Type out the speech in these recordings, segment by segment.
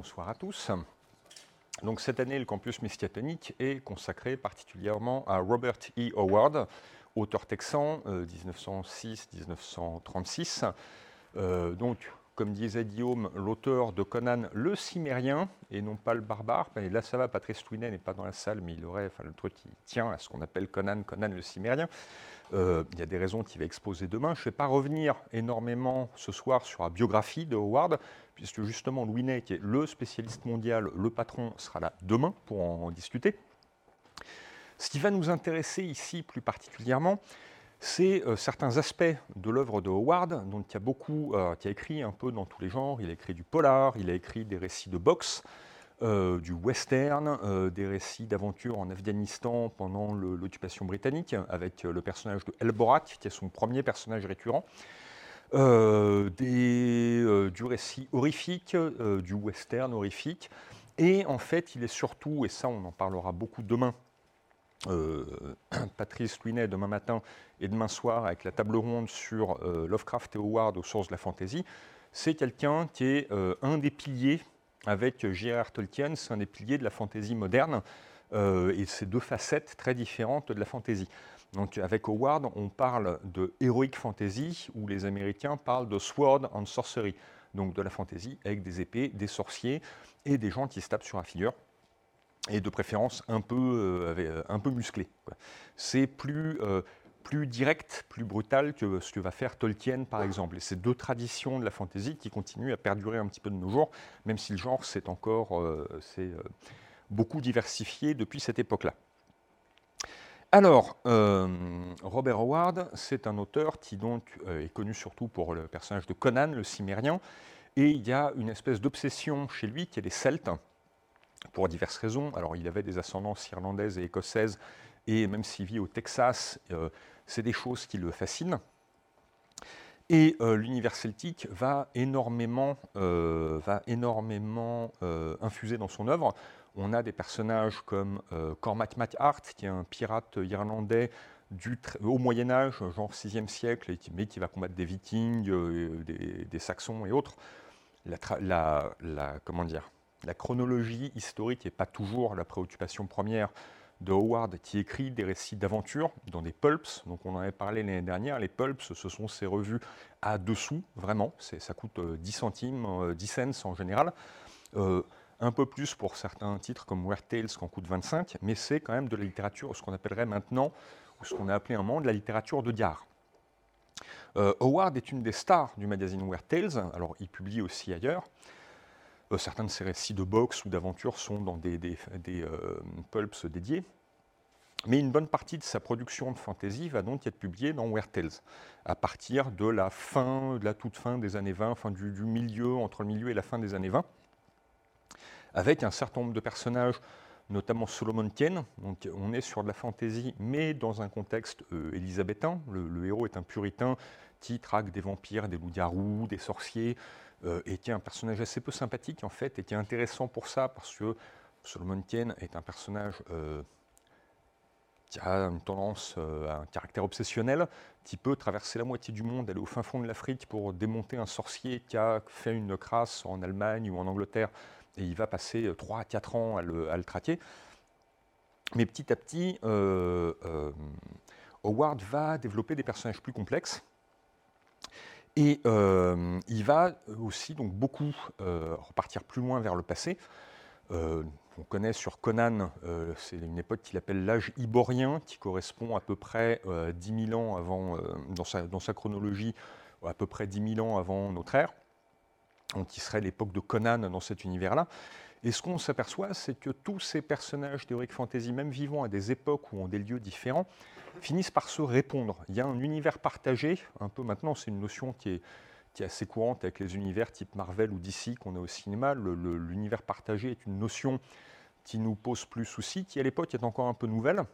bonsoir à tous. Donc cette année, le campus Miskatonic est consacré particulièrement à Robert E. Howard, auteur texan, 1906-1936. Euh, euh, donc, comme disait Guillaume, l'auteur de Conan le Cimérien, et non pas le barbare. Là, ça va, Patrice Touinet n'est pas dans la salle, mais il aurait, enfin, le truc qui tient à ce qu'on appelle Conan, Conan le Cimérien. Euh, il y a des raisons qu'il va exposer demain. Je ne vais pas revenir énormément ce soir sur la biographie de Howard, puisque justement Louis Ney, qui est le spécialiste mondial, le patron, sera là demain pour en discuter. Ce qui va nous intéresser ici plus particulièrement, c'est euh, certains aspects de l'œuvre de Howard, il y a beaucoup, euh, qui a écrit un peu dans tous les genres. Il a écrit du polar, il a écrit des récits de boxe, euh, du western, euh, des récits d'aventure en Afghanistan pendant l'occupation britannique, avec euh, le personnage de El Borat, qui est son premier personnage récurrent. Des, du récit horrifique, du western horrifique. Et en fait, il est surtout, et ça on en parlera beaucoup demain, Patrice Louinet demain matin et demain soir avec la table ronde sur Lovecraft et Howard aux sources de la fantasy, c'est quelqu'un qui est un des piliers avec J.R.R. Tolkien, c'est un des piliers de la fantaisie moderne, euh, et c'est deux facettes très différentes de la fantaisie. Donc avec Howard, on parle de heroic fantasy, où les Américains parlent de sword and sorcery, donc de la fantaisie avec des épées, des sorciers et des gens qui se tapent sur la figure, et de préférence un peu, euh, euh, un peu musclés. C'est plus plus direct, plus brutal que ce que va faire Tolkien, par exemple. Et c'est deux traditions de la fantasy qui continuent à perdurer un petit peu de nos jours, même si le genre s'est encore euh, euh, beaucoup diversifié depuis cette époque-là. Alors, euh, Robert Howard, c'est un auteur qui donc est connu surtout pour le personnage de Conan, le cimérien, et il y a une espèce d'obsession chez lui qui est les Celtes, pour diverses raisons. Alors, il avait des ascendances irlandaises et écossaises, et même s'il vit au Texas, c'est des choses qui le fascinent. Et euh, l'univers celtique va énormément, euh, va énormément euh, infuser dans son œuvre. On a des personnages comme Cormac MacArt, qui est un pirate irlandais du au Moyen Âge, genre 6e siècle, mais qui va combattre des Vikings, des, Saxons et autres. La, comment dire, la chronologie historique n'est pas toujours la préoccupation première de Howard qui écrit des récits d'aventure dans des pulps. Donc on en avait parlé l'année dernière. Les pulps, ce sont ces revues à dessous, vraiment. Ça coûte 10 euh, centimes, 10 euh, cents en général. Euh, un peu plus pour certains titres comme Weird Tales qui coûte 25, mais c'est quand même de la littérature, ce qu'on appellerait maintenant, ou ce qu'on a appelé un moment, de la littérature de diar. Howard est une des stars du magazine Weird Tales, alors il publie aussi ailleurs. Euh, certains de ses récits de boxe ou d'aventure sont dans des, euh, pulps dédiés. Mais une bonne partie de sa production de fantasy va donc être publiée dans Weird Tales, à partir de la fin, de la toute fin des années 20, enfin du, milieu, entre le milieu et la fin des années 20, avec un certain nombre de personnages, notamment Solomon Kane. Donc on est sur de la fantasy, mais dans un contexte euh, élisabétain. le, héros est un puritain qui traque des vampires, des loups-garous, des sorciers, euh, et qui est un personnage assez peu sympathique en fait, et qui est intéressant pour ça, parce que Solomon Kane est un personnage euh, qui a une tendance, euh, un caractère obsessionnel, qui peut traverser la moitié du monde, aller au fin fond de l'Afrique pour démonter un sorcier qui a fait une crasse en Allemagne ou en Angleterre, et il va passer 3 à 4 ans à le, à le traquer. Mais petit à petit, Howard va développer des personnages plus complexes, et euh, il va aussi donc beaucoup euh, repartir plus loin vers le passé. Euh, on connaît sur Conan, c'est une époque qu'il appelle l'âge iborien, qui correspond à peu près 10 000 ans avant, dans sa, chronologie, à peu près 10 000 ans avant notre ère, donc qui serait l'époque de Conan dans cet univers-là. Et ce qu'on s'aperçoit, c'est que tous ces personnages théoriques fantasy, même vivant à des époques ou en des lieux différents, finissent par se répondre. Il y a un univers partagé, un peu maintenant, c'est une notion qui est, assez courante avec les univers type Marvel ou DC qu'on a au cinéma. L'univers partagé est une notion qui nous pose plus souci, qui à l'époque est encore un peu nouvelle,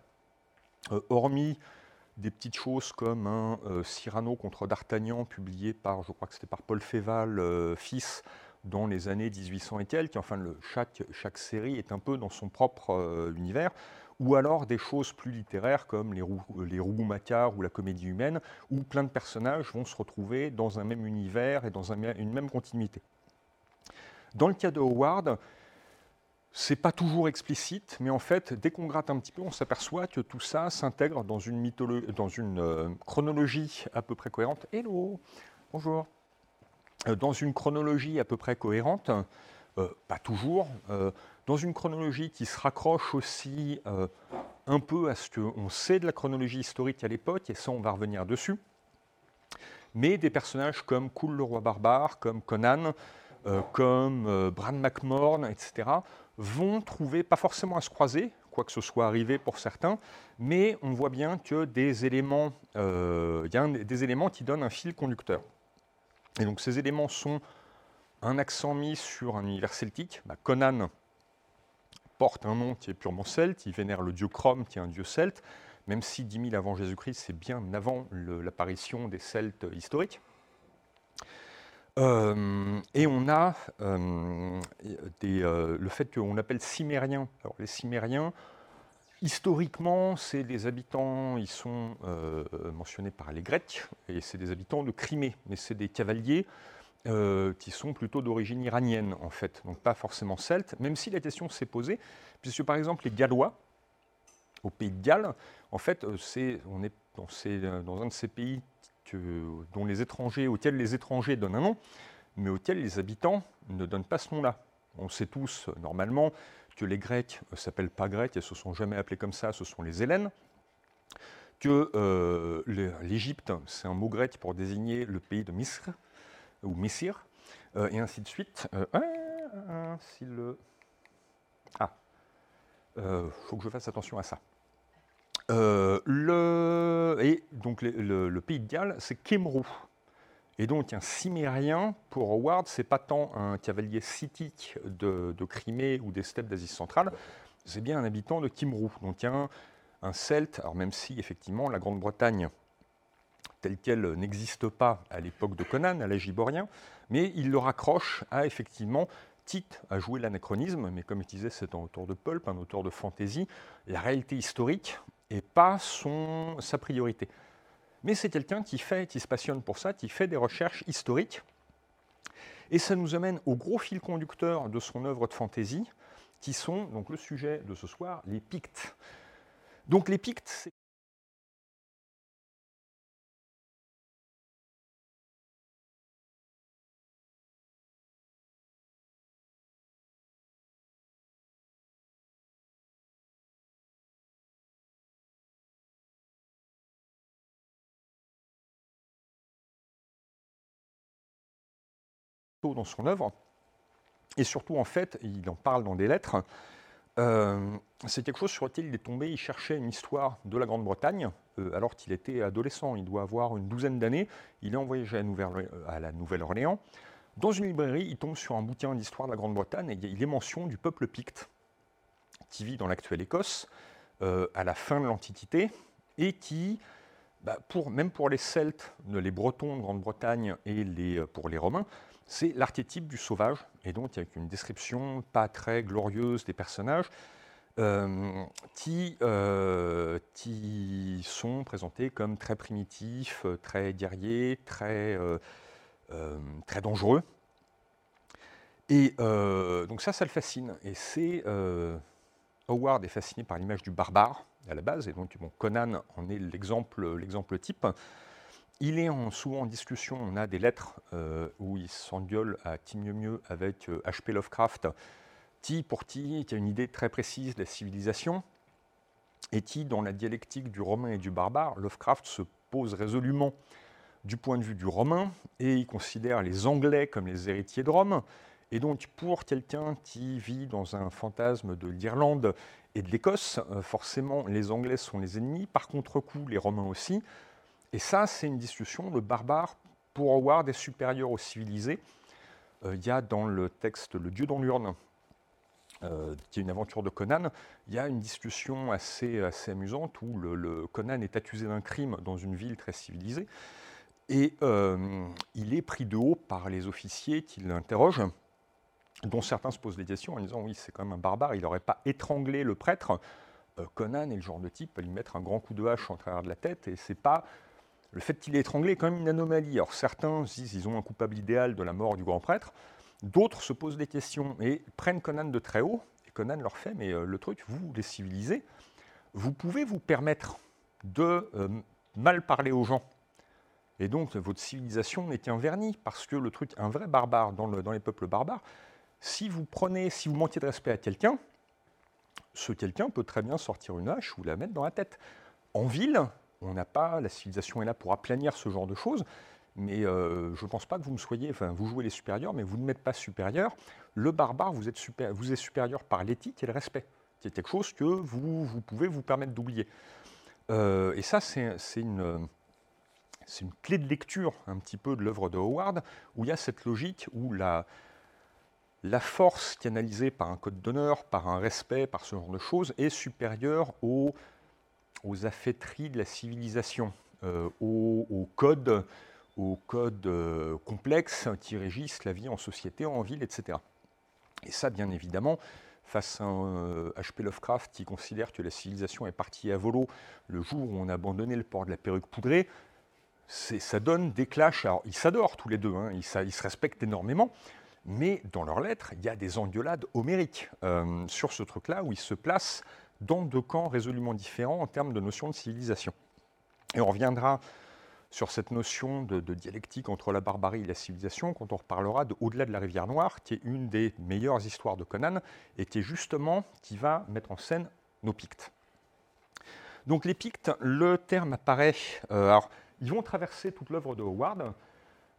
euh, hormis des petites choses comme un euh, Cyrano contre D'Artagnan, publié par, je crois que c'était par Paul Féval, euh, fils, dans les années 1800 et quelques. Enfin, chaque, chaque série est un peu dans son propre univers ou alors des choses plus littéraires comme les, roux, les ou la comédie humaine, où plein de personnages vont se retrouver dans un même univers et dans une même continuité. Dans le cas de Howard, c'est pas toujours explicite, mais en fait, dès qu'on gratte un petit peu, on s'aperçoit que tout ça s'intègre dans une, euh, chronologie à peu près cohérente. Hello, bonjour. Euh, dans une chronologie à peu près cohérente, euh, pas toujours, dans une chronologie qui se raccroche aussi un peu à ce qu'on sait de la chronologie historique à l'époque, et ça on va revenir dessus, mais des personnages comme Cool le roi barbare, comme Conan, comme Bran McMorn, etc., vont trouver, pas forcément à se croiser, quoi que ce soit arrivé pour certains, mais on voit bien que des éléments, euh, il y a des éléments qui donnent un fil conducteur. Et donc ces éléments sont un accent mis sur un univers celtique. Bah, Conan porte un nom qui est purement celte, il vénère le dieu Chrome qui est un dieu celte, même si 10 000 avant Jésus-Christ, c'est bien avant l'apparition des Celtes historiques. Euh, et on a euh, euh, le fait qu'on appelle cimériens. Alors les cimériens, historiquement, c'est des habitants, ils sont mentionnés par les Grecs, et c'est des habitants de Crimée, mais c'est des cavaliers qui sont plutôt d'origine iranienne, en fait, donc pas forcément celtes, même si la question s'est posée, puisque par exemple les Gallois, au pays de Galles, en fait, on est dans, dans un de ces pays dont les étrangers, auxquels les étrangers donnent un nom, mais auxquels les habitants ne donnent pas ce nom-là. On sait tous, normalement, que les Grecs ne s'appellent pas Grecs et se sont jamais appelés comme ça, ce sont les Hélènes. Que euh, l'Égypte, c'est un mot grec pour désigner le pays de Misr, ou Missir, euh, et ainsi de suite. Euh, ah, le... Ah, il faut que je fasse attention à ça. Euh, le, et donc le, pays de Galles, c'est Kemrou. Et donc un cimérien, pour Howard, c'est pas tant un cavalier scythique de, Crimée ou des steppes d'Asie centrale, c'est bien un habitant de Kimrou. Donc un, un celte, alors même si effectivement la Grande-Bretagne telle qu'elle n'existe pas à l'époque de Conan, à l'âge iborien, mais il le raccroche à effectivement Tite a joué l'anachronisme, mais comme je disais, c'est un auteur de pulp, un auteur de fantaisie. La réalité historique et pas sa priorité. Mais c'est quelqu'un qui fait, qui se passionne pour ça, qui fait des recherches historiques. Et ça nous amène au gros fil conducteur de son œuvre de fantaisie, qui sont donc le sujet de ce soir, les Pictes. Donc les Pictes, c'est dans son œuvre. Et surtout, en fait, il en parle dans des lettres. Euh, c'est quelque chose sur lequel il est tombé. Il cherchait une histoire de la Grande-Bretagne euh, alors qu'il était adolescent. Il doit avoir une douzaine d'années. Il est envoyé à la Nouvelle-Orléans. Dans une librairie, il tombe sur un bouquin d'histoire de la Grande-Bretagne et il est mention du peuple picte qui vit dans l'actuelle Écosse euh, à la fin de l'Antiquité et qui, bah, même pour les Celtes, les Bretons de Grande-Bretagne et pour les Romains, c'est l'archétype du sauvage, et donc avec une description pas très glorieuse des personnages, euh, qui, euh, qui, sont présentés comme très primitifs, très guerriers, très, euh, dangereux. Et donc ça, ça le fascine. Et c'est Howard est fasciné par l'image du barbare à la base, et donc bon, Conan en est l'exemple type. Il est souvent en discussion, on a des lettres euh, où il s'engueule à mieux mieux avec H.P. Euh, Lovecraft, qui pour qui, qui a une idée très précise de la civilisation, et qui, dans la dialectique du romain et du barbare, Lovecraft se pose résolument du point de vue du romain, et il considère les Anglais comme les héritiers de Rome. Et donc, pour quelqu'un qui vit dans un fantasme de l'Irlande et de l'Écosse, euh, forcément, les Anglais sont les ennemis, par contre-coup, les Romains aussi. Et ça, c'est une discussion. Le barbare, pour Howard, est supérieur au civilisé. Euh, il y a dans le texte Le Dieu dans l'urne, euh, qui est une aventure de Conan, il y a une discussion assez, assez amusante où le, Conan est accusé d'un crime dans une ville très civilisée. Et euh, il est pris de haut par les officiers qui l'interrogent, dont certains se posent des questions en disant Oui, c'est quand même un barbare, il n'aurait pas étranglé le prêtre. Conan est le genre de type à lui mettre un grand coup de hache en travers de la tête, et c'est pas le fait qu'il ait étranglé est quand même une anomalie. Alors certains disent qu'ils ont un coupable idéal de la mort du grand prêtre, D'autres se posent des questions et prennent Conan de très haut, et Conan leur fait, mais le truc, vous, les civilisés, vous pouvez vous permettre de mal parler aux gens. Et donc, votre civilisation n'est qu'un vernis, parce que le truc, un vrai barbare dans, les peuples barbares, si vous prenez, si vous manquez de respect à quelqu'un, ce quelqu'un peut très bien sortir une hache ou la mettre dans la tête. En ville, on n'a pas, la civilisation est là pour aplanir ce genre de choses, mais euh, je ne pense pas que vous me soyez, enfin vous jouez les supérieurs, mais vous ne m'êtes pas supérieur. Le barbare, vous êtes, vous êtes supérieur par l'éthique et le respect. C'est quelque chose que vous, pouvez vous permettre d'oublier. Euh, et ça, c'est une, une clé de lecture un petit peu de l'œuvre de Howard, où il y a cette logique où la, la force canalisée par un code d'honneur, par un respect, par ce genre de choses, est supérieure aux, aux affaîtries de la civilisation, euh, aux, codes, aux codes euh, complexes qui régissent la vie en société, en ville, etc. Et ça, bien évidemment, face à H.P. Euh, Lovecraft qui considère que la civilisation est partie à volo le jour où on a abandonné le port de la perruque poudrée, ça donne des clashs. Alors, ils s'adorent tous les deux, hein, ils, ils, se respectent énormément, mais dans leurs lettres, il y a des engueulades homériques euh, sur ce truc-là, où ils se placent dans deux camps résolument différents en termes de notion de civilisation. Et on reviendra sur cette notion de, dialectique entre la barbarie et la civilisation quand on reparlera de Au-delà de la rivière Noire, qui est une des meilleures histoires de Conan, et qui est justement qui va mettre en scène nos Pictes. Donc les Pictes, le terme apparaît... Euh, ils vont traverser toute l'œuvre de Howard,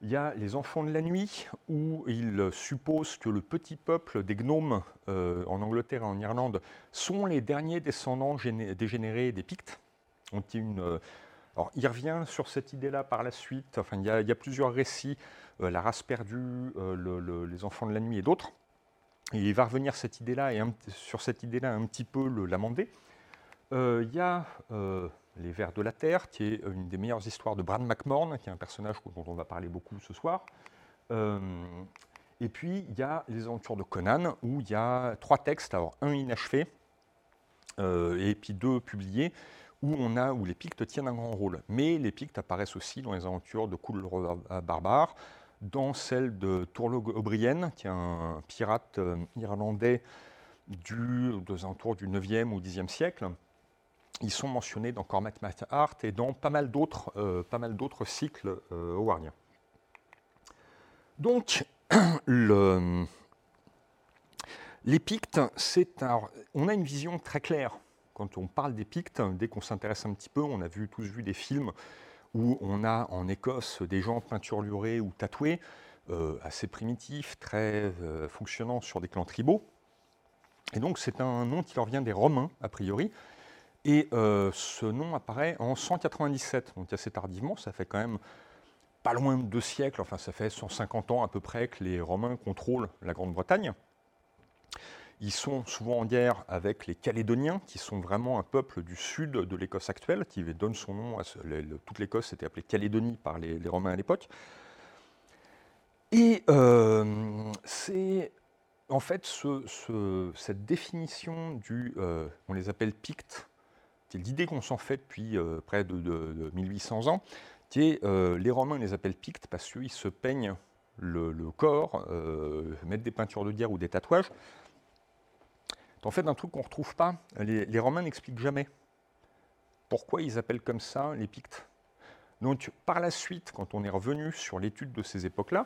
il y a les enfants de la nuit, où il suppose que le petit peuple des gnomes euh, en Angleterre et en Irlande sont les derniers descendants dégénérés des Pictes. euh, il revient sur cette idée-là par la suite. Il y a, plusieurs récits, euh, la race perdue, les enfants de la nuit et d'autres. il va revenir cette idée-là et sur cette idée-là un petit peu l'amender. il y a les Vers de la Terre, qui est une des meilleures histoires de Bran McMorn, qui est un personnage dont on va parler beaucoup ce soir. Euh, et puis, il y a les aventures de Conan, où il y a trois textes, un inachevé, euh, et puis deux publiés, où, les Pictes tiennent un grand rôle. Mais les Pictes apparaissent aussi dans les aventures de Cool Barbare, dans celle de Tourlo O'Brien, qui est un pirate euh, irlandais du, alentours du 9e ou 10e siècle, ils sont mentionnés dans Cormac Art et dans pas mal d'autres euh, cycles euh, howardiens. Donc, le, les Pictes, on a une vision très claire quand on parle des Pictes. Dès qu'on s'intéresse un petit peu, on a tous vu des films où on a en Écosse des gens peinturlurés ou tatoués, euh, assez primitifs, très fonctionnant sur des clans tribaux. Et donc c'est un nom qui leur vient des Romains, a priori, et euh, ce nom apparaît en 197, donc assez tardivement, ça fait quand même pas loin de deux siècles, enfin ça fait 150 ans à peu près que les Romains contrôlent la Grande-Bretagne. Ils sont souvent en guerre avec les Calédoniens, qui sont vraiment un peuple du sud de l'Écosse actuelle, qui donne son nom à toute l'Écosse était appelée Calédonie par les, Romains à l'époque. Et euh, c'est en fait cette définition du, euh, on les appelle Pictes, c'est l'idée qu'on s'en fait depuis euh, près de, 1800 ans, euh, les Romains les appellent Pictes parce qu'ils se peignent le, corps, euh, mettent des peintures de guerre ou des tatouages. En fait, un truc qu'on ne retrouve pas, les, Romains n'expliquent jamais pourquoi ils appellent comme ça les Pictes. Donc, par la suite, quand on est revenu sur l'étude de ces époques-là,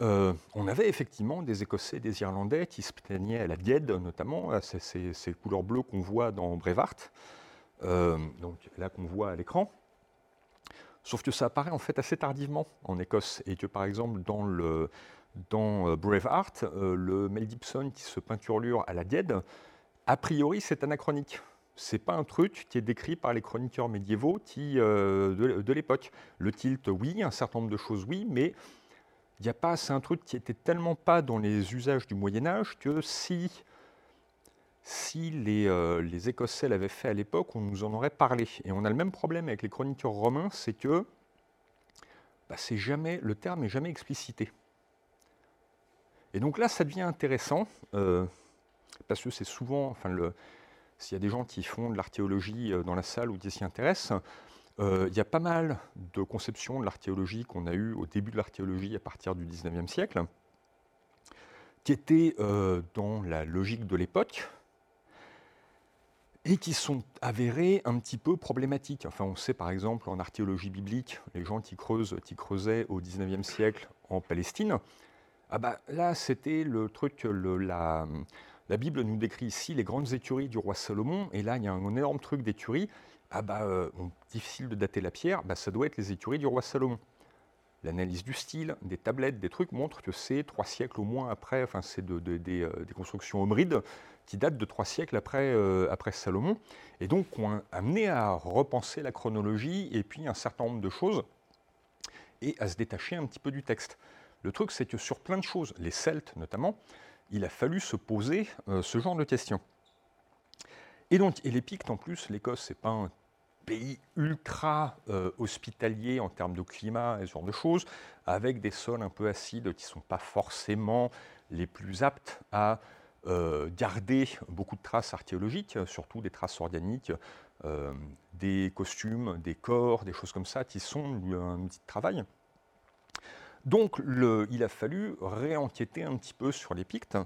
on avait effectivement des Écossais, des Irlandais qui se peignaient à la diède, notamment, ces, ces couleurs bleues qu'on voit dans Brevard. Euh, donc là qu'on voit à l'écran. Sauf que ça apparaît en fait assez tardivement en Écosse et que par exemple dans, le, dans euh, Braveheart, euh, le Mel Gibson qui se peinturlure à la diède, a priori c'est anachronique. C'est pas un truc qui est décrit par les chroniqueurs médiévaux de, de l'époque. Le tilt, oui, un certain nombre de choses, oui, mais il a pas, c'est un truc qui était tellement pas dans les usages du Moyen Âge que si si euh, les, Écossais l'avaient fait à l'époque, on nous en aurait parlé. Et on a le même problème avec les chroniqueurs romains, c'est que bah, jamais, le terme n'est jamais explicité. Et donc là, ça devient intéressant, euh, parce que c'est souvent, s'il y a des gens qui font de l'archéologie euh, dans la salle ou qui s'y intéressent, il y a pas mal de conceptions de l'archéologie qu'on a eues au début de l'archéologie à partir du 19e siècle, qui étaient dans la logique de l'époque, et qui sont avérés un petit peu problématiques. Enfin, on sait par exemple en archéologie biblique, les gens qui, creusent, qui creusaient au XIXe siècle en Palestine, ah bah, là c'était le truc, la, Bible nous décrit ici les grandes écuries du roi Salomon, et là il y a un énorme truc d'écuries, ah bah, euh, difficile de dater la pierre, bah, ça doit être les écuries du roi Salomon. L'analyse du style, des tablettes, des trucs montrent que c'est trois siècles au moins après, enfin c'est euh, des, constructions homrides qui datent de trois siècles après, euh, Salomon, et donc ont amené à repenser la chronologie et puis un certain nombre de choses, et à se détacher un petit peu du texte. Le truc, c'est que sur plein de choses, les Celtes notamment, il a fallu se poser euh, ce genre de questions. Et donc, et les Pictes en plus, l'Écosse, c'est pas un pays ultra euh, hospitalier en termes de climat et ce genre de choses, avec des sols un peu acides qui ne sont pas forcément les plus aptes à garder beaucoup de traces archéologiques, surtout des traces organiques, euh, des costumes, des corps, des choses comme ça, qui sont un outil de travail. Donc il a fallu réenquêter un petit peu sur les Pictes,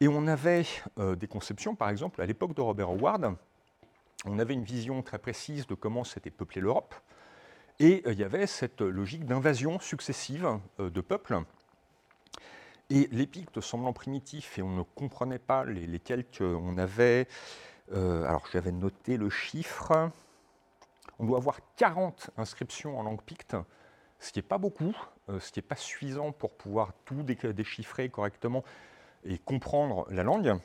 et on avait euh, des conceptions, par exemple, à l'époque de Robert Howard, on avait une vision très précise de comment s'était peuplée l'Europe, et il y avait cette logique d'invasion successive de peuples et les Pictes semblant primitifs, et on ne comprenait pas les, on avait. Euh, alors j'avais noté le chiffre. On doit avoir 40 inscriptions en langue picte, ce qui n'est pas beaucoup, euh, ce qui n'est pas suffisant pour pouvoir tout déchiffrer correctement et comprendre la langue.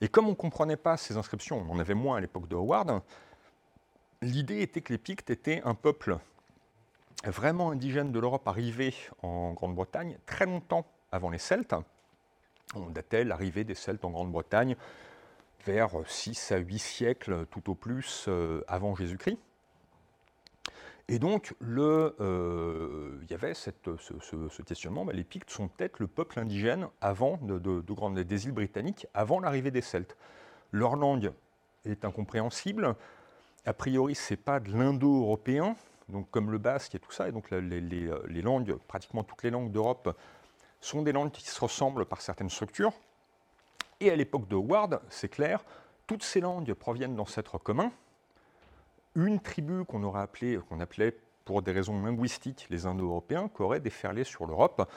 Et comme on ne comprenait pas ces inscriptions, on en avait moins à l'époque de Howard, l'idée était que les Pictes étaient un peuple vraiment indigènes de l'Europe arrivés en Grande-Bretagne très longtemps avant les Celtes. On datait l'arrivée des Celtes en Grande-Bretagne vers 6 à 8 siècles tout au plus euh, avant Jésus-Christ. Et donc, euh, il y avait ce, questionnement, bah, les Pictes sont peut-être le peuple indigène avant de, des îles britanniques, avant l'arrivée des Celtes. Leur langue est incompréhensible. A priori, ce n'est pas de l'indo-européen, donc comme le basque et tout ça, et donc les, les, langues, pratiquement toutes les langues d'Europe, sont des langues qui se ressemblent par certaines structures. Et à l'époque de Howard, c'est clair, toutes ces langues proviennent d'ancêtres communs. Une tribu qu'on aurait appelée, qu'on appelait pour des raisons linguistiques les Indo-Européens, qui aurait déferlé sur l'Europe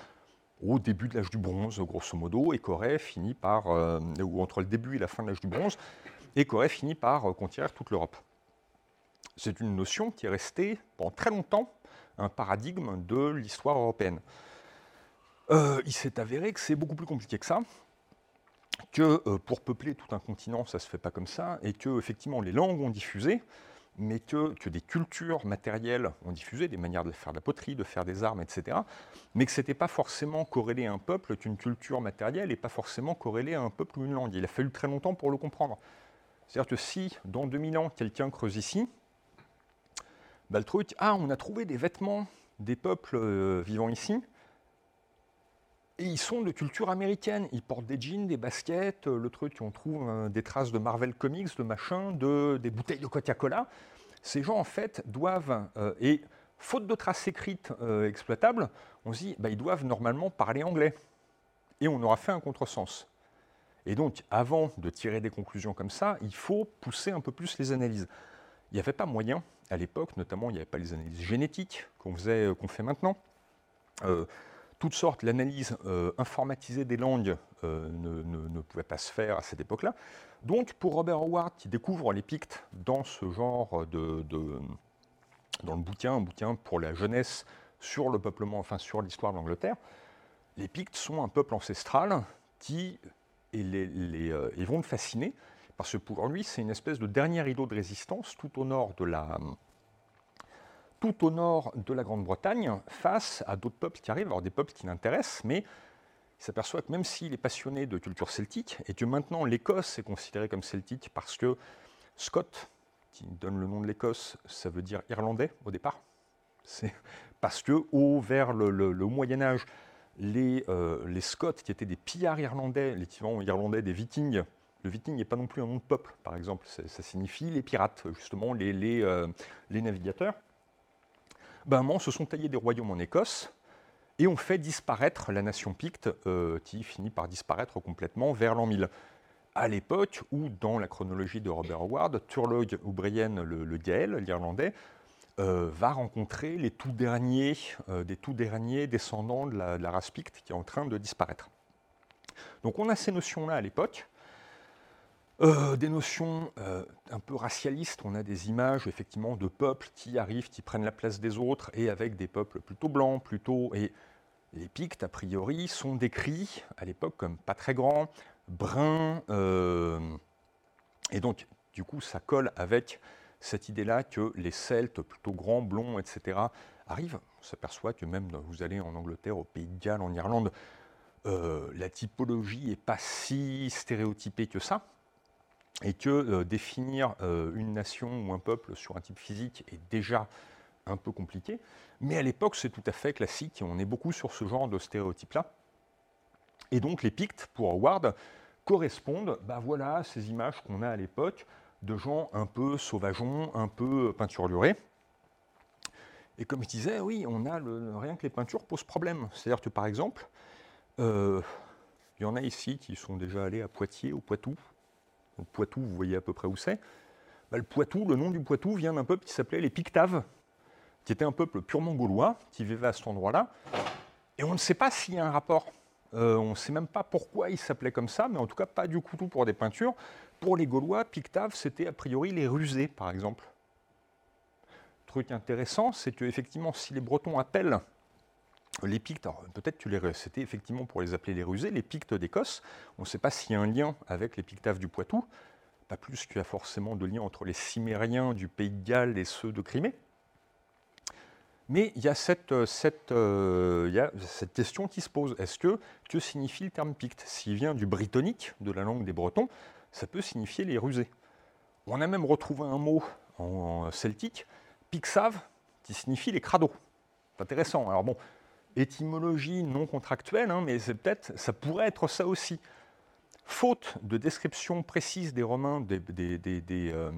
au début de l'âge du bronze, grosso modo, et qui aurait fini par, euh, ou entre le début et la fin de l'âge du bronze, et qui aurait fini par euh, conquérir toute l'Europe c'est une notion qui est restée pendant très longtemps un paradigme de l'histoire européenne. Euh, il s'est avéré que c'est beaucoup plus compliqué que ça, que euh, pour peupler tout un continent, ça ne se fait pas comme ça, et que effectivement les langues ont diffusé, mais que, que, des cultures matérielles ont diffusé, des manières de faire de la poterie, de faire des armes, etc., mais que ce n'était pas forcément corrélé à un peuple qu'une culture matérielle et pas forcément corrélé à un peuple ou une langue. Il a fallu très longtemps pour le comprendre. C'est-à-dire que si, dans 2000 ans, quelqu'un creuse ici, le truc, ah, on a trouvé des vêtements des peuples euh, vivant ici, et ils sont de culture américaine. Ils portent des jeans, des baskets, euh, le truc, on trouve euh, des traces de Marvel Comics, de machin, de, des bouteilles de Coca-Cola. Ces gens, en fait, doivent, et faute de traces écrites exploitables, on se dit, bah, ils doivent normalement parler anglais. Et on aura fait un contresens. Et donc, avant de tirer des conclusions comme ça, il faut pousser un peu plus les analyses. Il n'y avait pas moyen à l'époque, notamment, il n'y avait pas les analyses génétiques qu'on euh, fait maintenant. Euh, toutes sortes, l'analyse euh, informatisée des langues ne, pouvait pas se faire à cette époque-là. Donc, pour Robert Howard, qui découvre les Pictes dans ce genre de, dans le bouquin, un bouquin pour la jeunesse sur le peuplement, enfin sur l'histoire de l'Angleterre, les Pictes sont un peuple ancestral qui et ils vont le fasciner parce que pour lui, c'est une espèce de dernier rideau de résistance tout au nord de la, tout au nord de la Grande-Bretagne face à d'autres peuples qui arrivent, alors des peuples qui l'intéressent, mais il s'aperçoit que même s'il est passionné de culture celtique, et que maintenant l'Écosse est considérée comme celtique parce que Scott, qui donne le nom de l'Écosse, ça veut dire irlandais au départ. C'est parce que au, vers le, Moyen Âge, les, euh, les Scots, qui étaient des pillards irlandais, l'équivalent irlandais des Vikings, le Viking n'est pas non plus un nom de peuple, par exemple. Ça, signifie les pirates, justement, les, euh, navigateurs. Ben, se sont taillés des royaumes en Écosse, et on fait disparaître la nation picte, qui finit par disparaître complètement vers l'an 1000 à l'époque où, dans la chronologie de Robert Howard, Turlog O'Brien, le, le Gaël, l'Irlandais, euh, va rencontrer les tout derniers, euh, des tout derniers descendants de la, race picte qui est en train de disparaître. Donc on a ces notions-là à l'époque. Euh, des notions un peu racialistes, on a des images effectivement de peuples qui arrivent, qui prennent la place des autres, et avec des peuples plutôt blancs, plutôt... Et les Pictes, a priori, sont décrits à l'époque comme pas très grands, brun. Euh, et donc, du coup, ça colle avec cette idée-là que les Celtes, plutôt grands, blonds, etc., arrivent. On s'aperçoit que même vous allez en Angleterre, au Pays de Galles, en Irlande, euh, la typologie n'est pas si stéréotypée que ça, et que euh, définir une nation ou un peuple sur un type physique est déjà un peu compliqué. Mais à l'époque, c'est tout à fait classique, et on est beaucoup sur ce genre de stéréotype-là. Et donc les Pictes, pour Howard, correspondent bah voilà, ces images qu'on a à l'époque de gens un peu sauvageons, un peu peinturlurés. Et comme je disais, oui, on a rien que les peintures posent problème. C'est-à-dire que par exemple, euh, il y en a ici qui sont déjà allés à Poitiers, au Poitou. Au Poitou, vous voyez à peu près où c'est. Bah, le Poitou, le nom du Poitou vient d'un peuple qui s'appelait les Pictaves, qui était un peuple purement gaulois, qui vivait à cet endroit-là. Et on ne sait pas s'il y a un rapport. Euh, on ne sait même pas pourquoi il s'appelait comme ça, mais en tout cas pas du couteau pour des peintures. Pour les Gaulois, Pictave, c'était a priori les rusés, par exemple. Truc intéressant, c'est que effectivement, si les Bretons appellent les Pictes, peut-être que c'était effectivement pour les appeler les rusés, les Pictes d'Écosse, on ne sait pas s'il y a un lien avec les Pictaves du Poitou, pas plus qu'il y a forcément de lien entre les Cimériens du Pays de Galles et ceux de Crimée. Mais il y, a cette, euh, euh, question qui se pose. Est-ce que que signifie le terme picte? S'il vient du brittonique, de la langue des Bretons, ça peut signifier les rusés. On a même retrouvé un mot en celtique, pixave, qui signifie les crados. C'est intéressant. Alors bon, étymologie non contractuelle, hein, mais c'est peut-être, ça pourrait être ça aussi. Faute de description précise des Romains des, euh,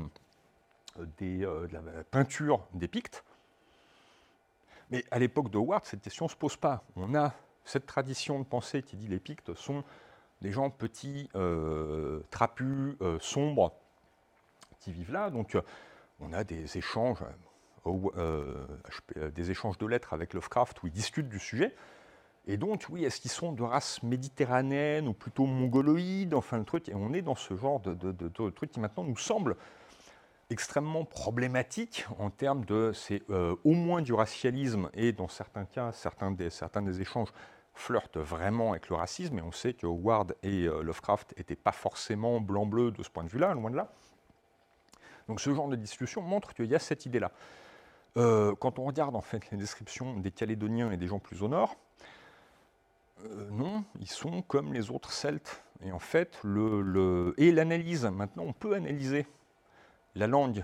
de la peinture des Pictes, mais à l'époque de Howard, cette question ne se pose pas. On a cette tradition de pensée qui dit les Pictes sont des gens petits, euh, trapus, euh, sombres, qui vivent là. Donc euh, on a des échanges, des échanges de lettres avec Lovecraft où ils discutent du sujet. Et donc, oui, est-ce qu'ils sont de race méditerranéenne ou plutôt mongoloïde? Enfin, le truc, et on est dans ce genre de, truc qui maintenant nous semble extrêmement problématique en termes de, c'est euh, au moins du racialisme et dans certains cas, certains des, certains des échanges flirtent vraiment avec le racisme et on sait que Howard et euh, Lovecraft n'étaient pas forcément blanc-bleu de ce point de vue-là, loin de là. Donc ce genre de discussion montre qu'il y a cette idée-là. Euh, quand on regarde en fait les descriptions des Calédoniens et des gens plus au nord, non, ils sont comme les autres Celtes. Et en fait, et l'analyse, maintenant on peut analyser la langue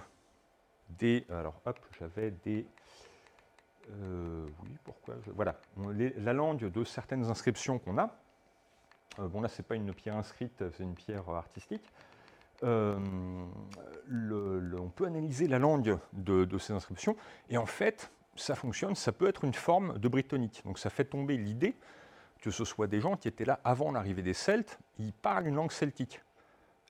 des. Alors, hop, j'avais des. Euh, oui, pourquoi Voilà, la langue de certaines inscriptions qu'on a. Euh, bon, là, ce n'est pas une pierre inscrite, c'est une pierre artistique. Euh, on peut analyser la langue de, ces inscriptions, et en fait, ça fonctionne, ça peut être une forme de brittonique. Donc, ça fait tomber l'idée que ce soit des gens qui étaient là avant l'arrivée des Celtes, ils parlent une langue celtique.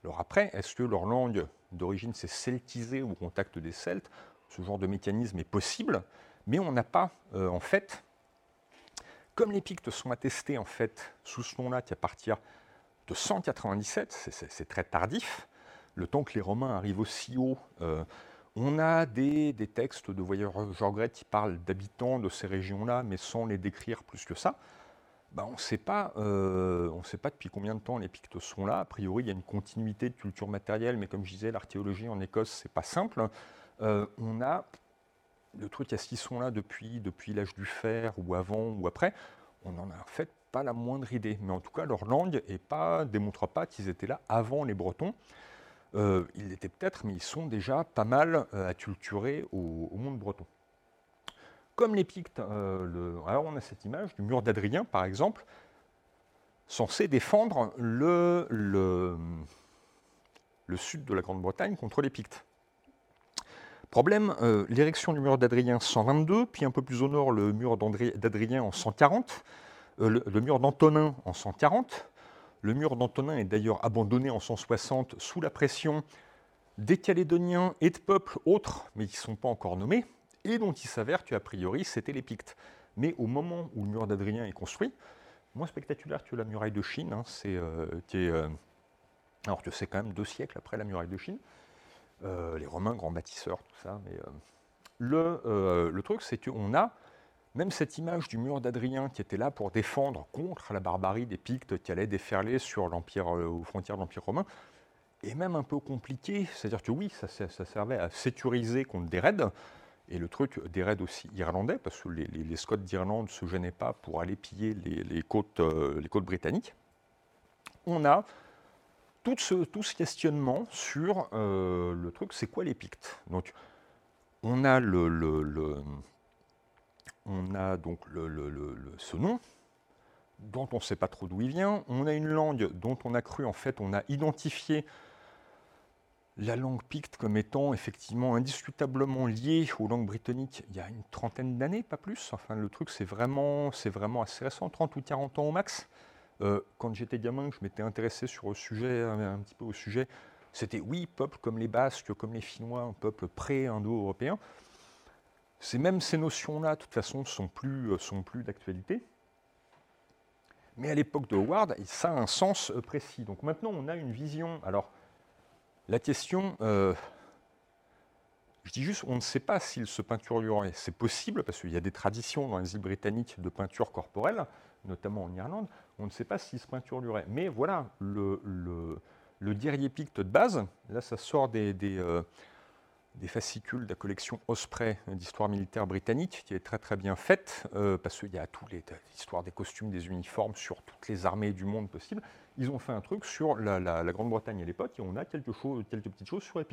Alors après, est-ce que leur langue d'origine s'est celtisée au contact des Celtes? Ce genre de mécanisme est possible, mais on n'a pas, euh, en fait, comme les Pictes sont attestés en fait sous ce nom-là qui à partir de 197, c'est très tardif, le temps que les Romains arrivent aussi haut, euh, on a des, textes de voyageurs Grecs qui parlent d'habitants de ces régions-là, mais sans les décrire plus que ça. Bah, on ne sait pas, euh, on sait pas depuis combien de temps les Pictes sont là. A priori, il y a une continuité de culture matérielle, mais comme je disais, l'archéologie en Écosse, c'est pas simple. Euh, on a le truc, est-ce qu'ils sont là depuis, depuis l'âge du fer ou avant ou après? On n'en a en fait pas la moindre idée. Mais en tout cas, leur langue ne démontre pas qu'ils étaient là avant les Bretons. Euh, ils l'étaient peut-être, mais ils sont déjà pas mal acculturés au monde breton. Comme les Pictes, euh, alors on a cette image du mur d'Adrien, par exemple, censé défendre le, sud de la Grande-Bretagne contre les Pictes. Problème, l'érection du mur d'Adrien 122, puis un peu plus au nord le mur d'Adrien en 140, le, le, mur d'Antonin en 140. Le mur d'Antonin est d'ailleurs abandonné en 160 sous la pression des Calédoniens et de peuples autres, mais qui ne sont pas encore nommés, et dont il s'avère qu'a priori c'était les Pictes. Mais au moment où le mur d'Adrien est construit, moins spectaculaire que la muraille de Chine, hein, c'est, euh, euh, alors que c'est quand même deux siècles après la muraille de Chine, euh, les Romains, grands bâtisseurs, tout ça, mais le, le, truc c'est qu'on a même cette image du mur d'Adrien qui était là pour défendre contre la barbarie des Pictes qui allaient déferler sur l'empire, aux frontières de l'Empire romain, est même un peu compliqué. C'est-à-dire que oui, ça, servait à sécuriser contre des raids, et le truc des raids aussi irlandais, parce que les, Scots d'Irlande ne se gênaient pas pour aller piller les, côtes, euh, côtes britanniques. On a tout ce, questionnement sur euh, le truc, c'est quoi les Pictes Donc, on a, le, on a donc ce nom, dont on ne sait pas trop d'où il vient. On a une langue dont on a cru, en fait, on a identifié la langue picte comme étant effectivement indiscutablement liée aux langues britanniques il y a une trentaine d'années, pas plus. Enfin, le truc, c'est vraiment, vraiment assez récent, 30 ou 40 ans au max. Euh, quand j'étais gamin, je m'étais intéressé sur le sujet, un, petit peu au sujet, c'était oui, peuple comme les Basques, comme les Finnois, un peuple pré-indo-européen. C'est même ces notions-là, de toute façon, sont plus, euh, sont plus d'actualité. Mais à l'époque de Howard, ça a un sens euh, précis. Donc maintenant, on a une vision. Alors, la question, euh, je dis juste, on ne sait pas s'il se peinturerait. C'est possible, parce qu'il y a des traditions dans les îles britanniques de peinture corporelle, notamment en Irlande. On ne sait pas s'il se peinturerait. Mais voilà, le, le, le de base, là, ça sort des, fascicules de la collection Osprey d'histoire militaire britannique, qui est très très bien faite, euh, parce qu'il y a toutes les histoires des costumes, des uniformes sur toutes les armées du monde possible ils ont fait un truc sur la, Grande-Bretagne à l'époque et on a quelque chose, quelques petites choses sur les.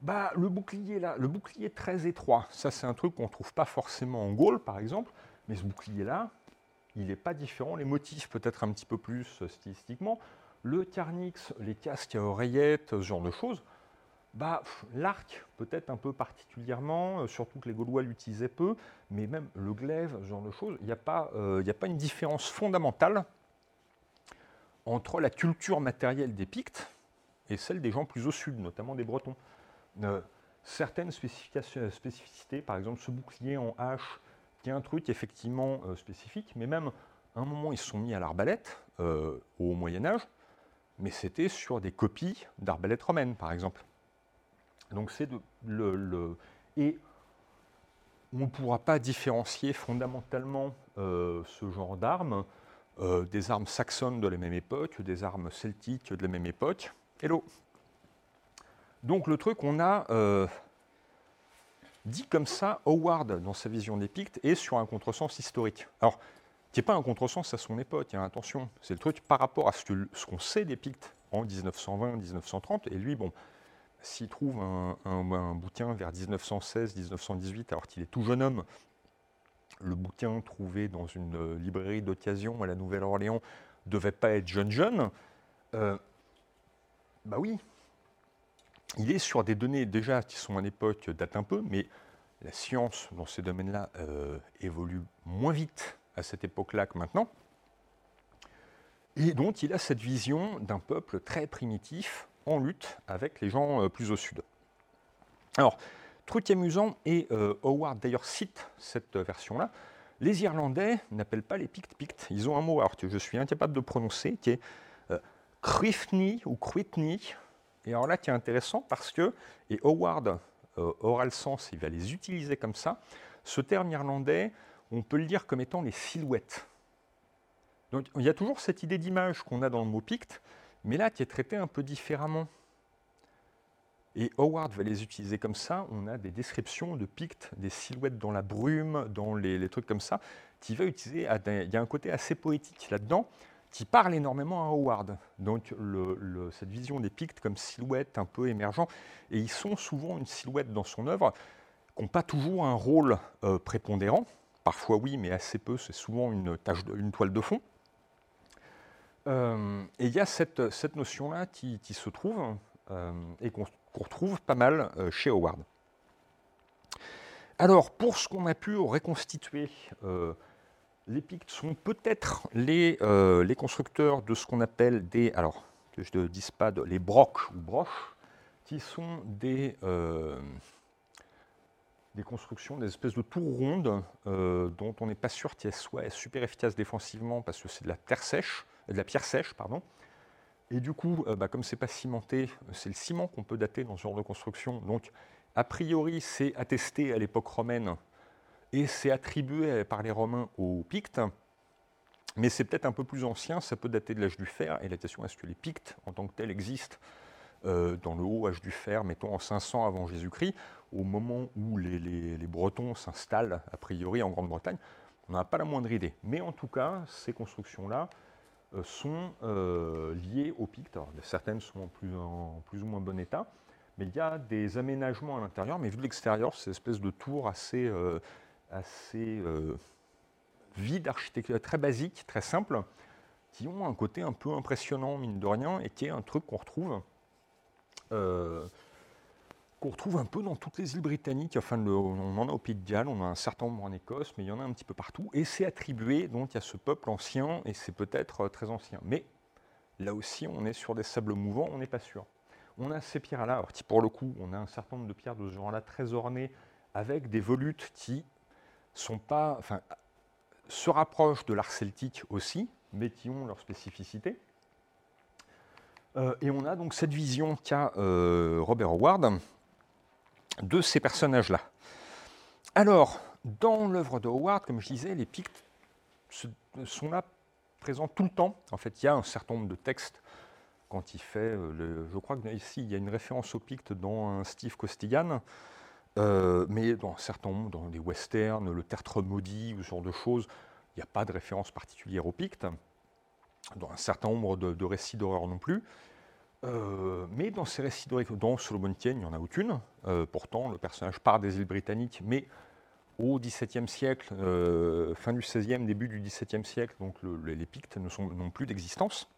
Bah, le bouclier là, le bouclier très étroit, ça c'est un truc qu'on ne trouve pas forcément en Gaule par exemple, mais ce bouclier là, il n'est pas différent. Les motifs peut-être un petit peu plus euh, stylistiquement. Le carnix, les casques à oreillettes, ce genre de choses. Bah, l'arc peut-être un peu particulièrement, euh, surtout que les Gaulois l'utilisaient peu, mais même le glaive, ce genre de choses, il n'y a, pas, euh, a pas une différence fondamentale entre la culture matérielle des Pictes et celle des gens plus au sud, notamment des Bretons. Euh, certaines spécificités, par exemple ce bouclier en hache, qui est un truc effectivement spécifique, mais même à un moment ils se sont mis à l'arbalète au Moyen Âge, mais c'était sur des copies d'arbalètes romaines, par exemple. Donc c'est le, et on ne pourra pas différencier fondamentalement ce genre d'armes euh, des armes saxonnes de la même époque, des armes celtiques de la même époque. Hello Donc le truc, on a euh, dit comme ça, Howard, dans sa vision des Pictes, est sur un contresens historique. Alors, qui n'est pas un contresens à son époque, hein, attention, c'est le truc par rapport à ce qu'on sait des Pictes en 1920-1930, et lui, bon, s'il trouve un, bouquin vers 1916-1918, alors qu'il est tout jeune homme, le bouquin trouvé dans une euh, librairie d'occasion à la Nouvelle-Orléans devait pas être jeune jeune, euh, bah oui, il est sur des données déjà qui sont à l'époque date un peu, mais la science dans ces domaines-là euh, évolue moins vite à cette époque-là que maintenant. Et donc il a cette vision d'un peuple très primitif en lutte avec les gens plus au sud. Alors, Truc amusant, et euh, Howard d'ailleurs cite cette version-là, les Irlandais n'appellent pas les Pictes Pictes. Ils ont un mot alors que je suis incapable de prononcer, qui est euh, ou Cruitni. Et alors là, qui est intéressant parce que, et Howard euh, aura le sens, il va les utiliser comme ça, ce terme irlandais, on peut le dire comme étant les silhouettes. Donc il y a toujours cette idée d'image qu'on a dans le mot Picte, mais là qui est traité un peu différemment. Et Howard va les utiliser comme ça. On a des descriptions de Pictes, des silhouettes dans la brume, dans les, trucs comme ça, qui va utiliser. Il y a un côté assez poétique là-dedans qui parle énormément à Howard. Donc cette vision des Pictes comme silhouette un peu émergent. Et ils sont souvent une silhouette dans son œuvre qui n'ont pas toujours un rôle euh, prépondérant. Parfois oui, mais assez peu. C'est souvent une, une toile de fond. Euh, et il y a cette, notion-là qui, se trouve et qu'on retrouve pas mal chez Howard. Alors, pour ce qu'on a pu reconstituer, les Pictes sont peut-être les, les, constructeurs de ce qu'on appelle des, alors que je ne dise pas, les brocs ou broches, qui sont des, des constructions, des espèces de tours rondes euh, dont on n'est pas sûr qu'elles soient super efficaces défensivement parce que c'est de la terre sèche, de la pierre sèche, pardon. Et du coup, euh, bah, comme c'est pas cimenté, c'est le ciment qu'on peut dater dans ce genre de construction. Donc, a priori, c'est attesté à l'époque romaine et c'est attribué par les Romains aux Pictes. Mais c'est peut-être un peu plus ancien, ça peut dater de l'âge du fer. Et la question est-ce que les Pictes, en tant que tels, existent euh, dans le haut âge du fer, mettons en 500 avant Jésus-Christ, au moment où les, Bretons s'installent, a priori, en Grande-Bretagne, on n'a pas la moindre idée. Mais en tout cas, ces constructions-là euh, sont euh, liées aux Pictes. certaines sont en plus, en plus, ou moins bon état, mais il y a des aménagements à l'intérieur. Mais vu de l'extérieur, c'est une espèce de tour assez, assez vide, architecture très basique, très simple, qui ont un côté un peu impressionnant, mine de rien, et qui est un truc qu'on retrouve euh, qu'on retrouve un peu dans toutes les îles britanniques. Enfin, on en a au Pays de Galles, on a un certain nombre en Écosse, mais il y en a un petit peu partout. Et c'est attribué donc à ce peuple ancien, et c'est peut-être euh, très ancien. Mais là aussi, on est sur des sables mouvants, on n'est pas sûr. On a ces pierres-là, alors pour le coup, on a un certain nombre de pierres de ce genre-là très ornées, avec des volutes qui sont pas, enfin, se rapprochent de l'art celtique aussi, mais qui ont leur spécificité. Euh, et on a donc cette vision qu'a euh, Robert Howard de ces personnages-là. Alors, dans l'œuvre de Howard, comme je disais, les Pictes sont là présents tout le temps. En fait, il y a un certain nombre de textes quand il fait, euh, je crois que ici il y a une référence aux Pictes dans un Steve Costigan, mais dans un certain nombre, dans les westerns, le tertre maudit ou ce genre de choses, il n'y a pas de référence particulière aux Pictes dans un certain nombre de, récits d'horreur non plus. Euh, mais dans ces récits d'horreur, dans Solomon Kane, il n'y en a aucune. Euh, pourtant, le personnage part des îles britanniques, mais au XVIIe siècle, euh, fin du XVIe, début du XVIIe siècle, donc les Pictes n'ont plus d'existence.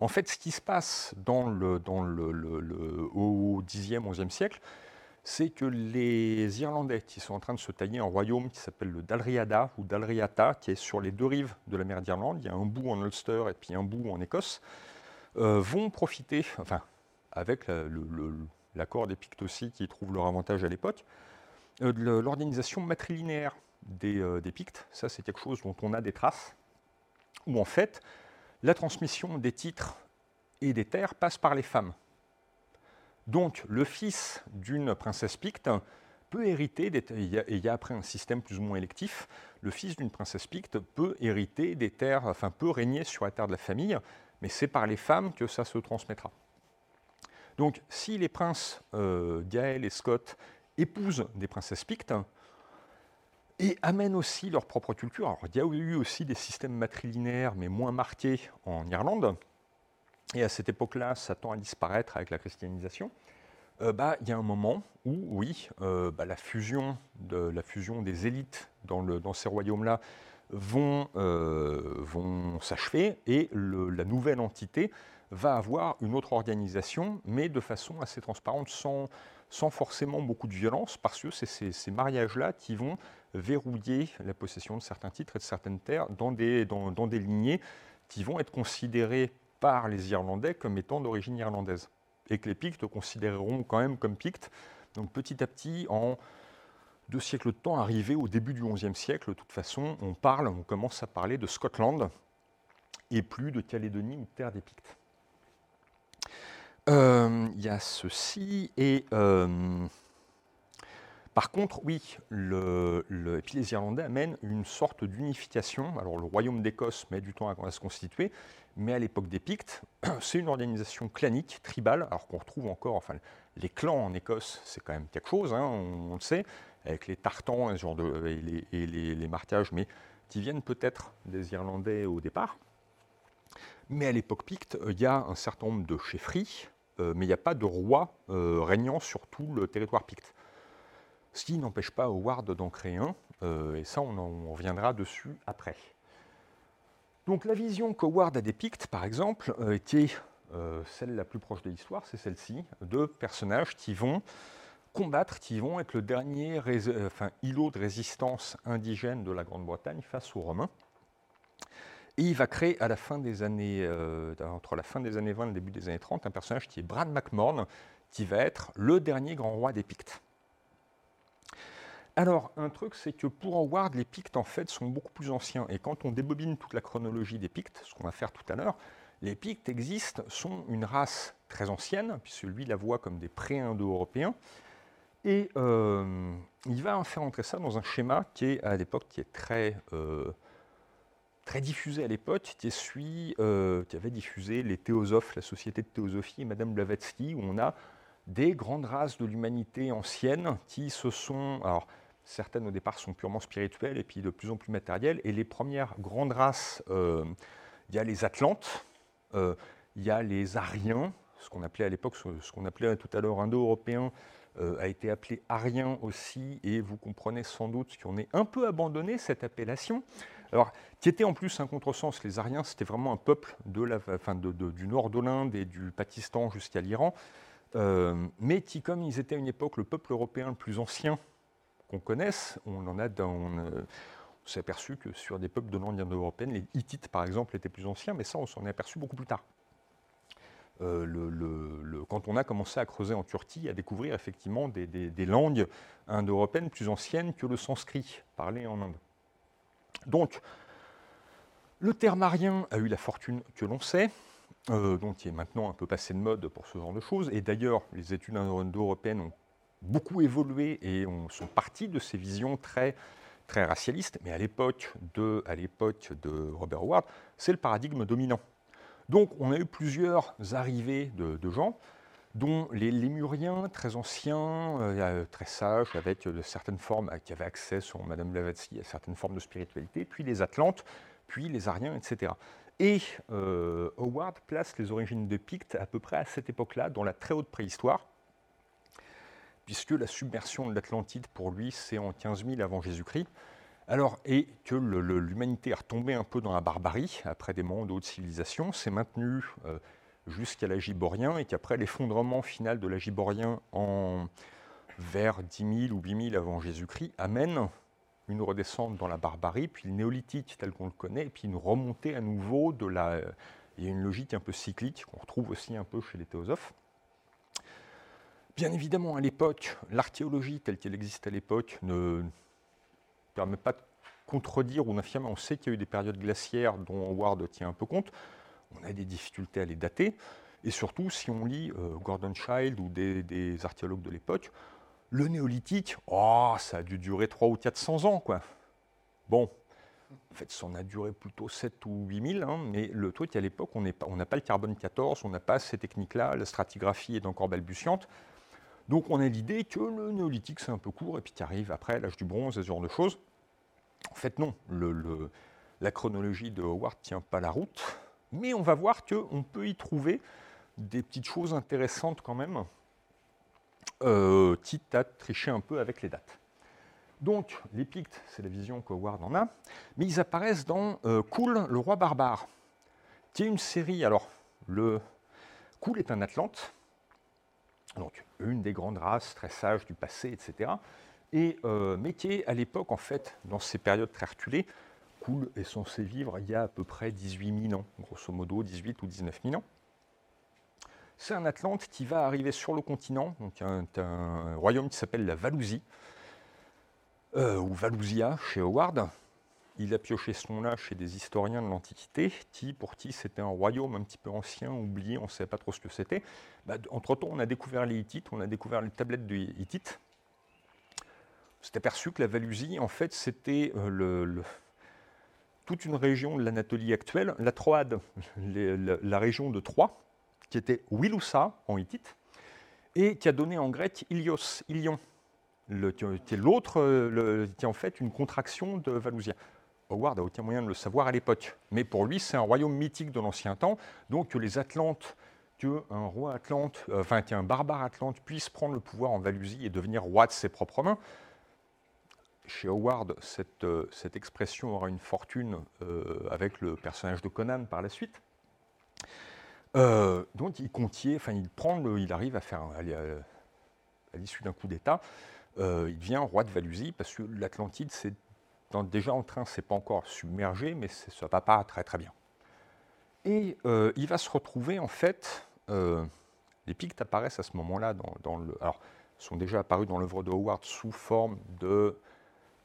En fait, ce qui se passe dans le, au Xe, XIe siècle, c'est que les Irlandais qui sont en train de se tailler un royaume qui s'appelle le Dalriada ou Dalriata, qui est sur les deux rives de la mer d'Irlande, il y a un bout en Ulster et puis un bout en Écosse, vont profiter, enfin, avec l'accord des Pictes aussi qui trouve leur avantage à l'époque, euh, de l'organisation matrilinéaire des, euh, des Pictes. Ça, c'est quelque chose dont on a des traces, où en fait, la transmission des titres et des terres passe par les femmes. Donc le fils d'une princesse picte peut hériter, et il y, a après un système plus ou moins électif, le fils d'une princesse picte peut hériter des terres, enfin peut régner sur la terre de la famille, mais c'est par les femmes que ça se transmettra. Donc si les princes euh, Gaël et Scott épousent des princesses pictes, et amènent aussi leur propre culture. Alors, il y a eu aussi des systèmes matrilinéaires, mais moins marqués en Irlande, et à cette époque-là, ça tend à disparaître avec la christianisation. Euh, bah, il y a un moment où, oui, euh, bah, la, fusion des élites dans ces royaumes-là vont, euh, vont s'achever et la nouvelle entité va avoir une autre organisation, mais de façon assez transparente, sans, forcément beaucoup de violence, parce que c'est ces, mariages-là qui vont verrouiller la possession de certains titres et de certaines terres dans des, dans des lignées qui vont être considérées par les Irlandais comme étant d'origine irlandaise, et que les Pictes considéreront quand même comme Pictes. Donc petit à petit, en deux siècles de temps, arrivé au début du XIe siècle, de toute façon, on parle, on commence à parler de Scotland, et plus de Calédonie ou terre des Pictes. Euh, il y a ceci, et euh, par contre, oui, le, et les Irlandais amènent une sorte d'unification. Alors le royaume d'Écosse met du temps à, se constituer, mais à l'époque des Pictes, c'est une organisation clanique, tribale, alors qu'on retrouve encore, enfin les clans en Écosse, c'est quand même quelque chose, hein, on, le sait, avec les tartans et, genre de, et, les, marquages, mais qui viennent peut-être des Irlandais au départ. Mais à l'époque picte, il y a un certain nombre de chefferies, euh, mais il n'y a pas de roi euh, régnant sur tout le territoire picte. Ce qui n'empêche pas Howard d'en créer un, euh, et ça on, en, reviendra dessus après. Donc la vision qu'Howard a des Pictes, par exemple, était celle la plus proche de l'histoire, c'est celle-ci, de personnages qui vont combattre, qui vont être le dernier enfin, îlot de résistance indigène de la Grande-Bretagne face aux Romains. Et il va créer à années, entre la fin des années 20 et le début des années 30, un personnage qui est Brad McMorn, qui va être le dernier grand roi des Pictes. Alors, un truc, c'est que pour Howard, les Pictes, en fait, sont beaucoup plus anciens. Et quand on débobine toute la chronologie des Pictes, ce qu'on va faire tout à l'heure, les Pictes existent, sont une race très ancienne, puisque lui la voit comme des pré-indo-européens. Et euh, il va faire entrer ça dans un schéma qui est, à l'époque, qui est très, euh, très diffusé à l'époque, qui, euh, qui avait diffusé les théosophes, la Société de théosophie et Madame Blavatsky, où on a des grandes races de l'humanité ancienne qui se sont... Alors, certaines au départ sont purement spirituelles et puis de plus en plus matérielles. Et les premières grandes races, il y a les Atlantes, il y a les Ariens, ce qu'on appelait à l'époque, ce qu'on appelait tout à l'heure indo-européen, euh, a été appelé Arien aussi, et vous comprenez sans doute qu'on est un peu abandonné cette appellation. Alors, qui était en plus un contresens, les Ariens, c'était vraiment un peuple de la, du nord de l'Inde et du Pakistan jusqu'à l'Iran, mais qui, comme ils étaient à une époque le peuple européen le plus ancien qu'on connaisse. On en a dans, on s'est aperçu que sur des peuples de l'Inde européenne, les Hittites par exemple étaient plus anciens, mais ça on s'en est aperçu beaucoup plus tard. Euh, quand on a commencé à creuser en Turquie, à découvrir effectivement des, langues indo-européennes plus anciennes que le sanskrit parlé en Inde. Donc, le terme arien a eu la fortune que l'on sait, euh, donc qui est maintenant un peu passé de mode pour ce genre de choses. Et d'ailleurs, les études indo-européennes ont beaucoup évolué et on, sont partis de ces visions très, très racialistes, mais à l'époque de, à de Robert Howard, c'est le paradigme dominant. Donc on a eu plusieurs arrivées de, gens, dont les Lémuriens, très anciens, euh, très sages, avec de certaines formes, qui avaient accès, sur Madame Blavatsky, à certaines formes de spiritualité, puis les Atlantes, puis les Ariens, etc. Et euh, Howard place les origines de Pictes à peu près à cette époque-là, dans la très haute préhistoire, puisque la submersion de l'Atlantide, pour lui, c'est en 15 000 avant Jésus-Christ. Alors, et que l'humanité est retombée un peu dans la barbarie, après des moments de haute civilisation, s'est maintenue euh, jusqu'à l'Agiborien, et qu'après l'effondrement final de l'Agiborien en vers 10 000 ou 8 000 avant Jésus-Christ, amène une redescente dans la barbarie, puis le néolithique tel qu'on le connaît, et puis une remontée à nouveau de la... Il y a une logique un peu cyclique qu'on retrouve aussi un peu chez les théosophes. Bien évidemment, à l'époque, l'archéologie telle qu'elle existe à l'époque ne permet pas de contredire ou d'affirmer. On sait qu'il y a eu des périodes glaciaires dont Howard tient un peu compte. On a des difficultés à les dater. Et surtout, si on lit euh, Gordon Child ou des, archéologues de l'époque, le néolithique, oh, ça a dû durer 300 ou 400 ans. Quoi. Bon, en fait, ça en a duré plutôt 7 ou 8000, hein, mais le truc, à l'époque, on n'a pas le carbone 14, on n'a pas ces techniques-là, la stratigraphie est encore balbutiante. Donc on a l'idée que le néolithique c'est un peu court et puis tu arrives après l'âge du bronze et ce genre de choses. En fait non, la chronologie de Howard ne tient pas la route, mais on va voir qu'on peut y trouver des petites choses intéressantes quand même, euh, à tricher un peu avec les dates. Donc les Pictes, c'est la vision qu'Howard en a, mais ils apparaissent dans euh, Cool, le roi barbare, qui est une série, alors le Cool est un Atlante, donc une des grandes races très sages du passé, etc. Et, euh, mais à l'époque, en fait, dans ces périodes très reculées, cool est censé vivre il y a à peu près 18 000 ans, grosso modo 18 ou 19 000 ans. C'est un Atlante qui va arriver sur le continent, donc un, un royaume qui s'appelle la Valousie, euh, ou Valousia chez Howard, il a pioché ce nom-là chez des historiens de l'Antiquité, qui, pour qui c'était un royaume un petit peu ancien, oublié, on ne savait pas trop ce que c'était. Bah, entre-temps, on a découvert les Hittites, on a découvert les tablettes de Hittites. On s'est aperçu que la Valusie, en fait, c'était euh, toute une région de l'Anatolie actuelle, la Troade, la, région de Troie, qui était Wiloussa en hittite, et qui a donné en grec Ilios, Ilion, qui est l'autre, euh, qui est en fait une contraction de Valousia. Howard n'a aucun moyen de le savoir à l'époque. Mais pour lui, c'est un royaume mythique de l'ancien temps. Donc les Atlantes, qu'un roi Atlante, euh, enfin qu'un barbare Atlante puisse prendre le pouvoir en Valusie et devenir roi de ses propres mains. Chez Howard, cette, euh, expression aura une fortune euh, avec le personnage de Conan par la suite. Donc il contiert, enfin il prend, il arrive à faire, à l'issue d'un coup d'État, il devient roi de Valusie parce que l'Atlantide, c'est déjà en train, c'est pas encore submergé, mais ça va pas très très bien. Et euh, il va se retrouver en fait, les Pictes apparaissent à ce moment-là dans, le, alors sont déjà apparus dans l'œuvre de Howard sous forme de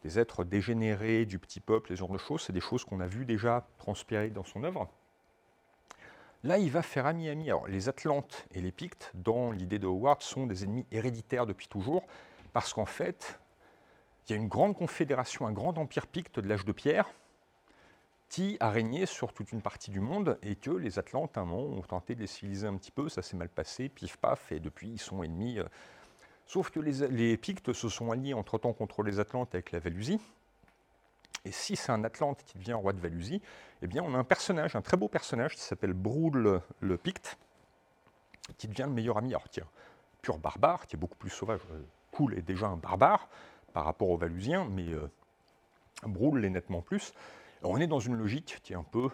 des êtres dégénérés, du petit peuple, les genres de choses. C'est des choses qu'on a vues déjà transpirer dans son œuvre. Là, il va faire ami-ami. Alors, les Atlantes et les Pictes, dans l'idée de Howard, sont des ennemis héréditaires depuis toujours, parce qu'en fait, il y a une grande confédération, un grand empire picte de l'âge de pierre, qui a régné sur toute une partie du monde, et que les Atlantes, un moment, ont tenté de les civiliser un petit peu, ça s'est mal passé, pif paf, et depuis, ils sont ennemis. Euh. Sauf que les, Pictes se sont alliés entre-temps contre les Atlantes avec la Valusie, et si c'est un Atlante qui devient roi de Valusie, eh bien, on a un personnage, un très beau personnage qui s'appelle Broul le, Picte, qui devient le meilleur ami. Alors, tiens, pur barbare, qui est beaucoup plus sauvage. Euh, cool est déjà un barbare par rapport aux Valusiens, mais euh, Broul nettement plus. on est dans une logique qui est un peu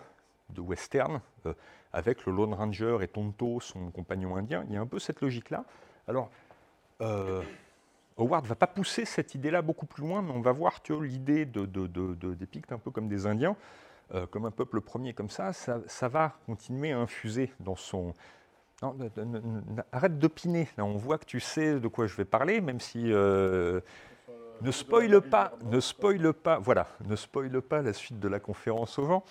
de western, euh, avec le Lone Ranger et Tonto, son compagnon indien. Il y a un peu cette logique-là. Alors, Howard ne va pas pousser cette idée-là beaucoup plus loin, mais on va voir que l'idée de, des Pictes, un peu comme des Indiens, euh, comme un peuple premier comme ça, ça, va continuer à infuser dans son... Arrête d'opiner, on voit que tu sais de quoi je vais parler, même si... Ne spoile pas, ne spoile pas, voilà, ne spoile pas la suite de la conférence au vent.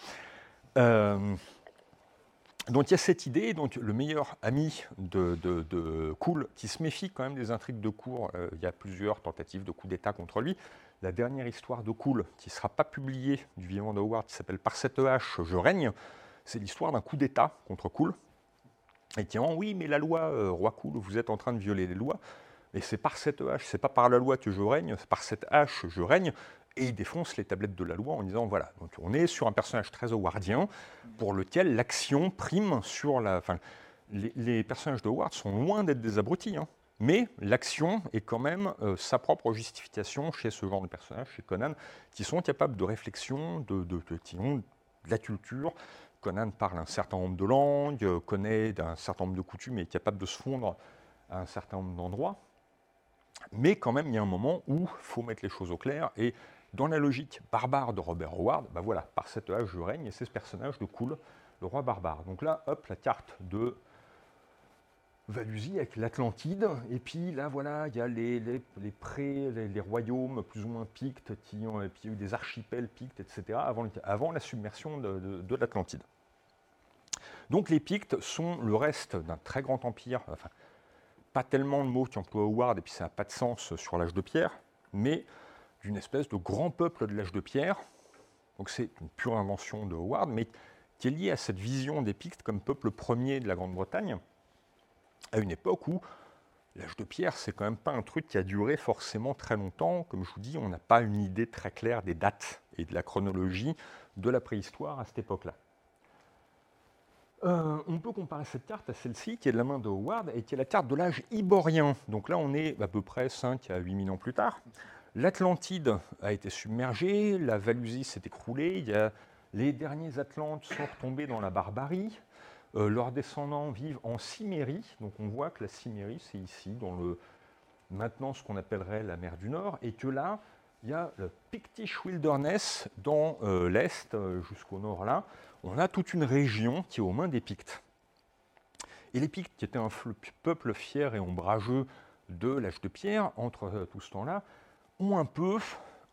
Euh, donc il y a cette idée, donc le meilleur ami de, Cool, qui se méfie quand même des intrigues de cour, euh, il y a plusieurs tentatives de coup d'État contre lui. La dernière histoire de Cool, qui ne sera pas publiée du vivant de Howard, qui s'appelle Par cette hache, je règne, c'est l'histoire d'un coup d'État contre Cool. Et qui dit oui, mais la loi, euh, roi Cool, vous êtes en train de violer les lois. Et c'est par cette hache, c'est pas par la loi que je règne, c'est par cette hache je règne et il défonce les tablettes de la loi en disant voilà, donc on est sur un personnage très howardien pour lequel l'action prime sur la. Enfin, les, personnages de Howard sont loin d'être des abrutis, hein. mais l'action est quand même euh, sa propre justification chez ce genre de personnages, chez Conan, qui sont capables de réflexion, de, de, qui ont de la culture. Conan parle un certain nombre de langues, connaît un certain nombre de coutumes et est capable de se fondre à un certain nombre d'endroits. Mais quand même, il y a un moment où il faut mettre les choses au clair et dans la logique barbare de Robert Howard, ben voilà, par cette âge je règne, et c'est ce personnage de Cool, le roi barbare. Donc là, hop, la carte de Valusie avec l'Atlantide, et puis là, voilà, il y a les, prés, les, royaumes plus ou moins pictes, qui ont, et puis il y a eu des archipels pictes, etc., avant, la submersion de, de, l'Atlantide. Donc les Pictes sont le reste d'un très grand empire, pas tellement le mot qu'emploie Howard, et puis ça n'a pas de sens sur l'âge de pierre, mais d'une espèce de grand peuple de l'âge de pierre. Donc c'est une pure invention de Howard, mais qui est liée à cette vision des Pictes comme peuple premier de la Grande-Bretagne, à une époque où l'âge de pierre, c'est quand même pas un truc qui a duré forcément très longtemps. Comme je vous dis, on n'a pas une idée très claire des dates et de la chronologie de la préhistoire à cette époque-là. Euh, on peut comparer cette carte à celle-ci, qui est de la main de Howard, et qui est la carte de l'âge iborien. Donc là, on est à peu près 5 à 8 000 ans plus tard. L'Atlantide a été submergée, la Valusie s'est écroulée, les derniers Atlantes sont retombés dans la barbarie, euh, leurs descendants vivent en Cimérie, donc on voit que la Cimérie c'est ici, dans le, maintenant ce qu'on appellerait la mer du Nord, et que là, il y a le Pictish Wilderness dans euh, l'Est, jusqu'au Nord là, on a toute une région qui est aux mains des Pictes. Et les Pictes, qui étaient un peuple fier et ombrageux de l'âge de pierre, entre tout ce temps-là, ont un peu,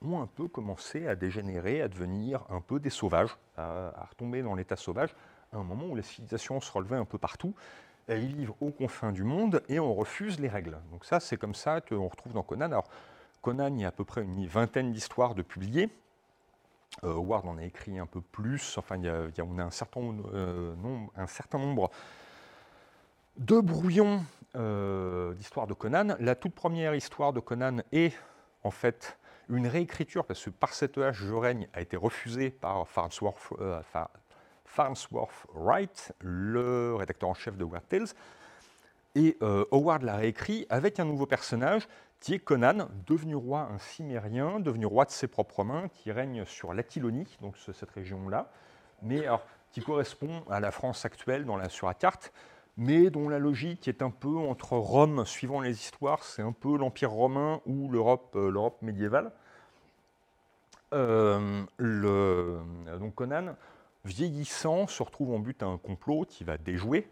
ont un peu commencé à dégénérer, à devenir un peu des sauvages, à, retomber dans l'état sauvage, à un moment où la civilisation se relevait un peu partout. Ils vivent aux confins du monde et on refuse les règles. Donc ça, c'est comme ça qu'on retrouve dans Conan. Alors, Conan, il y a à peu près une vingtaine d'histoires de publiées. Euh, Howard en a écrit un peu plus. Enfin, y a, on a un certain, euh, nombre, de brouillons euh, d'histoires de Conan. La toute première histoire de Conan est en fait une réécriture, parce que par cette hache, je règne, a été refusée par Farnsworth, Wright, le rédacteur en chef de Weird Tales. Et euh, Howard l'a réécrit avec un nouveau personnage qui est Conan, devenu roi, un cimérien, devenu roi de ses propres mains, qui règne sur l'Aquilonie, donc cette région-là, mais qui correspond à la France actuelle dans la, sur la carte, mais dont la logique est un peu entre Rome, suivant les histoires, c'est un peu l'Empire romain ou l'Europe euh, médiévale. Euh, Conan, vieillissant, se retrouve en but à un complot qui va déjouer.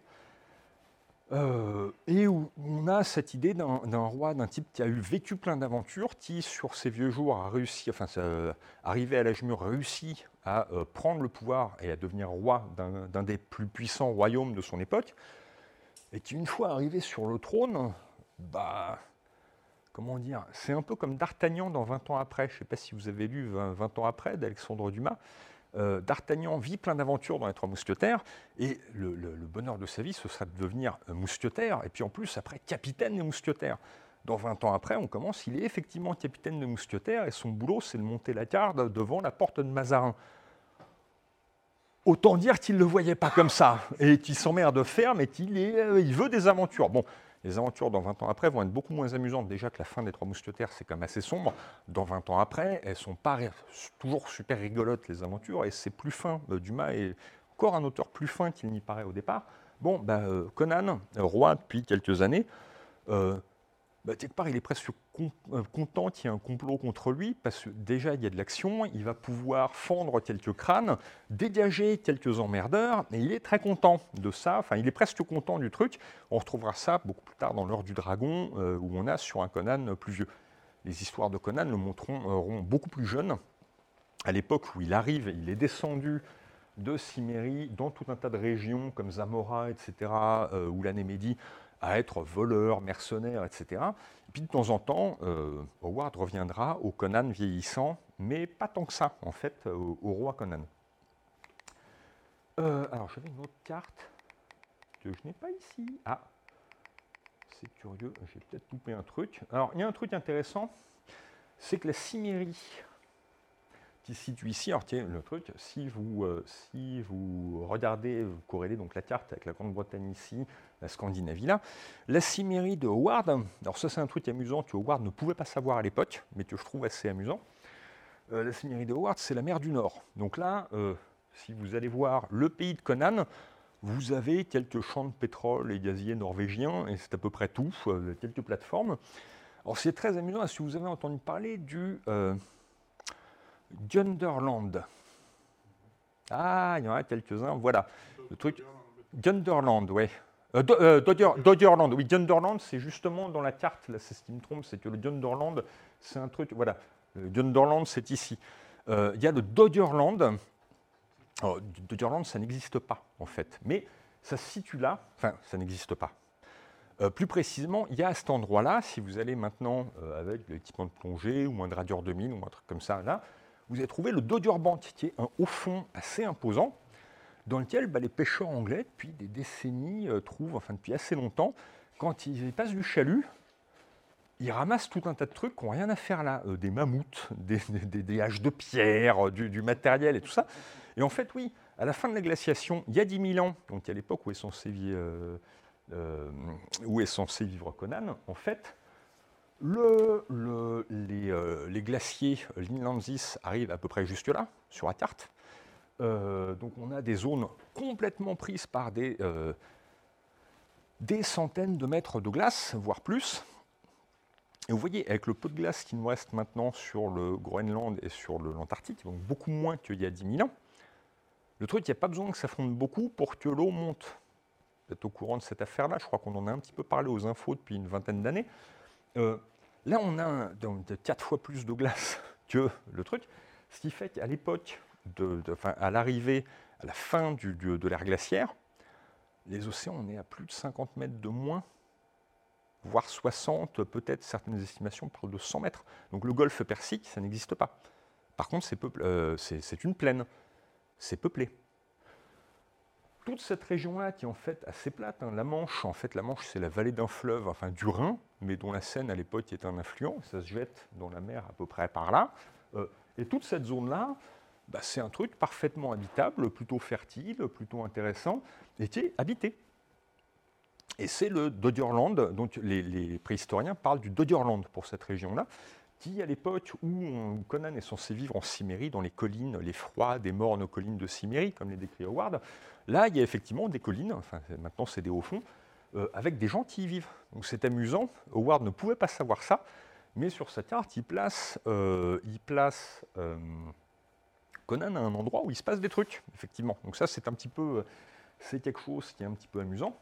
Euh, et où on a cette idée d'un roi, d'un type qui a eu vécu plein d'aventures, qui sur ses vieux jours a réussi, enfin arrivé à l'âge mûr, réussi à euh, prendre le pouvoir et à devenir roi d'un des plus puissants royaumes de son époque, et qui une fois arrivé sur le trône, bah, comment dire, c'est un peu comme D'Artagnan dans 20 ans après, je ne sais pas si vous avez lu 20 ans après d'Alexandre Dumas, euh, D'Artagnan vit plein d'aventures dans les Trois Mousquetaires, et le, bonheur de sa vie, ce sera de devenir mousquetaire, et puis en plus, après, capitaine des mousquetaires. Dans 20 ans après, on commence, il est effectivement capitaine des mousquetaires, et son boulot, c'est de monter la garde devant la porte de Mazarin. Autant dire qu'il ne le voyait pas comme ça, et qu'il s'emmerde de faire, mais qu'il euh, il veut des aventures. Les aventures dans 20 ans après vont être beaucoup moins amusantes. Déjà que la fin des Trois Mousquetaires, c'est quand même assez sombre. Dans 20 ans après, elles sont pas toujours super rigolotes, les aventures, et c'est plus fin. Euh, Dumas est encore un auteur plus fin qu'il n'y paraît au départ. Bon, bah, euh, Conan, euh, roi depuis quelques années, bah, quelque part, il est presque euh, content qu'il y ait un complot contre lui, parce que déjà, il y a de l'action, il va pouvoir fendre quelques crânes, dégager quelques emmerdeurs, et il est très content de ça, enfin, il est presque content du truc. On retrouvera ça beaucoup plus tard dans l'heure du dragon, euh, où on a sur un Conan plus vieux. Les histoires de Conan le montreront beaucoup plus jeune, à l'époque où il arrive, il est descendu de Cimérie dans tout un tas de régions comme Zamora, etc., euh, ou la Némédie, à être voleur, mercenaire, etc. Et puis de temps en temps, euh, Howard reviendra au Conan vieillissant, mais pas tant que ça, en fait, au, roi Conan. Euh, alors j'avais une autre carte que je n'ai pas ici. Ah, c'est curieux, j'ai peut-être loupé un truc. Alors il y a un truc intéressant, c'est que la Cimérie qui se situe ici. Alors, tiens, le truc, si vous, euh, si vous regardez, vous corrélez donc la carte avec la Grande-Bretagne ici, la Scandinavie là, la Cimérie de Howard, alors ça c'est un truc amusant que Howard ne pouvait pas savoir à l'époque, mais que je trouve assez amusant. Euh, la Cimérie de Howard, c'est la mer du Nord. Donc là, euh, si vous allez voir le pays de Conan, vous avez quelques champs de pétrole et gaziers norvégiens, et c'est à peu près tout, quelques plateformes. Alors c'est très amusant, est-ce que vous avez entendu parler du Gunderland? Ah, il y en a quelques-uns, voilà. Le truc. Gunderland, ouais. Euh, euh, Dodgerland, oui, Gunderland, c'est justement dans la carte, là, c'est ce qui me trompe, c'est que le Gunderland, c'est un truc, voilà, le Gunderland, c'est ici. Euh, il y a le Dodgerland. Dodgerland, ça n'existe pas, en fait, mais ça se situe là, enfin, ça n'existe pas. plus précisément, il y a cet endroit-là, si vous allez maintenant avec l'équipement de plongée ou un Dradur 2000 ou un truc comme ça, là, vous avez trouvé le Dodurbank, qui est un haut fond assez imposant, dans lequel bah, les pêcheurs anglais, depuis des décennies, euh, trouvent, enfin depuis assez longtemps, quand ils passent du chalut, ils ramassent tout un tas de trucs qui n'ont rien à faire là, euh, des mammouths, des, haches de pierre, euh, du, matériel et tout ça. Et en fait, oui, à la fin de la glaciation, il y a 10 000 ans, donc à l'époque où, est censé vivre, où censé vivre Conan, en fait, le, les, glaciers l'Inlandsis arrivent à peu près jusque-là, sur la carte. Euh, donc on a des zones complètement prises par des, euh, des centaines de mètres de glace, voire plus. Et vous voyez, avec le peu de glace qui nous reste maintenant sur le Groenland et sur l'Antarctique, donc beaucoup moins qu'il y a 10 000 ans, le truc, il n'y a pas besoin que ça fonde beaucoup pour que l'eau monte. Vous êtes au courant de cette affaire-là, je crois qu'on en a un petit peu parlé aux infos depuis une vingtaine d'années. Euh, là, on a donc, quatre fois plus de glace que le truc, ce qui fait qu'à l'époque, à l'arrivée, à la fin de l'ère glaciaire, les océans, on est à plus de 50 mètres de moins, voire 60, peut-être certaines estimations parlent de 100 mètres. Donc le golfe Persique, ça n'existe pas. Par contre, c'est euh, une plaine, c'est peuplé toute cette région-là qui est en fait assez plate, hein, la Manche, en fait la Manche c'est la vallée d'un fleuve, enfin du Rhin, mais dont la Seine à l'époque est un affluent, ça se jette dans la mer à peu près par là. Euh, et toute cette zone-là, bah, c'est un truc parfaitement habitable, plutôt fertile, plutôt intéressant, et qui est habité. Et c'est le Dodgerland, donc les, préhistoriens parlent du Dodgerland pour cette région-là, qui, à l'époque où Conan est censé vivre en Cimmérie, dans les collines, les froides et mornes collines de Cimmérie, comme les décrit Howard, là, il y a effectivement des collines, enfin maintenant c'est des hauts fonds, euh, avec des gens qui y vivent. Donc c'est amusant, Howard ne pouvait pas savoir ça, mais sur sa carte, il place, euh, il place euh, Conan à un endroit où il se passe des trucs, effectivement. Donc ça, c'est un petit peu, c'est quelque chose qui est un petit peu amusant.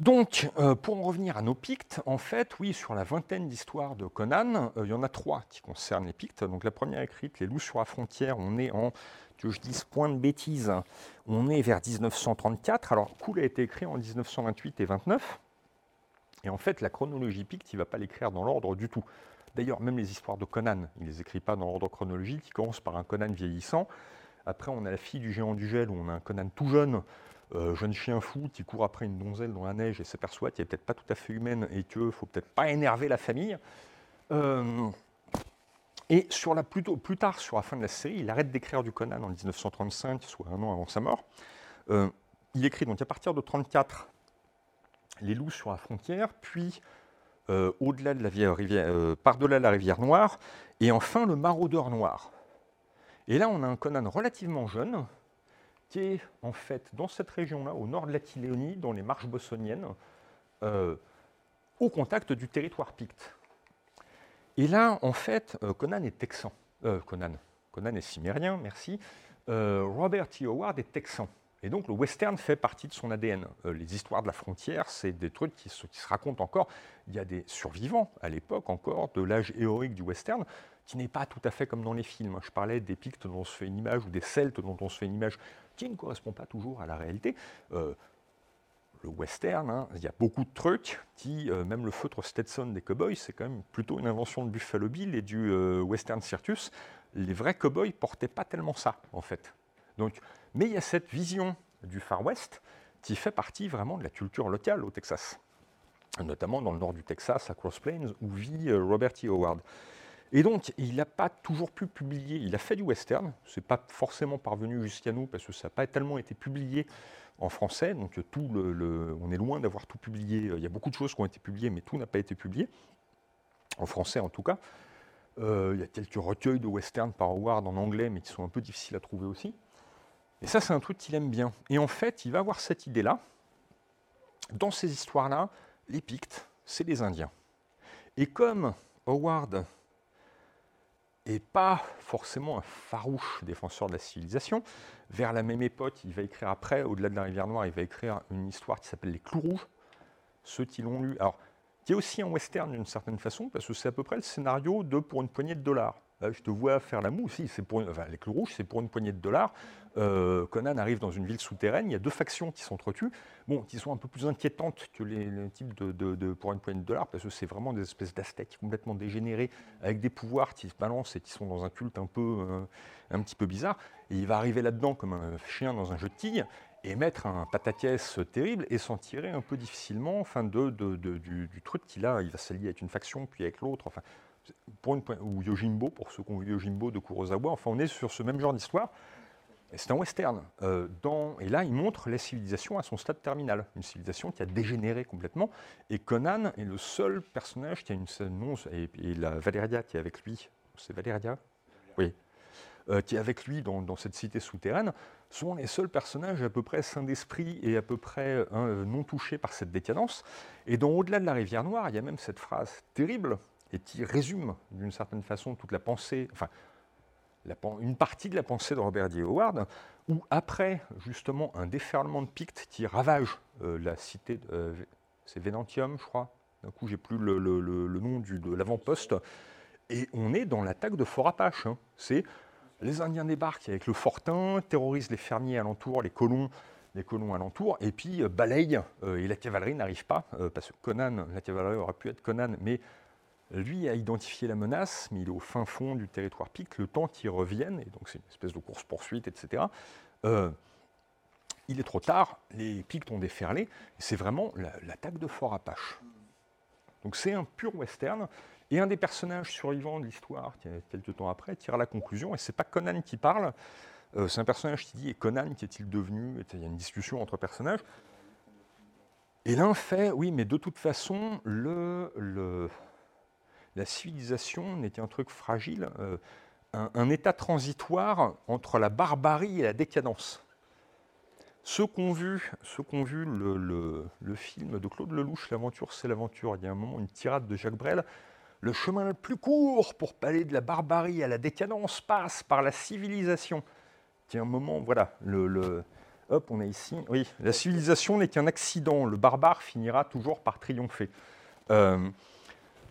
Donc, euh, pour en revenir à nos Pictes, en fait, oui, sur la vingtaine d'histoires de Conan, euh, il y en a trois qui concernent les Pictes. Donc, la première écrite, Les loups sur la frontière, on est en, que je dise point de bêtises, on est vers 1934. Alors, Cool a été écrit en 1928 et 29. Et en fait, la chronologie Picte, il ne va pas l'écrire dans l'ordre du tout. D'ailleurs, même les histoires de Conan, il ne les écrit pas dans l'ordre chronologique. Il commence par un Conan vieillissant. Après, on a la fille du géant du gel, où on a un Conan tout jeune, euh, jeune chien fou qui court après une donzelle dans la neige et s'aperçoit qu'elle n'est peut-être pas tout à fait humaine et qu'il ne faut peut-être pas énerver la famille. Euh, et plus, tard, sur la fin de la série, il arrête d'écrire du Conan en 1935, soit un an avant sa mort. Euh, il écrit donc à partir de 1934 Les loups sur la frontière, puis au-delà de la rivière, par-delà la rivière Noire, et enfin le maraudeur noir. Et là, on a un Conan relativement jeune, qui est en fait dans cette région-là, au nord de la Tiléonie, dans les marches bossoniennes, euh, au contact du territoire picte. Et là, en fait, euh, Conan est texan. Euh, Conan. Conan est cimérien, merci. Robert T. Howard est texan. Et donc le western fait partie de son ADN. les histoires de la frontière, c'est des trucs qui se, racontent encore. Il y a des survivants à l'époque encore de l'âge héroïque du western qui n'est pas tout à fait comme dans les films. Je parlais des Pictes dont on se fait une image ou des Celtes dont on se fait une image qui ne correspond pas toujours à la réalité. Euh, le western, hein, il y a beaucoup de trucs qui, euh, même le feutre Stetson des cowboys, c'est quand même plutôt une invention de Buffalo Bill et du euh, western circus. Les vrais cowboys portaient pas tellement ça, en fait. Donc, mais il y a cette vision du Far West qui fait partie vraiment de la culture locale au Texas, notamment dans le nord du Texas, à Cross Plains, où vit Robert E. Howard. Et donc, il n'a pas toujours pu publier. Il a fait du western. Ce n'est pas forcément parvenu jusqu'à nous parce que ça n'a pas tellement été publié en français. Donc, tout le, on est loin d'avoir tout publié. Il y a beaucoup de choses qui ont été publiées, mais tout n'a pas été publié. En français, en tout cas. Euh, il y a quelques recueils de western par Howard en anglais, mais qui sont un peu difficiles à trouver aussi. Et ça, c'est un truc qu'il aime bien. Et en fait, il va avoir cette idée-là. Dans ces histoires-là, les Pictes, c'est les Indiens. Et comme Howard et pas forcément un farouche défenseur de la civilisation. Vers la même époque, il va écrire après, au-delà de la rivière Noire, il va écrire une histoire qui s'appelle Les Clous Rouges. Ceux qui l'ont lu, alors qui est aussi un western d'une certaine façon, parce que c'est à peu près le scénario de Pour une poignée de dollars je te vois faire la moue. Si, c'est pour les clous rouges, c'est pour une poignée de dollars. Euh, Conan arrive dans une ville souterraine. Il y a deux factions qui s'entretuent, bon, qui sont un peu plus inquiétantes que les, types de, pour une poignée de dollars, parce que c'est vraiment des espèces d'aztèques complètement dégénérés, avec des pouvoirs qui se balancent et qui sont dans un culte un peu, euh, un petit peu bizarre. Et il va arriver là-dedans comme un chien dans un jeu de quilles et mettre un pataquès terrible et s'en tirer un peu difficilement, enfin de, du, du, truc qu'il a. Il va s'allier avec une faction puis avec l'autre. Enfin, pour une, ou Yojimbo, pour ceux qui ont vu Yojimbo de Kurosawa. Enfin, on est sur ce même genre d'histoire. C'est un western. Euh, dans, et là, il montre la civilisation à son stade terminal. Une civilisation qui a dégénéré complètement. Et Conan est le seul personnage qui a une non, et, et la Valéria qui est avec lui. C'est Valéria Oui. Euh, qui est avec lui dans, cette cité souterraine, sont les seuls personnages à peu près sains d'esprit et à peu près hein, non touchés par cette décadence. Et dans Au-delà de la rivière Noire, il y a même cette phrase terrible et qui résume d'une certaine façon toute la pensée, enfin, une partie de la pensée de Robert D. Howard, où après justement un déferlement de Pictes qui ravage euh, la cité, euh, c'est Venantium, je crois, d'un coup j'ai plus le, nom de l'avant-poste, et on est dans l'attaque de Fort Apache. Hein. C'est les Indiens débarquent avec le fortin, terrorisent les fermiers alentours, les colons, les colons alentours, et puis euh, balayent, et la cavalerie n'arrive pas, parce que Conan, la cavalerie aurait pu être Conan, mais lui a identifié la menace, mais il est au fin fond du territoire Picte, le temps qu'il revienne, et donc c'est une espèce de course-poursuite, etc. Euh, il est trop tard, les Pictes ont déferlé, c'est vraiment l'attaque de Fort Apache. Donc c'est un pur western, et un des personnages survivants de l'histoire, quelques temps après, tire la conclusion, et c'est pas Conan qui parle, euh, c'est un personnage qui dit, et Conan, qu'est-il devenu? Il y a une discussion entre personnages. Et l'un fait, oui, mais de toute façon, le la civilisation n'était un truc fragile, euh, un, état transitoire entre la barbarie et la décadence. Ceux qui ont vu, vu le, film de Claude Lelouch, L'aventure, c'est l'aventure, il y a un moment, une tirade de Jacques Brel, le chemin le plus court pour aller de la barbarie à la décadence passe par la civilisation. Il y a un moment, voilà, hop, on est ici. Oui, la civilisation n'est qu'un accident, le barbare finira toujours par triompher. Euh,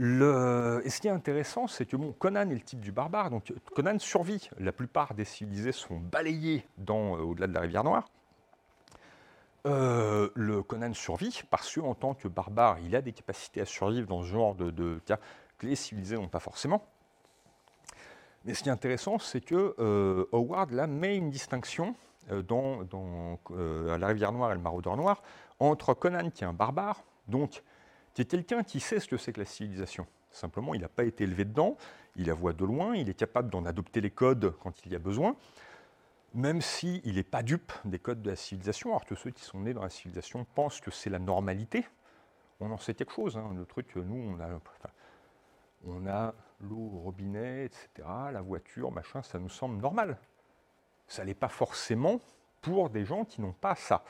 et ce qui est intéressant, c'est que Conan est le type du barbare, donc Conan survit. La plupart des civilisés sont balayés euh, au-delà de la rivière Noire. Euh, le Conan survit parce qu'en tant que barbare, il a des capacités à survivre dans ce genre de, cas que les civilisés n'ont pas forcément. Mais ce qui est intéressant, c'est que euh, Howard là, met une distinction dans, à la rivière Noire et le maraudeur noir entre Conan qui est un barbare, donc qui est quelqu'un qui sait ce que c'est que la civilisation. Simplement, il n'a pas été élevé dedans, il la voit de loin, il est capable d'en adopter les codes quand il y a besoin, même s'il n'est pas dupe des codes de la civilisation, alors que ceux qui sont nés dans la civilisation pensent que c'est la normalité. On en sait quelque chose. Hein. Le truc, nous, on a, on a l'eau au robinet, etc., la voiture, machin, ça nous semble normal. Ça n'est pas forcément pour des gens qui n'ont pas ça.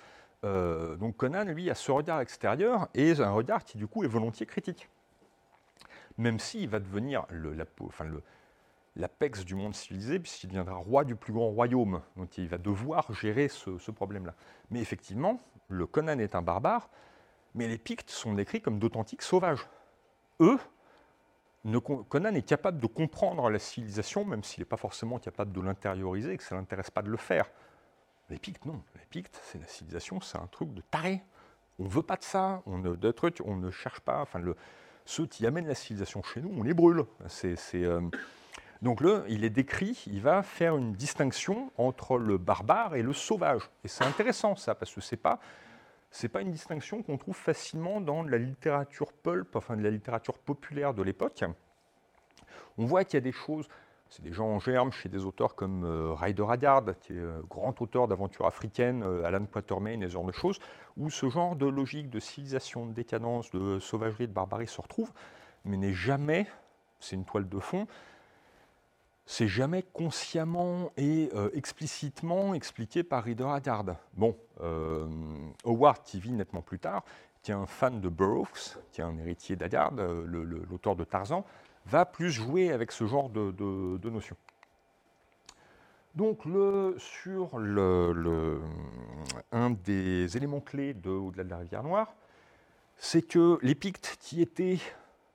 Euh, donc Conan, lui, a ce regard extérieur et un regard qui, du coup, est volontiers critique. Même s'il va devenir l'apex du monde civilisé, puisqu'il deviendra roi du plus grand royaume. Donc il va devoir gérer ce, problème-là. Mais effectivement, le Conan est un barbare, mais les Pictes sont décrits comme d'authentiques sauvages. Eux, Conan est capable de comprendre la civilisation, même s'il n'est pas forcément capable de l'intérioriser et que ça ne l'intéresse pas de le faire. Les Pictes, non. Les Pictes, c'est la civilisation, c'est un truc de taré. On ne veut pas de ça, on ne, de on ne cherche pas. Enfin, le, ceux qui amènent la civilisation chez nous, on les brûle. C'est, euh, Donc là, il est décrit, il va faire une distinction entre le barbare et le sauvage. Et c'est intéressant ça, parce que c'est pas c'est pas une distinction qu'on trouve facilement dans la littérature pulp, enfin de la littérature populaire de l'époque. On voit qu'il y a des choses, c'est des gens en germe chez des auteurs comme euh, Ryder Haggard, qui est euh, grand auteur d'aventures africaines, euh, Alan Quatermain et ce genre de choses, où ce genre de logique de civilisation, de décadence, de sauvagerie, de barbarie se retrouve, mais n'est jamais, c'est une toile de fond, c'est jamais consciemment et explicitement expliqué par Ryder Haggard. Bon, Howard, qui vit nettement plus tard, qui est un fan de Burroughs, qui est un héritier d'Haggard, l'auteur de Tarzan, va plus jouer avec ce genre de, notions. Donc, le, sur le, un des éléments clés de Au-delà de la rivière Noire, c'est que les Pictes, qui étaient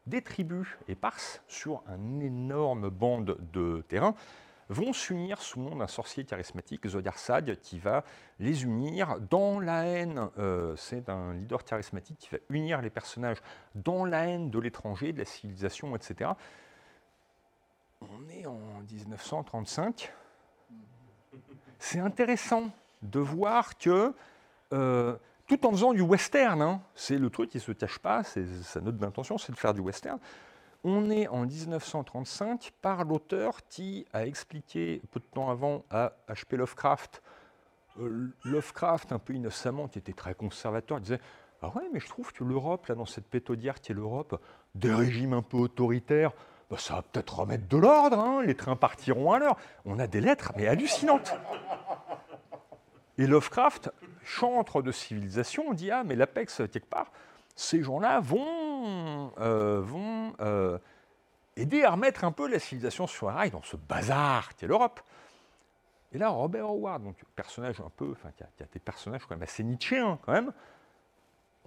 des tribus éparses sur un énorme bande de terrain, vont s'unir sous le nom d'un sorcier charismatique, Zodiarsad, qui va les unir dans la haine. Euh, c'est un leader charismatique qui va unir les personnages dans la haine de l'étranger, de la civilisation, etc. On est en 1935. C'est intéressant de voir que, euh, tout en faisant du western, hein, c'est le truc qui ne se cache pas, c'est sa note d'intention, c'est de faire du western, on est en 1935 par l'auteur qui a expliqué peu de temps avant à H.P. Lovecraft, euh, Lovecraft un peu innocemment, qui était très conservateur, disait Ah ouais, mais je trouve que l'Europe, là, dans cette pétodière qui est l'Europe, des régimes un peu autoritaires, bah, ça va peut-être remettre de l'ordre, hein, les trains partiront à l'heure. On a des lettres, mais hallucinantes. Et Lovecraft, chantre de civilisation, on dit Ah, mais l'Apex, quelque part, ces gens-là vont, euh, vont euh, aider à remettre un peu la civilisation sur un rail dans ce bazar qui est l'Europe. Et là, Robert Howard, donc personnage un peu, enfin, qui a, des personnages quand même assez nietzschéens quand même,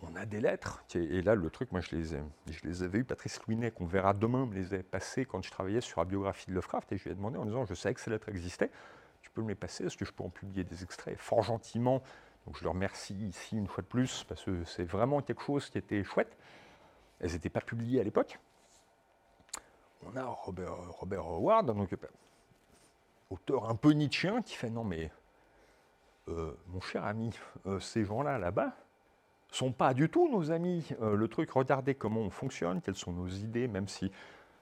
on a des lettres, et là le truc, moi je les, ai, je les avais eu, Patrice Louinet, qu'on verra demain, me les a passées quand je travaillais sur la biographie de Lovecraft, et je lui ai demandé en disant, je savais que ces lettres existaient, tu peux me les passer, est-ce que je peux en publier des extraits? Fort gentiment, donc je le remercie ici une fois de plus, parce que c'est vraiment quelque chose qui était chouette. Elles n'étaient pas publiées à l'époque. On a Robert, Howard, auteur un peu nietzschéen, qui fait non mais, euh, mon cher ami, euh, ces gens-là là-bas sont pas du tout nos amis. Euh, le truc, regardez comment on fonctionne, quelles sont nos idées, même si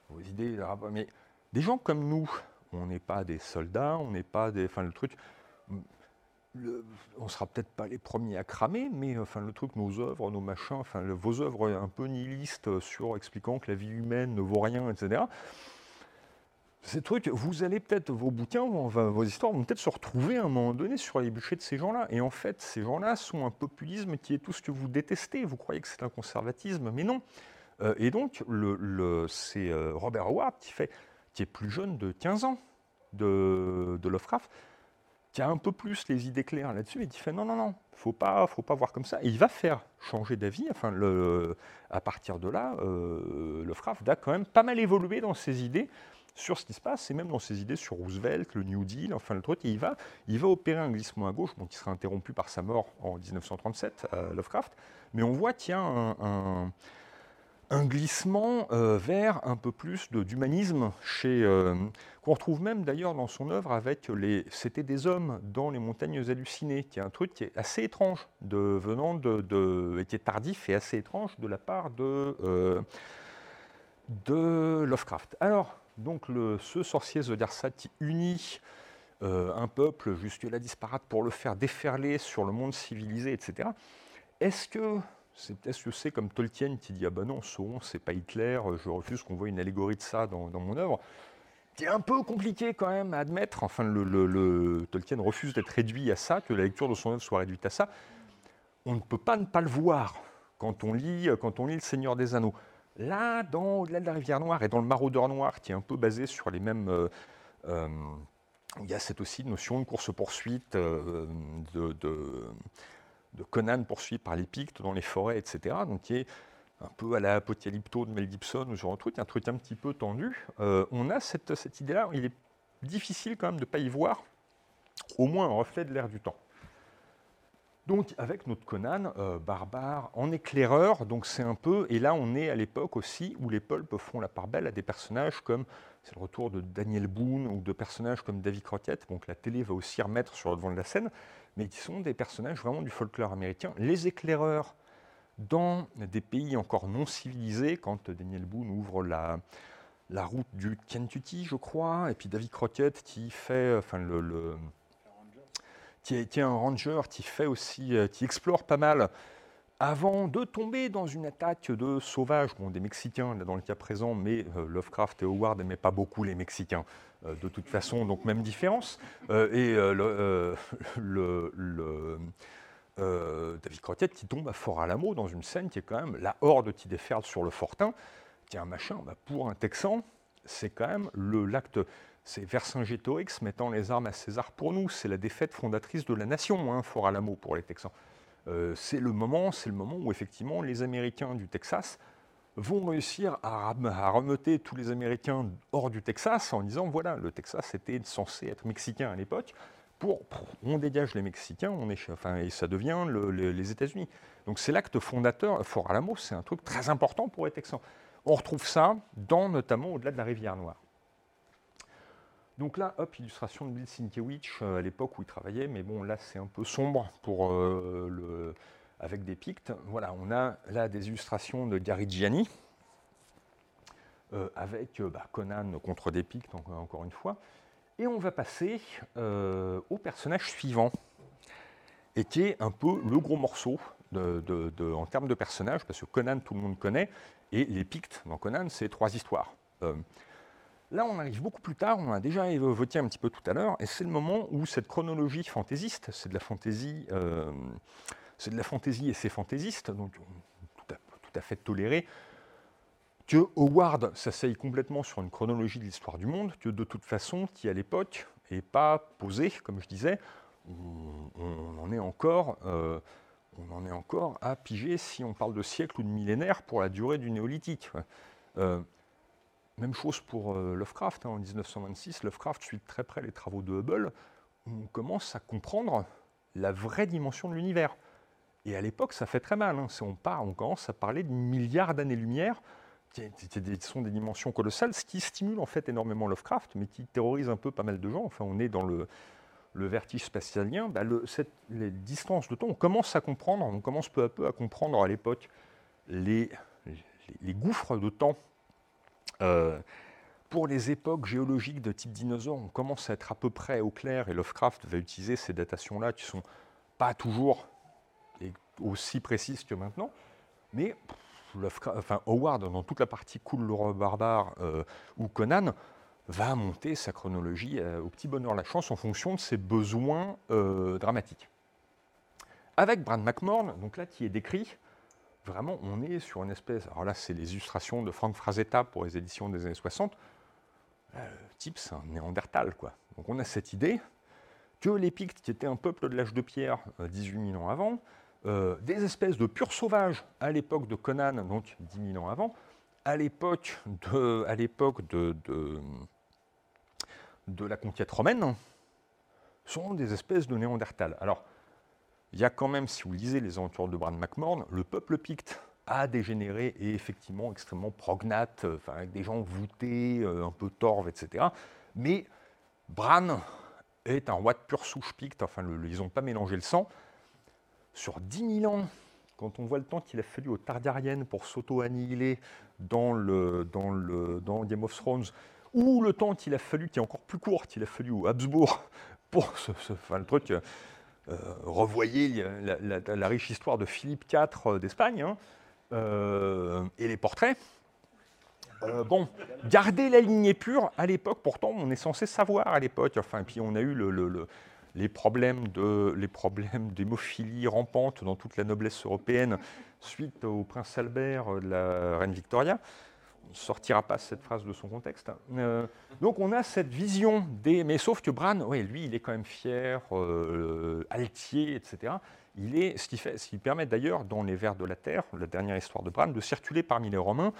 vos idées, mais des gens comme nous, on n'est pas des soldats, on n'est pas des, enfin le truc, on sera peut-être pas les premiers à cramer, mais enfin, le truc, nos œuvres, nos machins, enfin, vos œuvres un peu nihilistes sur expliquant que la vie humaine ne vaut rien, etc. Ces trucs, vous allez peut-être, vos bouquins, vos histoires vont peut-être se retrouver à un moment donné sur les bûchers de ces gens-là. Et en fait, ces gens-là sont un populisme qui est tout ce que vous détestez. Vous croyez que c'est un conservatisme, mais non. Euh, et donc, c'est euh, Robert Howard qui, est plus jeune de 15 ans de Lovecraft, qui a un peu plus les idées claires là-dessus et qui fait non, non, non, faut pas, faut pas voir comme ça. Et il va faire changer d'avis. Enfin, le, à partir de là, euh, Lovecraft a quand même pas mal évolué dans ses idées sur ce qui se passe, et même dans ses idées sur Roosevelt, le New Deal, enfin le truc, et il va, il va opérer un glissement à gauche, bon, qui sera interrompu par sa mort en 1937, à Lovecraft, mais on voit qu'il un, glissement euh, vers un peu plus d'humanisme chez euh, qu'on retrouve même d'ailleurs dans son œuvre avec les c'était des hommes dans les montagnes hallucinées qui est un truc qui est assez étrange venant de, qui est tardif et assez étrange de la part de euh, Lovecraft. Alors donc ce sorcier Zodiarsat qui unit un peuple jusque-là disparate pour le faire déferler sur le monde civilisé, etc. Est-ce que c'est c'est comme Tolkien qui dit ah ben non Sauron c'est pas Hitler, je refuse qu'on voit une allégorie de ça dans, mon œuvre. C'est un peu compliqué quand même à admettre. Enfin, Tolkien refuse d'être réduit à ça, que la lecture de son œuvre soit réduite à ça. On ne peut pas ne pas le voir quand on lit, quand on lit Le Seigneur des Anneaux. Là, dans Au-delà de la rivière Noire et dans Le Maraudeur Noir, qui est un peu basé sur les mêmes. Euh, euh, il y a cette aussi notion de course-poursuite, euh, de, Conan poursuivi par les Pictes dans les forêts, etc. Donc, qui est un peu à la Apocalypto de Mel Gibson, ou genre truc, un truc un petit peu tendu. on a cette, idée-là. Il est difficile quand même de ne pas y voir au moins un reflet de l'air du temps. Donc avec notre Conan, euh, barbare, en éclaireur, donc c'est un peu, et là on est à l'époque aussi où les pulps font la part belle à des personnages comme, c'est le retour de Daniel Boone ou de personnages comme David Crockett, donc la télé va aussi remettre sur le devant de la scène, mais qui sont des personnages vraiment du folklore américain. Les éclaireurs dans des pays encore non civilisés, quand Daniel Boone ouvre la, route du Kentucky, je crois, et puis David Crockett qui fait, enfin le qui est, un ranger qui fait aussi, euh, qui explore pas mal avant de tomber dans une attaque de sauvages, des Mexicains dans le cas présent, mais euh, Lovecraft et Howard n'aimaient pas beaucoup les Mexicains. Euh, de toute façon, donc même différence. et le, David Crockett qui tombe à Fort-Alamo dans une scène qui est quand même la horde qui déferle sur le Fortin, un machin, bah, pour un Texan, c'est quand même l'acte c'est Vercingétorix mettant les armes à César pour nous. C'est la défaite fondatrice de la nation, hein, Fort Alamo pour les Texans. Euh, c'est le moment, c'est le moment où effectivement les Américains du Texas vont réussir à, à, tous les Américains hors du Texas en disant voilà, le Texas était censé être mexicain à l'époque. Pour, on dégage les Mexicains, on et ça devient les États-Unis. Donc c'est l'acte fondateur. Fort Alamo, c'est un truc très important pour les Texans. On retrouve ça dans notamment au-delà de la rivière Noire. Donc là, hop, illustration de Bill Sienkiewicz euh, à l'époque où il travaillait, mais bon, là c'est un peu sombre pour, euh, le, avec des pictes. Voilà, on a là des illustrations de Gary Gianni, euh, avec bah, Conan contre des pictes, encore une fois. Et on va passer au personnage suivant, et qui est un peu le gros morceau en termes de personnage, parce que Conan, tout le monde connaît, et les pictes dans Conan, c'est trois histoires. Là, on arrive beaucoup plus tard, on a déjà évoqué un petit peu tout à l'heure, et c'est le moment où cette chronologie fantaisiste, c'est de la fantaisie, euh, c'est de la fantaisie et c'est fantaisiste, donc tout à, fait toléré, que Howard s'asseye complètement sur une chronologie de l'histoire du monde, que de toute façon, qui à l'époque n'est pas posée, comme je disais, on, en est encore, euh, on en est encore à piger si on parle de siècle ou de millénaire pour la durée du néolithique. Euh, même chose pour euh, Lovecraft. Hein. en 1926, Lovecraft suit très près les travaux de Hubble. On commence à comprendre la vraie dimension de l'univers. Et à l'époque, ça fait très mal. Hein. on, part, on commence à parler de milliards d'années-lumière, qui, sont des dimensions colossales, ce qui stimule en fait énormément Lovecraft, mais qui terrorise un peu pas mal de gens. Enfin, on est dans le, vertige spatialien. Bah, les distances de temps, on commence à comprendre, on commence peu à peu à comprendre à l'époque les, gouffres de temps euh, pour les époques géologiques de type dinosaure, on commence à être à peu près au clair et Lovecraft va utiliser ces datations-là qui sont pas toujours aussi précises que maintenant. Mais Howard, dans toute la partie cool le barbare euh, ou Conan, va monter sa chronologie euh, au petit bonheur la chance en fonction de ses besoins euh, dramatiques. Avec Brad McMorn, donc là qui est décrit, vraiment on est sur une espèce. Alors là, c'est les illustrations de Frank Frazetta pour les éditions des années 60. le type, c'est un néandertal, quoi. Donc on a cette idée que les Pictes, qui étaient un peuple de l'âge de pierre 18 000 ans avant, euh, des espèces de purs sauvages à l'époque de Conan, donc 10 000 ans avant, à l'époque de, la conquête romaine, sont des espèces de néandertals. Alors, il y a quand même, si vous lisez les aventures de Bran McMorn, le peuple picte a dégénéré et effectivement extrêmement prognate, enfin, avec des gens voûtés, euh, un peu torves, etc. Mais Bran est un roi de pure souche picte, enfin, ils n'ont pas mélangé le sang, sur 10 000 ans, quand on voit le temps qu'il a fallu aux Targaryens pour s'auto-annihiler dans, Game of Thrones, ou le temps qu'il a fallu, qui est encore plus court, qu'il a fallu aux Habsbourg pour ce, le truc, euh, la, riche histoire de Philippe IV euh, d'Espagne, hein, euh, et les portraits. bon, garder la lignée pure, à l'époque, pourtant, on est censé savoir à l'époque, enfin, puis on a eu le les problèmes, de, les problèmes d'hémophilie rampante dans toute la noblesse européenne suite au prince Albert de la reine Victoria. On ne sortira pas cette phrase de son contexte. Euh, donc on a cette vision des... Mais sauf que Bran, ouais, lui, il est quand même fier, euh, altier, etc. Il est, ce qui, fait, ce qui permet d'ailleurs, dans les vers de la Terre, la dernière histoire de Bran, de circuler parmi les Romains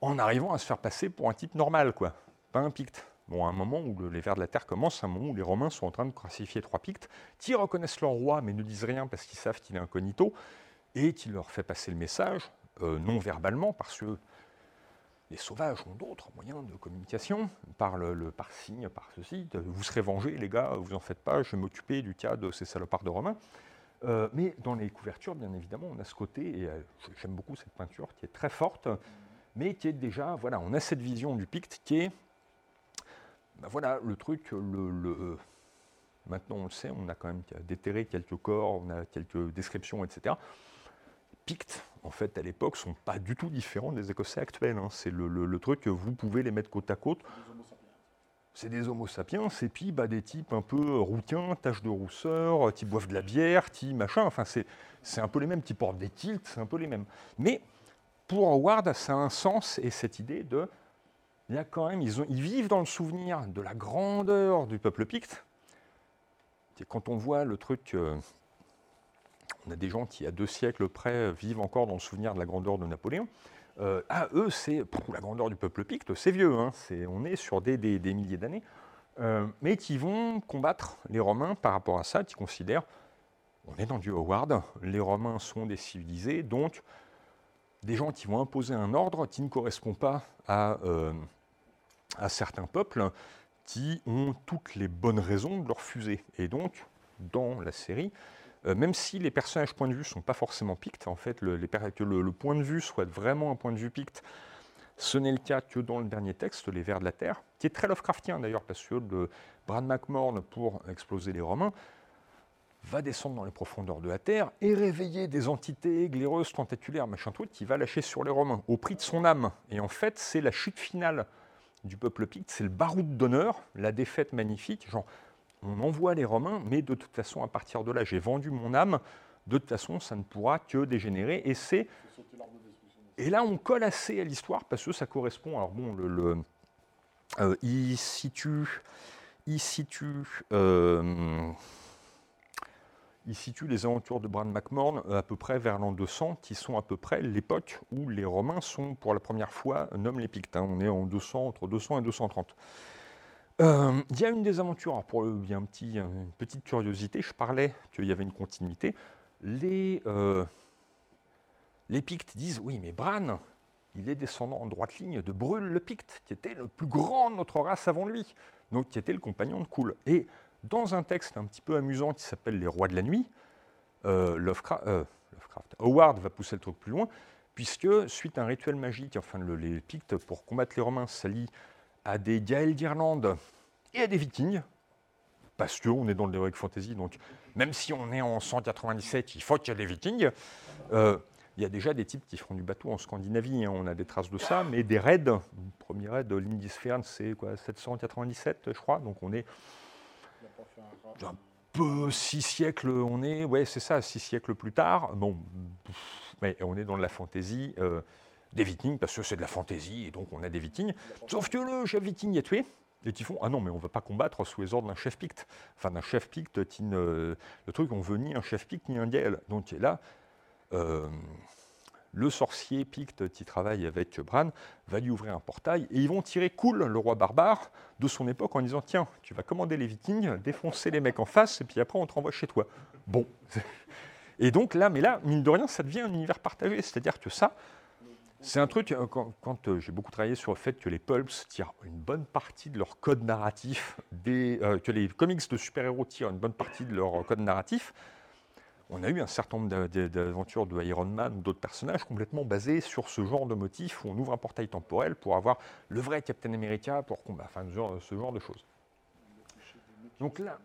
en arrivant à se faire passer pour un type normal, quoi, pas un picte. À un moment où les vers de la terre commencent, un moment où les Romains sont en train de classifier trois pictes, qui reconnaissent leur roi mais ne disent rien parce qu'ils savent qu'il est incognito, et qui leur fait passer le message, euh, non verbalement, parce que les sauvages ont d'autres moyens de communication, par, le, par signe, par ceci, vous serez vengés, les gars, vous en faites pas, je vais m'occuper du cas de ces salopards de Romains. Euh, mais dans les couvertures, bien évidemment, on a ce côté, et euh, j'aime beaucoup cette peinture qui est très forte, mais qui est déjà, voilà, on a cette vision du picte qui est ben voilà, le truc, le, maintenant on le sait, on a quand même déterré quelques corps, on a quelques descriptions, etc. Pictes, en fait, à l'époque, sont pas du tout différents des Écossais actuels. Hein. C'est le, truc que vous pouvez les mettre côte à côte. C'est des homo sapiens, et puis bah, des types un peu rouquins, taches de rousseur, qui boivent de la bière, qui machin. Enfin, c'est un peu les mêmes, qui portent des tilts, c'est un peu les mêmes. Mais pour Howard, ça a un sens, et cette idée de il quand même, ils, vivent dans le souvenir de la grandeur du peuple picte. Quand on voit le truc, euh, on a des gens qui, à deux siècles près, vivent encore dans le souvenir de la grandeur de Napoléon. Euh, ah, eux, c'est la grandeur du peuple picte, c'est vieux, hein, on est sur des, milliers d'années, euh, mais qui vont combattre les Romains par rapport à ça, qui considèrent, on est dans du Howard, les Romains sont des civilisés, donc des gens qui vont imposer un ordre qui ne correspond pas à, à certains peuples qui ont toutes les bonnes raisons de leur refuser. Et donc, dans la série, euh, même si les personnages point de vue ne sont pas forcément pictes, en fait, le, que le, point de vue soit vraiment un point de vue picte, ce n'est le cas que dans le dernier texte, Les Vers de la Terre, qui est très Lovecraftien d'ailleurs, parce que le Brad McMorn, pour exploser les Romains, va descendre dans les profondeurs de la Terre et réveiller des entités glaireuses, tentaculaires, machin tout, qui va lâcher sur les Romains, au prix de son âme. Et en fait, c'est la chute finale du peuple picte, c'est le baroud d'honneur, la défaite magnifique. Genre, on envoie les Romains, mais de toute façon, à partir de là, j'ai vendu mon âme. De toute façon, ça ne pourra que dégénérer. Et c'est. Et là, on colle assez à l'histoire parce que ça correspond. Alors bon, le, euh, il situe, il situe euh, il situe les aventures de Bran McMorn euh, à peu près vers l'an 200, qui sont à peu près l'époque où les Romains sont pour la première fois nomment les Pictes. Hein. On est en 200, entre 200 et 230. Euh, il y a une des aventures, pour petit, une petite curiosité, je parlais qu'il y avait une continuité. Les, euh, Pictes disent oui, mais Bran, il est descendant en droite ligne de Brûle le Picte, qui était le plus grand de notre race avant lui, donc qui était le compagnon de Cool. Et dans un texte un petit peu amusant qui s'appelle Les Rois de la Nuit, euh, Lovecraft, Howard va pousser le truc plus loin, puisque suite à un rituel magique, enfin les Pictes, pour combattre les Romains, s'allient à des Gaëls d'Irlande et à des Vikings, parce qu'on est dans le Heroic Fantasy, donc même si on est en 197, il faut qu'il y ait des Vikings. Euh, il y a déjà des types qui font du bateau en Scandinavie, hein, on a des traces de ça, mais des raids, le premier raid, l'Indisfern, c'est quoi, 797, je crois, donc on est un peu six siècles, on est, ouais, c'est ça, six siècles plus tard. Bon, mais on est dans la fantaisie euh, des Vikings parce que c'est de la fantaisie et donc on a des Vikings. Sauf que le chef Viking est tué. Et qui font Ah non, mais on ne va pas combattre sous les ordres d'un chef picte. Enfin, d'un chef picte, le truc, on veut ni un chef picte ni un Gaël. Donc là, euh, le sorcier picte qui travaille avec Bran va lui ouvrir un portail et ils vont tirer Cool, le roi barbare, de son époque en disant Tiens, tu vas commander les vikings, défoncer les mecs en face et puis après on te renvoie chez toi. Bon. Et donc là, mais là, mine de rien, ça devient un univers partagé. C'est-à-dire que ça, c'est un truc, euh, quand, euh, j'ai beaucoup travaillé sur le fait que les pulps tirent une bonne partie de leur code narratif, des, que les comics de super-héros tirent une bonne partie de leur code narratif, on a eu un certain nombre d'aventures de Iron Man ou d'autres personnages complètement basés sur ce genre de motif où on ouvre un portail temporel pour avoir le vrai Captain America pour combattre, ce genre, de choses. Donc là,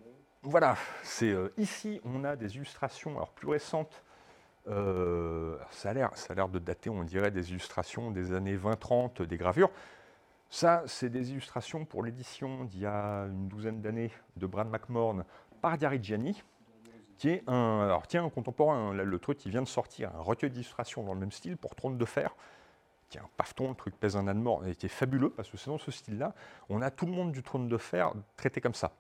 voilà, c'est euh, ici on a des illustrations alors plus récentes. Euh, ça a l'air de dater, on dirait, des illustrations des années 20-30, des gravures. Ça, c'est des illustrations pour l'édition d'il y a une douzaine d'années de Brad McMorn par Gary Gianni, qui est un, alors tiens, un contemporain, le truc qui vient de sortir, un recueil d'illustrations dans le même style pour Trône de Fer, qui est un pafton, le truc pèse un âne mort, et qui fabuleux, parce que c'est dans ce style-là, on a tout le monde du Trône de Fer traité comme ça.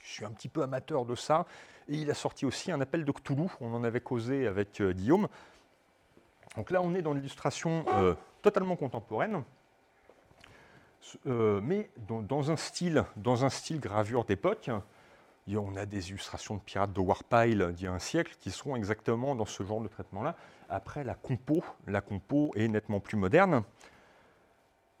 Je suis un petit peu amateur de ça, et il a sorti aussi un appel de Cthulhu, on en avait causé avec euh, Guillaume. Donc là, on est dans l'illustration euh, totalement contemporaine, euh, mais dans, un style, dans un style gravure d'époque, on a des illustrations de pirates de Warpile d'il y a un siècle qui sont exactement dans ce genre de traitement-là. Après, la compo, la compo est nettement plus moderne.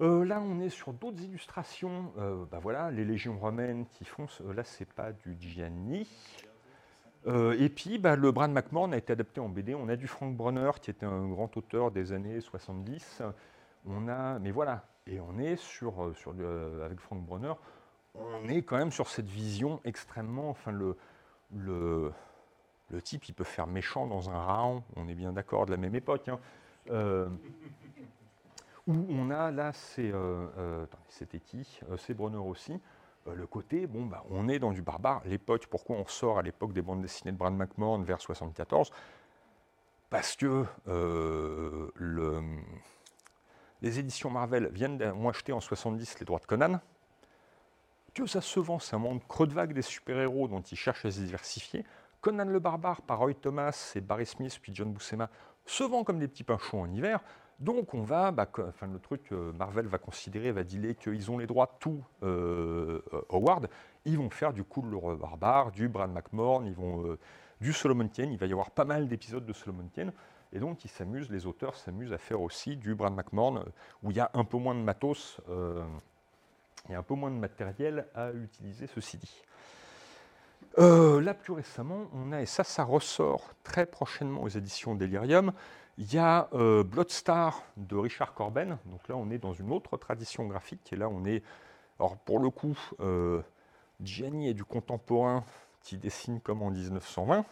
Euh, là, on est sur d'autres illustrations. Euh, bah voilà, les légions romaines qui font. Euh, là, c'est pas du Gianni. et puis, bah, le Brad McMahon a été adapté en BD. On a du Frank Brunner, qui était un grand auteur des années 70. On a, mais voilà, et on est sur, sur avec Frank Brunner, on est quand même sur cette vision extrêmement. Enfin, le, type, il peut faire méchant dans un raon, on est bien d'accord, de la même époque. Hein. Euh, où on a là, c'est. Euh, euh, c'était qui C'est Brunner aussi. le côté, bon, bah, on est dans du barbare. L'époque, pourquoi on sort à l'époque des bandes dessinées de Brad McMahon vers 74 Parce que le, les éditions Marvel viennent ont acheté en 70 les droits de Conan ça se vend, c'est un monde creux de vague des super-héros dont ils cherchent à se diversifier. Conan le Barbare par Roy Thomas et Barry Smith puis John Buscema se vend comme des petits pains chauds en hiver. Donc on va, bah, enfin le truc, euh, Marvel va considérer, va dealer qu'ils ont les droits tout euh, Howard. Ils vont faire du coup le Barbare, du Brad McMorn, ils vont euh, du Solomon Kane. Il va y avoir pas mal d'épisodes de Solomon Kane. Et donc ils s'amusent, les auteurs s'amusent à faire aussi du Brad McMorn où il y a un peu moins de matos il y a un peu moins de matériel à utiliser, ceci dit. Euh, là, plus récemment, on a, et ça, ça ressort très prochainement aux éditions Delirium, il y a euh, Bloodstar de Richard Corben. Donc là, on est dans une autre tradition graphique. Et là, on est, alors pour le coup, euh, Gianni est du contemporain qui dessine comme en 1920.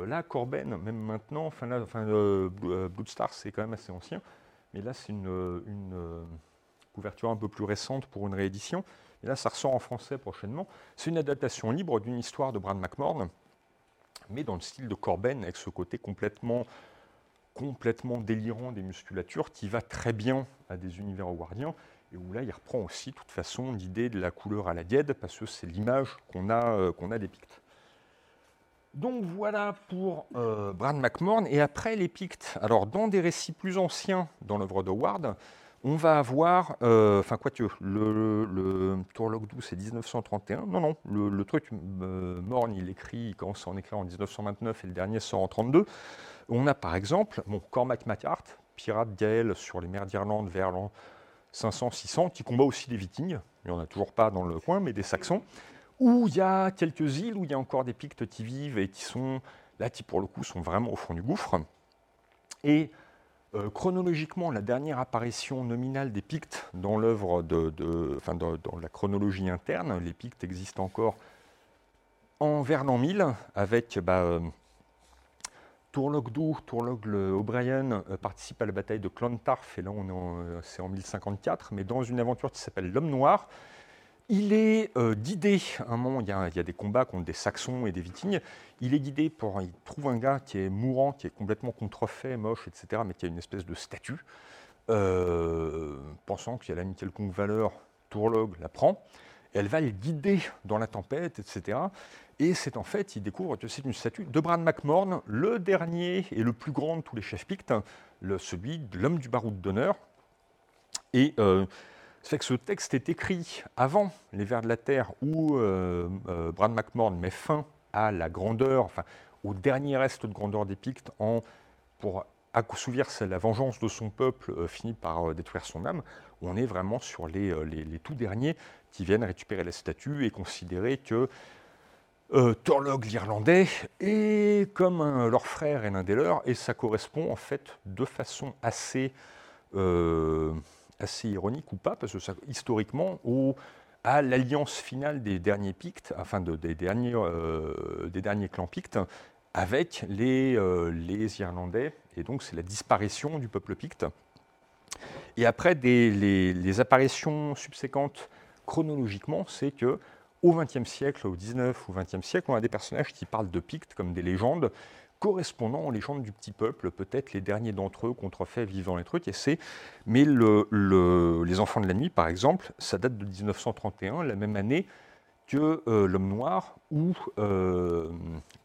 Euh, là, Corben, même maintenant, enfin, là, enfin Bloodstar, c'est quand même assez ancien. Mais là, c'est une, une couverture un peu plus récente pour une réédition. Et là, ça ressort en français prochainement. C'est une adaptation libre d'une histoire de Brad McMorn, mais dans le style de Corben, avec ce côté complètement, complètement délirant des musculatures qui va très bien à des univers howardiens, et où là, il reprend aussi, de toute façon, l'idée de la couleur à la diède, parce que c'est l'image qu'on a, euh, a des Pictes. Donc voilà pour euh, Brad. Et après les Pictes, alors dans des récits plus anciens dans l'œuvre d'Howard, on va avoir, euh, enfin quoi tu le, le Tourlog 12 c'est 1931. Non, non, le, truc euh, Morne, il écrit, il commence en écrire en 1929 et le dernier sort en 32. On a par exemple bon, Cormac McCart, pirate Gaël sur les mers d'Irlande vers l'an 500-600, qui combat aussi des vikings, il n'y en a toujours pas dans le coin, mais des saxons, où il y a quelques îles où il y a encore des pictes qui vivent et qui sont, là, qui pour le coup sont vraiment au fond du gouffre. Et chronologiquement, la dernière apparition nominale des Pictes dans l'œuvre de, dans, la chronologie interne, les Pictes existent encore en Vernon 1000 avec bah, euh, Tourlogdou, Tourlog O'Brien euh, participe à la bataille de Clontarf, et là c'est en 1054, mais dans une aventure qui s'appelle L'Homme Noir, il est euh, guidé, à un moment, il y, a, des combats contre des Saxons et des Vikings. Il est guidé pour. Il trouve un gars qui est mourant, qui est complètement contrefait, moche, etc., mais qui a une espèce de statue. Euh, pensant qu'il a une quelconque valeur, Tourlog la prend. Et elle va le guider dans la tempête, etc. Et c'est en fait, il découvre que c'est une statue de Bran MacMorn, le dernier et le plus grand de tous les chefs pictes, celui de l'homme du baroud d'honneur. Et. Euh, ça fait que ce texte est écrit avant les Vers de la Terre où euh, euh, Brad McMorn met fin à la grandeur, enfin au dernier reste de grandeur des Pictes, en, pour assouvir la vengeance de son peuple, euh, finit par détruire son âme. On est vraiment sur les, les, tout derniers qui viennent récupérer la statue et considérer que Thorlog l'Irlandais est comme leur frère et l'un des leurs, et ça correspond en fait de façon assez assez ironique ou pas, parce que ça, historiquement, au, à l'alliance finale des derniers Pictes, enfin des, derniers, euh, des derniers clans Pictes, avec les, euh, les Irlandais, et donc c'est la disparition du peuple Picte. Et après, des, les, apparitions subséquentes chronologiquement, c'est que au XXe siècle, au XIXe ou XXe siècle, on a des personnages qui parlent de Pictes comme des légendes, correspondant aux légendes du petit peuple, peut-être les derniers d'entre eux contrefaits vivant les trucs, et c'est, mais le, les Enfants de la Nuit, par exemple, ça date de 1931, la même année que euh, L'Homme Noir, où, euh,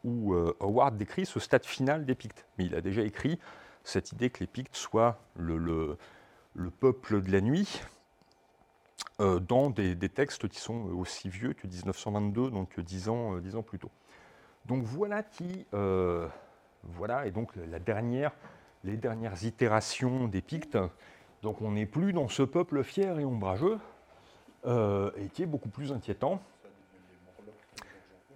euh, Howard décrit ce stade final des Pictes. Mais il a déjà écrit cette idée que les Pictes soient le, le, peuple de la nuit, dans des, des, textes qui sont aussi vieux que 1922, donc 10 ans, 10 ans plus tôt. Donc voilà qui, euh, voilà, et donc la dernière, les dernières itérations des Pictes. Donc on n'est plus dans ce peuple fier et ombrageux, euh, et qui est beaucoup plus inquiétant.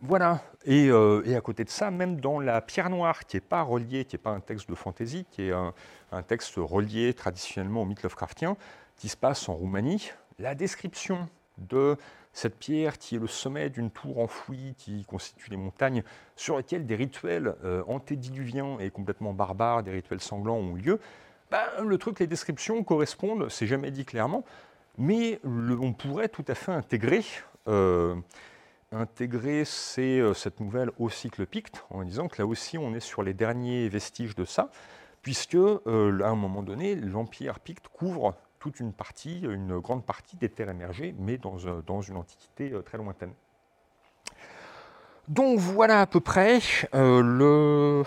Voilà, euh, et, à côté de ça, même dans la pierre noire, qui n'est pas reliée, qui n'est pas un texte de fantaisie, qui est un, un, texte relié traditionnellement au mythe Lovecraftien, qui se passe en Roumanie, la description de cette pierre qui est le sommet d'une tour enfouie qui constitue les montagnes, sur lesquelles des rituels euh, antédiluviens et complètement barbares, des rituels sanglants ont lieu, ben, le truc, les descriptions correspondent, c'est jamais dit clairement, mais on pourrait tout à fait intégrer, euh, euh, cette nouvelle au cycle Picte, en disant que là aussi on est sur les derniers vestiges de ça, puisque à un moment donné, l'empire Picte couvre toute une partie, une grande partie des terres émergées, mais dans, dans une antiquité euh, très lointaine. Donc voilà à peu près euh, le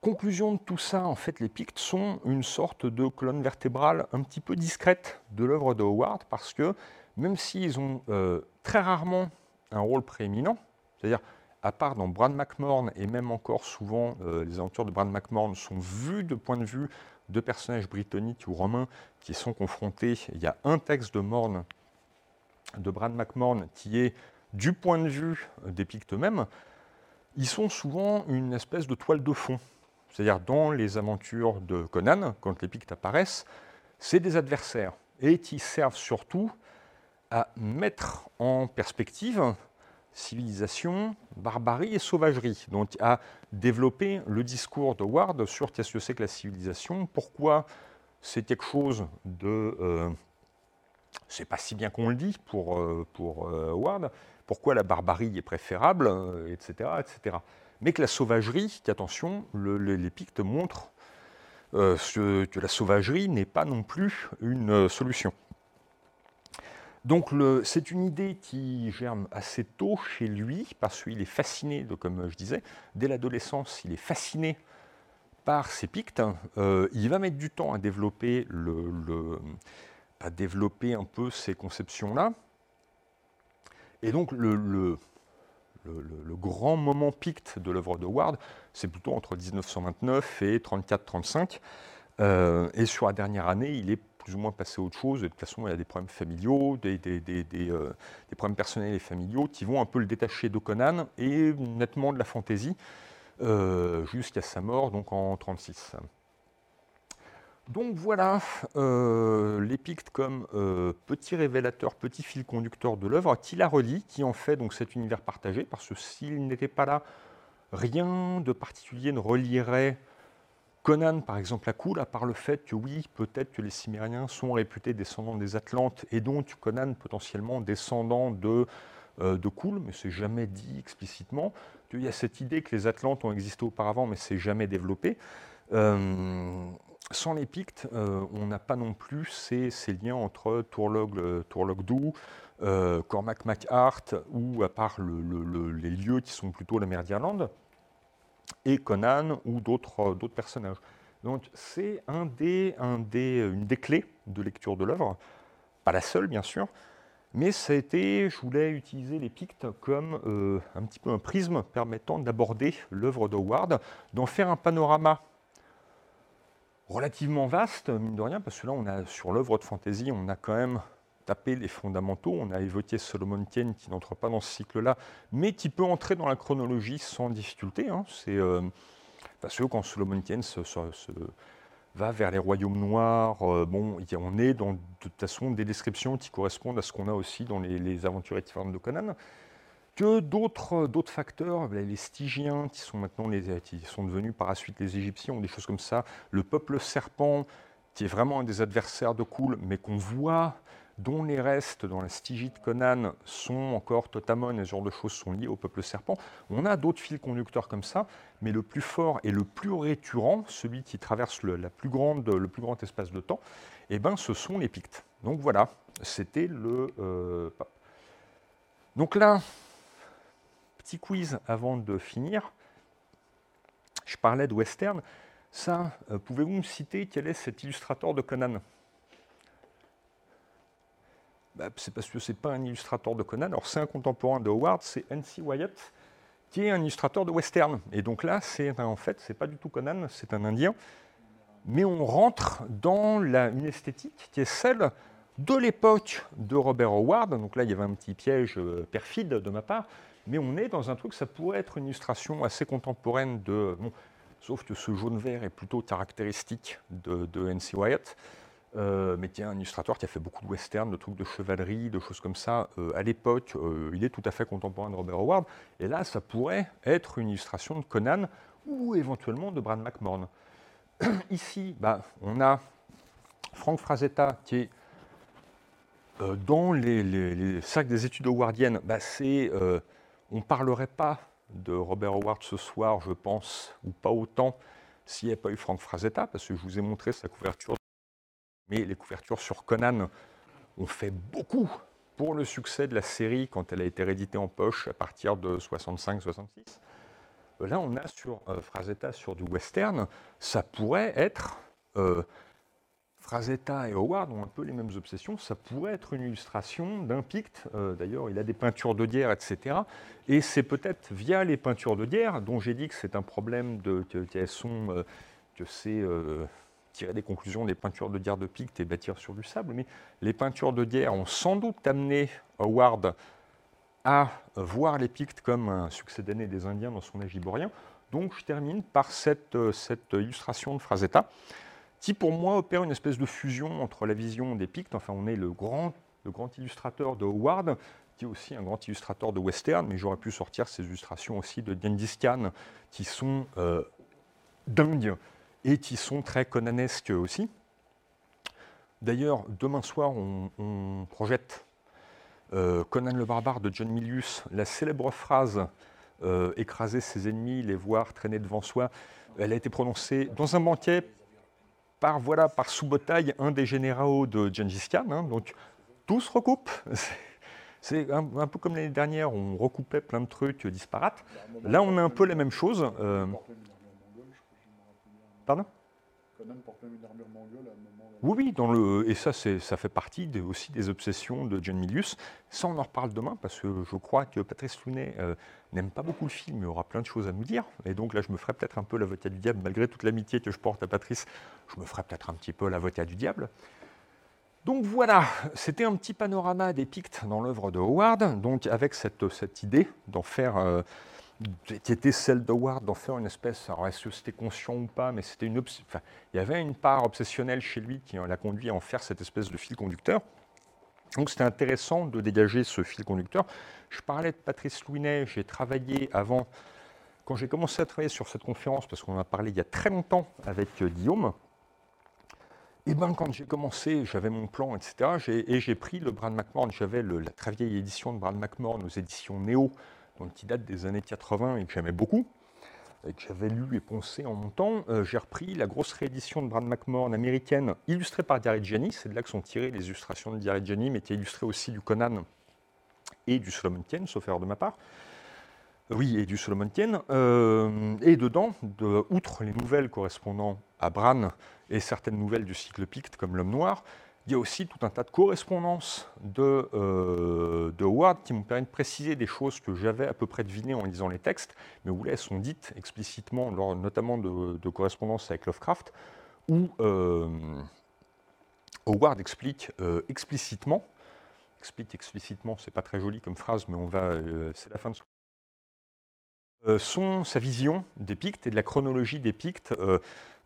conclusion de tout ça. En fait, les Pictes sont une sorte de colonne vertébrale un petit peu discrète de l'œuvre de Howard, parce que même s'ils ont euh, très rarement un rôle prééminent, c'est-à-dire à part dans Bran McMorn, et même encore souvent les aventures de Bran McMorn sont vues de point de vue deux personnages britanniques ou romains qui sont confrontés. Il y a un texte de Morne, de Brad McMorn, qui est du point de vue des Pictes eux-mêmes. Ils sont souvent une espèce de toile de fond. C'est-à-dire, dans les aventures de Conan, quand les Pictes apparaissent, c'est des adversaires et qui servent surtout à mettre en perspective civilisation, barbarie et sauvagerie. Donc à développer le discours de Ward sur qu'est-ce que c'est que la civilisation, pourquoi c'est quelque chose de... Euh, c'est pas si bien qu'on le dit pour, euh, pour euh, Ward, pourquoi la barbarie est préférable, etc., etc. Mais que la sauvagerie, qu'attention, les Pictes montrent que la sauvagerie n'est pas non plus une solution. Donc c'est une idée qui germe assez tôt chez lui, parce qu'il est fasciné, comme je disais, dès l'adolescence, il est fasciné par ces Pictes. Euh, il va mettre du temps à développer, un peu ces conceptions-là. Et donc le, le, grand moment Picte de l'œuvre de Ward, c'est plutôt entre 1929 et 34-35. Euh, et sur la dernière année, il est plus ou moins passer à autre chose. de toute façon, il y a des problèmes familiaux, des, euh, problèmes personnels et familiaux qui vont un peu le détacher de Conan et nettement de la fantaisie euh, jusqu'à sa mort, donc en 1936. Donc voilà, euh, comme euh, petit révélateur, petit fil conducteur de l'œuvre, qui la relie, qui en fait donc cet univers partagé, parce que s'il n'était pas là, rien de particulier ne relierait Conan, par exemple, à Cool, à part le fait que oui, peut-être que les Cimériens sont réputés descendants des Atlantes, et donc Conan potentiellement descendant de, euh, de Cool, mais c'est jamais dit explicitement. Il y a cette idée que les Atlantes ont existé auparavant, mais c'est jamais développé. Euh, sans les Pictes, euh, on n'a pas non plus ces, liens entre Tourlog, Tourlog-Dou, Cormac MacArt, ou à part les lieux qui sont plutôt la mer d'Irlande et Conan ou d'autres personnages. Donc c'est une des clés de lecture de l'œuvre, pas la seule bien sûr, mais ça a été, je voulais utiliser les Pictes comme euh, un petit peu un prisme permettant d'aborder l'œuvre d'Howard, d'en faire un panorama relativement vaste, mine de rien, parce que là, sur l'œuvre de fantasy, on a quand même taper les fondamentaux. On a évoqué Solomon Kane qui n'entre pas dans ce cycle-là, mais qui peut entrer dans la chronologie sans difficulté. Hein. C'est euh, parce que quand Solomon Kane va vers les royaumes noirs, euh, bon, on est dans de toute façon des descriptions qui correspondent à ce qu'on a aussi dans les, les aventures de Conan. Que d'autres facteurs, les Stygiens, qui sont maintenant les, qui sont devenus par la suite les Égyptiens, ou des choses comme ça, le peuple serpent, qui est vraiment un des adversaires de Cool, mais qu'on voit dont les restes dans la Stygie de Conan sont encore Totamon et ce genre de choses sont liés au peuple serpent. On a d'autres fils conducteurs comme ça, mais le plus fort et le plus récurrent, celui qui traverse le, plus grande, le plus grand espace de temps, eh ben, ce sont les Pictes. Donc voilà, c'était le... Euh, donc là, petit quiz avant de finir. Je parlais de western. Ça, euh, pouvez-vous me citer quel est cet illustrateur de Conan? Bah, c'est parce que ce n'est pas un illustrateur de Conan. Alors c'est un contemporain de Howard, c'est N.C. Wyatt, qui est un illustrateur de western. Et donc là, c'est en fait, c'est pas du tout Conan, c'est un Indien. Mais on rentre dans une esthétique qui est celle de l'époque de Robert Howard. Donc là, il y avait un petit piège euh, perfide de ma part, mais on est dans un truc, ça pourrait être une illustration assez contemporaine de. Sauf que ce jaune-vert est plutôt caractéristique de, de N.C. Wyatt. Euh, mais qui est un illustrateur qui a fait beaucoup de westerns, de trucs de chevalerie, de choses comme ça. Euh, à l'époque, euh, il est tout à fait contemporain de Robert Howard. Et là, ça pourrait être une illustration de Conan ou éventuellement de Brad McMorn. Ici, bah, on a Frank Frazetta qui est dans les, cercles des études howardiennes. Bah, on ne parlerait pas de Robert Howard ce soir, je pense, ou pas autant, s'il n'y avait pas eu Frank Frazetta, parce que je vous ai montré sa couverture mais les couvertures sur Conan ont fait beaucoup pour le succès de la série quand elle a été rééditée en poche à partir de 65-66. Euh, là, on a sur euh, Frazetta sur du western, ça pourrait être. Euh, Frazetta et Howard ont un peu les mêmes obsessions, ça pourrait être une illustration d'un Picte. D'ailleurs, il a des peintures de dière, etc. Et c'est peut-être via les peintures de dière, dont j'ai dit que c'est un problème de, que, sont, que c'est tirer des conclusions. Des peintures de Dière de Picte et bâtir sur du sable, mais les peintures de Dière ont sans doute amené Howard à voir les Pictes comme un succès d'année des Indiens dans son âge iborien. Donc je termine par cette, cette illustration de Frazetta, qui pour moi opère une espèce de fusion entre la vision des Pictes, enfin on est le grand, illustrateur de Howard, qui est aussi un grand illustrateur de western, mais j'aurais pu sortir ces illustrations aussi de Genghis qui sont euh, dingues et qui sont très conanesques aussi. D'ailleurs, demain soir, on, projette euh, Conan le barbare de John Milius, la célèbre phrase euh, écraser ses ennemis, les voir traîner devant soi. Elle a été prononcée dans un banquet par voilà par Subotai, un des généraux de Gengis Khan. Hein. donc tout se recoupe. C'est un, peu comme l'année dernière, on recoupait plein de trucs disparates. Là, on a un peu la même chose. Euh, Pardon Oui, oui, dans le, et ça, ça fait partie aussi des obsessions de John Milius. Ça, on en reparle demain, parce que je crois que Patrice Lounet euh, n'aime pas beaucoup le film, il aura plein de choses à nous dire. Et donc là, je me ferai peut-être un peu l'avocat du diable, malgré toute l'amitié que je porte à Patrice, je me ferai peut-être un petit peu l'avocat du diable. Donc voilà, c'était un petit panorama des Pictes dans l'œuvre de Howard, donc avec cette, cette idée d'en faire... Euh, qui était celle d'Howard d'en faire une espèce, alors est-ce que c'était conscient ou pas, mais c'était une enfin, il y avait une part obsessionnelle chez lui qui l'a conduit à en faire cette espèce de fil conducteur. Donc c'était intéressant de dégager ce fil conducteur. Je parlais de Patrice Louinet, j'ai travaillé avant, quand j'ai commencé à travailler sur cette conférence, parce qu'on en a parlé il y a très longtemps avec euh, Guillaume, et ben quand j'ai commencé, j'avais mon plan, etc. Et j'ai pris le Brad McMorn, j'avais la très vieille édition de Brad McMorn aux éditions Néo, qui date des années 80 et que j'aimais beaucoup, et que j'avais lu et poncé en montant. Euh, j'ai repris la grosse réédition de Brad McMorn américaine, illustrée par Diary Jenny. C'est de là que sont tirées les illustrations de Diary Jenny, mais qui est aussi du Conan et du Solomon Kane, sauf erreur de ma part. Oui, et du Solomon Kane. Euh, et dedans, de, outre les nouvelles correspondant à Bran et certaines nouvelles du cycle Picte comme L'Homme Noir, il y a aussi tout un tas de correspondances de, euh, de Howard qui m'ont permis de préciser des choses que j'avais à peu près devinées en lisant les textes, mais où là elles sont dites explicitement, notamment de, correspondances avec Lovecraft, où euh, Howard explique explicitement, explique explicitement, c'est pas très joli comme phrase, mais on va, c'est la fin de euh, son, sa vision des Pictes et de la chronologie des Pictes, euh,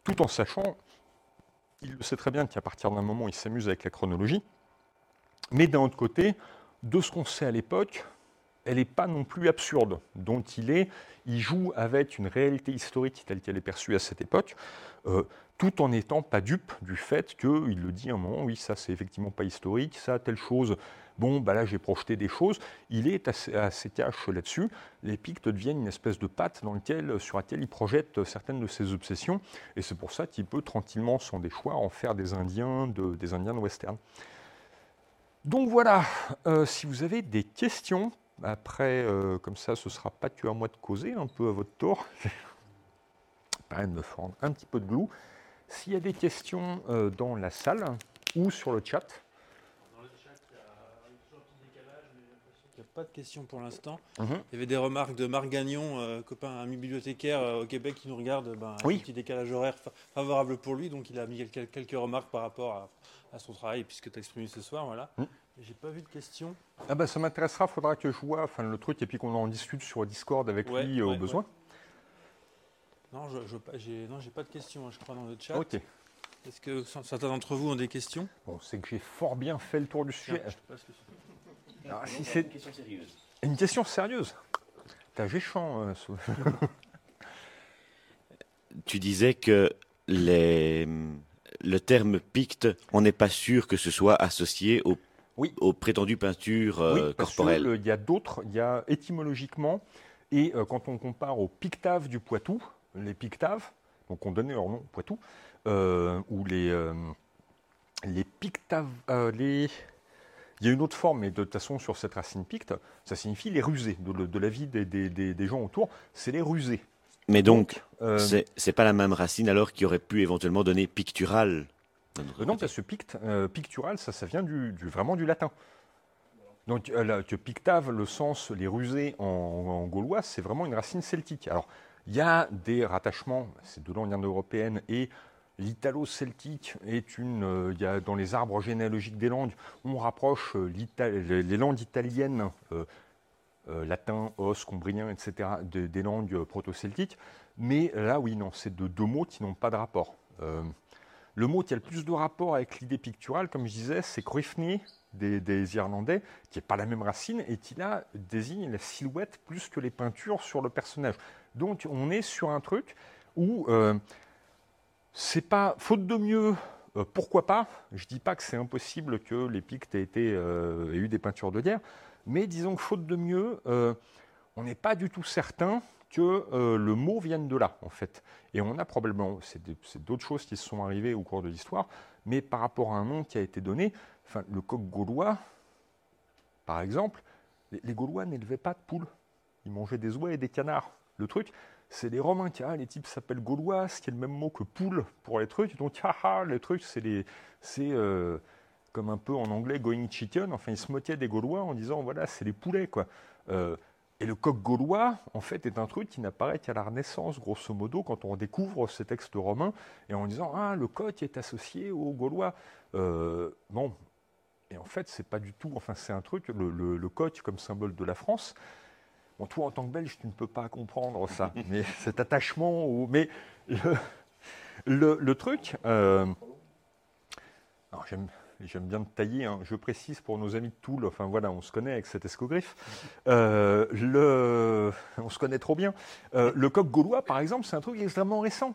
tout en sachant, il le sait très bien qu'à partir d'un moment, il s'amuse avec la chronologie, mais d'un autre côté, de ce qu'on sait à l'époque, elle n'est pas non plus absurde. Donc il est, il joue avec une réalité historique telle qu'elle est perçue à cette époque, euh, tout en n'étant pas dupe du fait qu'il le dit à un moment, oui, ça c'est effectivement pas historique, ça telle chose bon, bah là j'ai projeté des choses, il est assez, assez là-dessus. Les Pictes deviennent une espèce de patte dans lequel, sur laquelle il projette certaines de ses obsessions, et c'est pour ça qu'il peut tranquillement, sans des choix, en faire des Indiens de, des Indiens de western. Donc voilà, euh, si vous avez des questions, après, euh, comme ça, ce ne sera pas que à moi de causer, un peu à votre tour. Pas de me prendre un petit peu de glue. S'il y a des questions euh, dans la salle ou sur le chat, pas de questions pour l'instant. Mhm. Il y avait des remarques de Marc Gagnon, euh, copain, ami bibliothécaire euh, au Québec qui nous regarde, ben, un petit décalage horaire favorable pour lui, donc il a mis quelques, remarques par rapport à, son travail, puisque tu as exprimé ce soir. Voilà. Mhm. J'ai pas vu de questions. Ah bah, ça m'intéressera, il faudra que je vois enfin, le truc et puis qu'on en discute sur Discord avec lui euh, au besoin. Non, je n'ai pas de questions, hein, je crois, dans le chat. Ok. Est-ce que certains d'entre vous ont des questions? Bon, c'est que j'ai fort bien fait le tour du sujet. je te passe le c'est une question sérieuse. Une question sérieuse T'as géchant. Euh, tu disais que les, le terme picte, on n'est pas sûr que ce soit associé aux, oui. aux prétendues peintures euh, oui, corporelles. Il y a d'autres, il y a étymologiquement, et euh, quand on compare aux pictaves du Poitou, les pictaves, donc on donnait leur nom Poitou, ou les, les pictaves, les, il y a une autre forme, mais de toute façon, sur cette racine picte, ça signifie les rusés. De, la vie des, gens autour, c'est les rusés. Mais donc, euh, ce c'est pas la même racine alors qui aurait pu éventuellement donner pictural euh, Non, parce que picte, euh, pictural, ça, ça vient du, vraiment du latin. Donc, que pictave, le sens, les rusés en, gaulois, c'est vraiment une racine celtique. Alors, il y a des rattachements, c'est de langue indo-européenne et L'italo-celtique est une. Euh, y a dans les arbres généalogiques des langues, on rapproche euh, les langues italiennes, euh, latin, os, combrien, etc., des langues proto-celtiques. Mais là, oui, non, c'est de deux mots qui n'ont pas de rapport. le mot qui a le plus de rapport avec l'idée picturale, comme je disais, c'est Croifni des, Irlandais, qui n'est pas la même racine et qui là désigne la silhouette plus que les peintures sur le personnage. Donc on est sur un truc où c'est pas faute de mieux. Euh, pourquoi pas? Je dis pas que c'est impossible que les Pictes aient, euh, eu des peintures de guerre, mais disons que faute de mieux, euh, on n'est pas du tout certain que le mot vienne de là, en fait. Et on a probablement, c'est d'autres choses qui se sont arrivées au cours de l'histoire, mais par rapport à un nom qui a été donné, enfin, le coq gaulois, par exemple, les Gaulois n'élevaient pas de poules, ils mangeaient des oies et des canards. Le truc, c'est les Romains qui, ah, les types s'appellent Gaulois, ce qui est le même mot que poule pour les trucs. Donc, ah, les trucs, c'est euh, comme un peu en anglais going chicken. Enfin, ils se moquaient des Gaulois en disant, voilà, c'est les poulets, quoi. Euh, et le coq gaulois, en fait, est un truc qui n'apparaît qu'à la Renaissance, grosso modo, quand on découvre ces textes romains, et en disant, ah, le coq est associé aux Gaulois. Euh, bon, et en fait, c'est pas du tout, enfin, c'est un truc, le coq comme symbole de la France, Toi, en tant que Belge, tu ne peux pas comprendre ça, mais cet attachement. Mais le, truc. Euh... J'aime bien tailler, hein. je précise pour nos amis de Toul, on se connaît avec cet escogriffe. Euh, le... On se connaît trop bien. Euh, le coq gaulois, par exemple, c'est un truc extrêmement récent.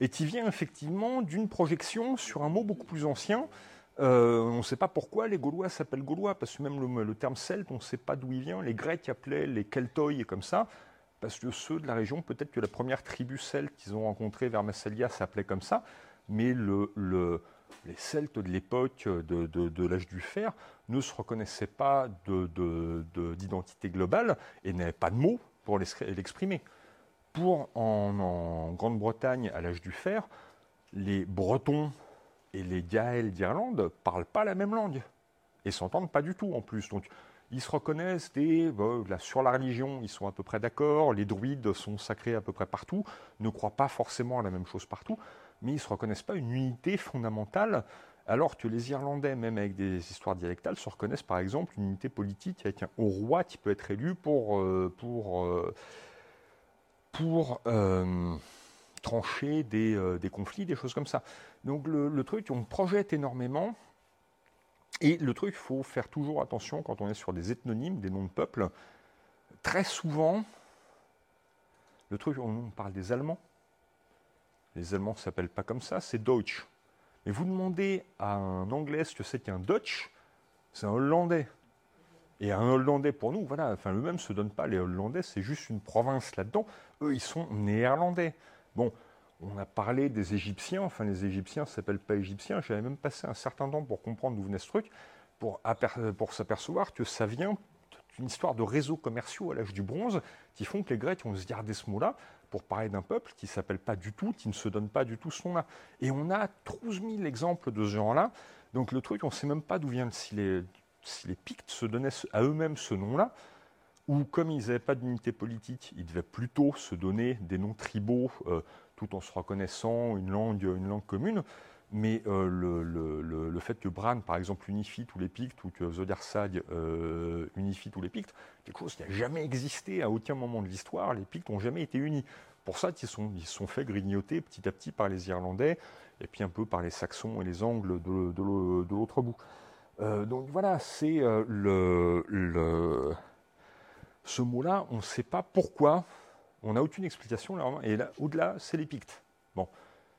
Et qui vient effectivement d'une projection sur un mot beaucoup plus ancien. Euh, on ne sait pas pourquoi les Gaulois s'appellent Gaulois, parce que même le, terme celte, on ne sait pas d'où il vient. Les Grecs appelaient les Keltoi comme ça, parce que ceux de la région, peut-être que la première tribu celte qu'ils ont rencontrée vers Massalia s'appelait comme ça, mais les Celtes de l'époque de, l'âge du fer ne se reconnaissaient pas d'identité globale et n'avaient pas de mots pour l'exprimer. Pour en, Grande-Bretagne, à l'âge du fer, les Bretons et les Gaëls d'Irlande parlent pas la même langue. Et s'entendent pas du tout en plus. Donc ils se reconnaissent des, sur la religion, ils sont à peu près d'accord, les druides sont sacrés à peu près partout, ne croient pas forcément à la même chose partout, mais ils se reconnaissent pas une unité fondamentale, alors que les Irlandais, même avec des histoires dialectales, se reconnaissent par exemple une unité politique avec un roi qui peut être élu pour, euh, pour euh, pour euh, trancher euh, des, conflits, des choses comme ça. Donc le, truc, on projette énormément. Et le truc, il faut faire toujours attention quand on est sur des ethnonymes, des noms de peuples. Très souvent, le truc, on parle des Allemands. Les Allemands ne s'appellent pas comme ça, c'est Deutsch. Mais vous demandez à un Anglais ce que c'est qu'un Deutsch, c'est un Hollandais. Et un Hollandais pour nous, voilà, enfin eux-mêmes ne se donnent pas, les Hollandais, c'est juste une province là-dedans. Eux, ils sont néerlandais. Bon, on a parlé des Égyptiens, enfin les Égyptiens ne s'appellent pas Égyptiens, j'avais même passé un certain temps pour comprendre d'où venait ce truc, pour, pour s'apercevoir que ça vient d'une histoire de réseaux commerciaux à l'âge du bronze qui font que les Grecs ont gardé ce mot-là pour parler d'un peuple qui ne s'appelle pas du tout, qui ne se donne pas du tout ce nom-là. Et on a 12 000 exemples de ce genre-là. Donc le truc, on ne sait même pas d'où vient, si les, si les Pictes se donnaient à eux-mêmes ce nom-là, ou comme ils n'avaient pas d'unité politique, ils devaient plutôt se donner des noms tribaux euh, tout en se reconnaissant une langue, une langue commune. Mais euh, le, fait que Bran, par exemple, unifie tous les Pictes ou que Zodarsag euh, unifie tous les Pictes, quelque chose qui n'a jamais existé à aucun moment de l'histoire. Les Pictes n'ont jamais été unis. Pour ça, ils sont, ils sont fait grignoter petit à petit par les Irlandais et puis un peu par les Saxons et les Angles de l'autre bout. Euh, donc voilà, c'est le, ce mot-là, on ne sait pas pourquoi, on n'a aucune explication. Là, et là, au-delà, c'est les Pictes. Bon.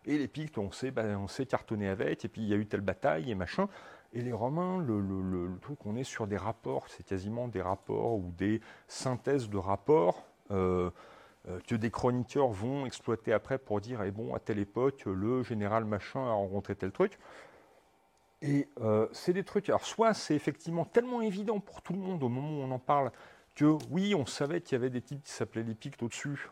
Et les Pictes, on sait, ben, on sait cartonner avec, et puis il y a eu telle bataille et machin. Et les Romains, le, le, truc, on est sur des rapports, c'est quasiment des rapports ou des synthèses de rapports euh, que des chroniqueurs vont exploiter après pour dire, eh bon, à telle époque, le général machin a rencontré tel truc. Et euh, c'est des trucs. Alors, soit c'est effectivement tellement évident pour tout le monde au moment où on en parle que oui, on savait qu'il y avait des types qui s'appelaient les Pictes au-dessus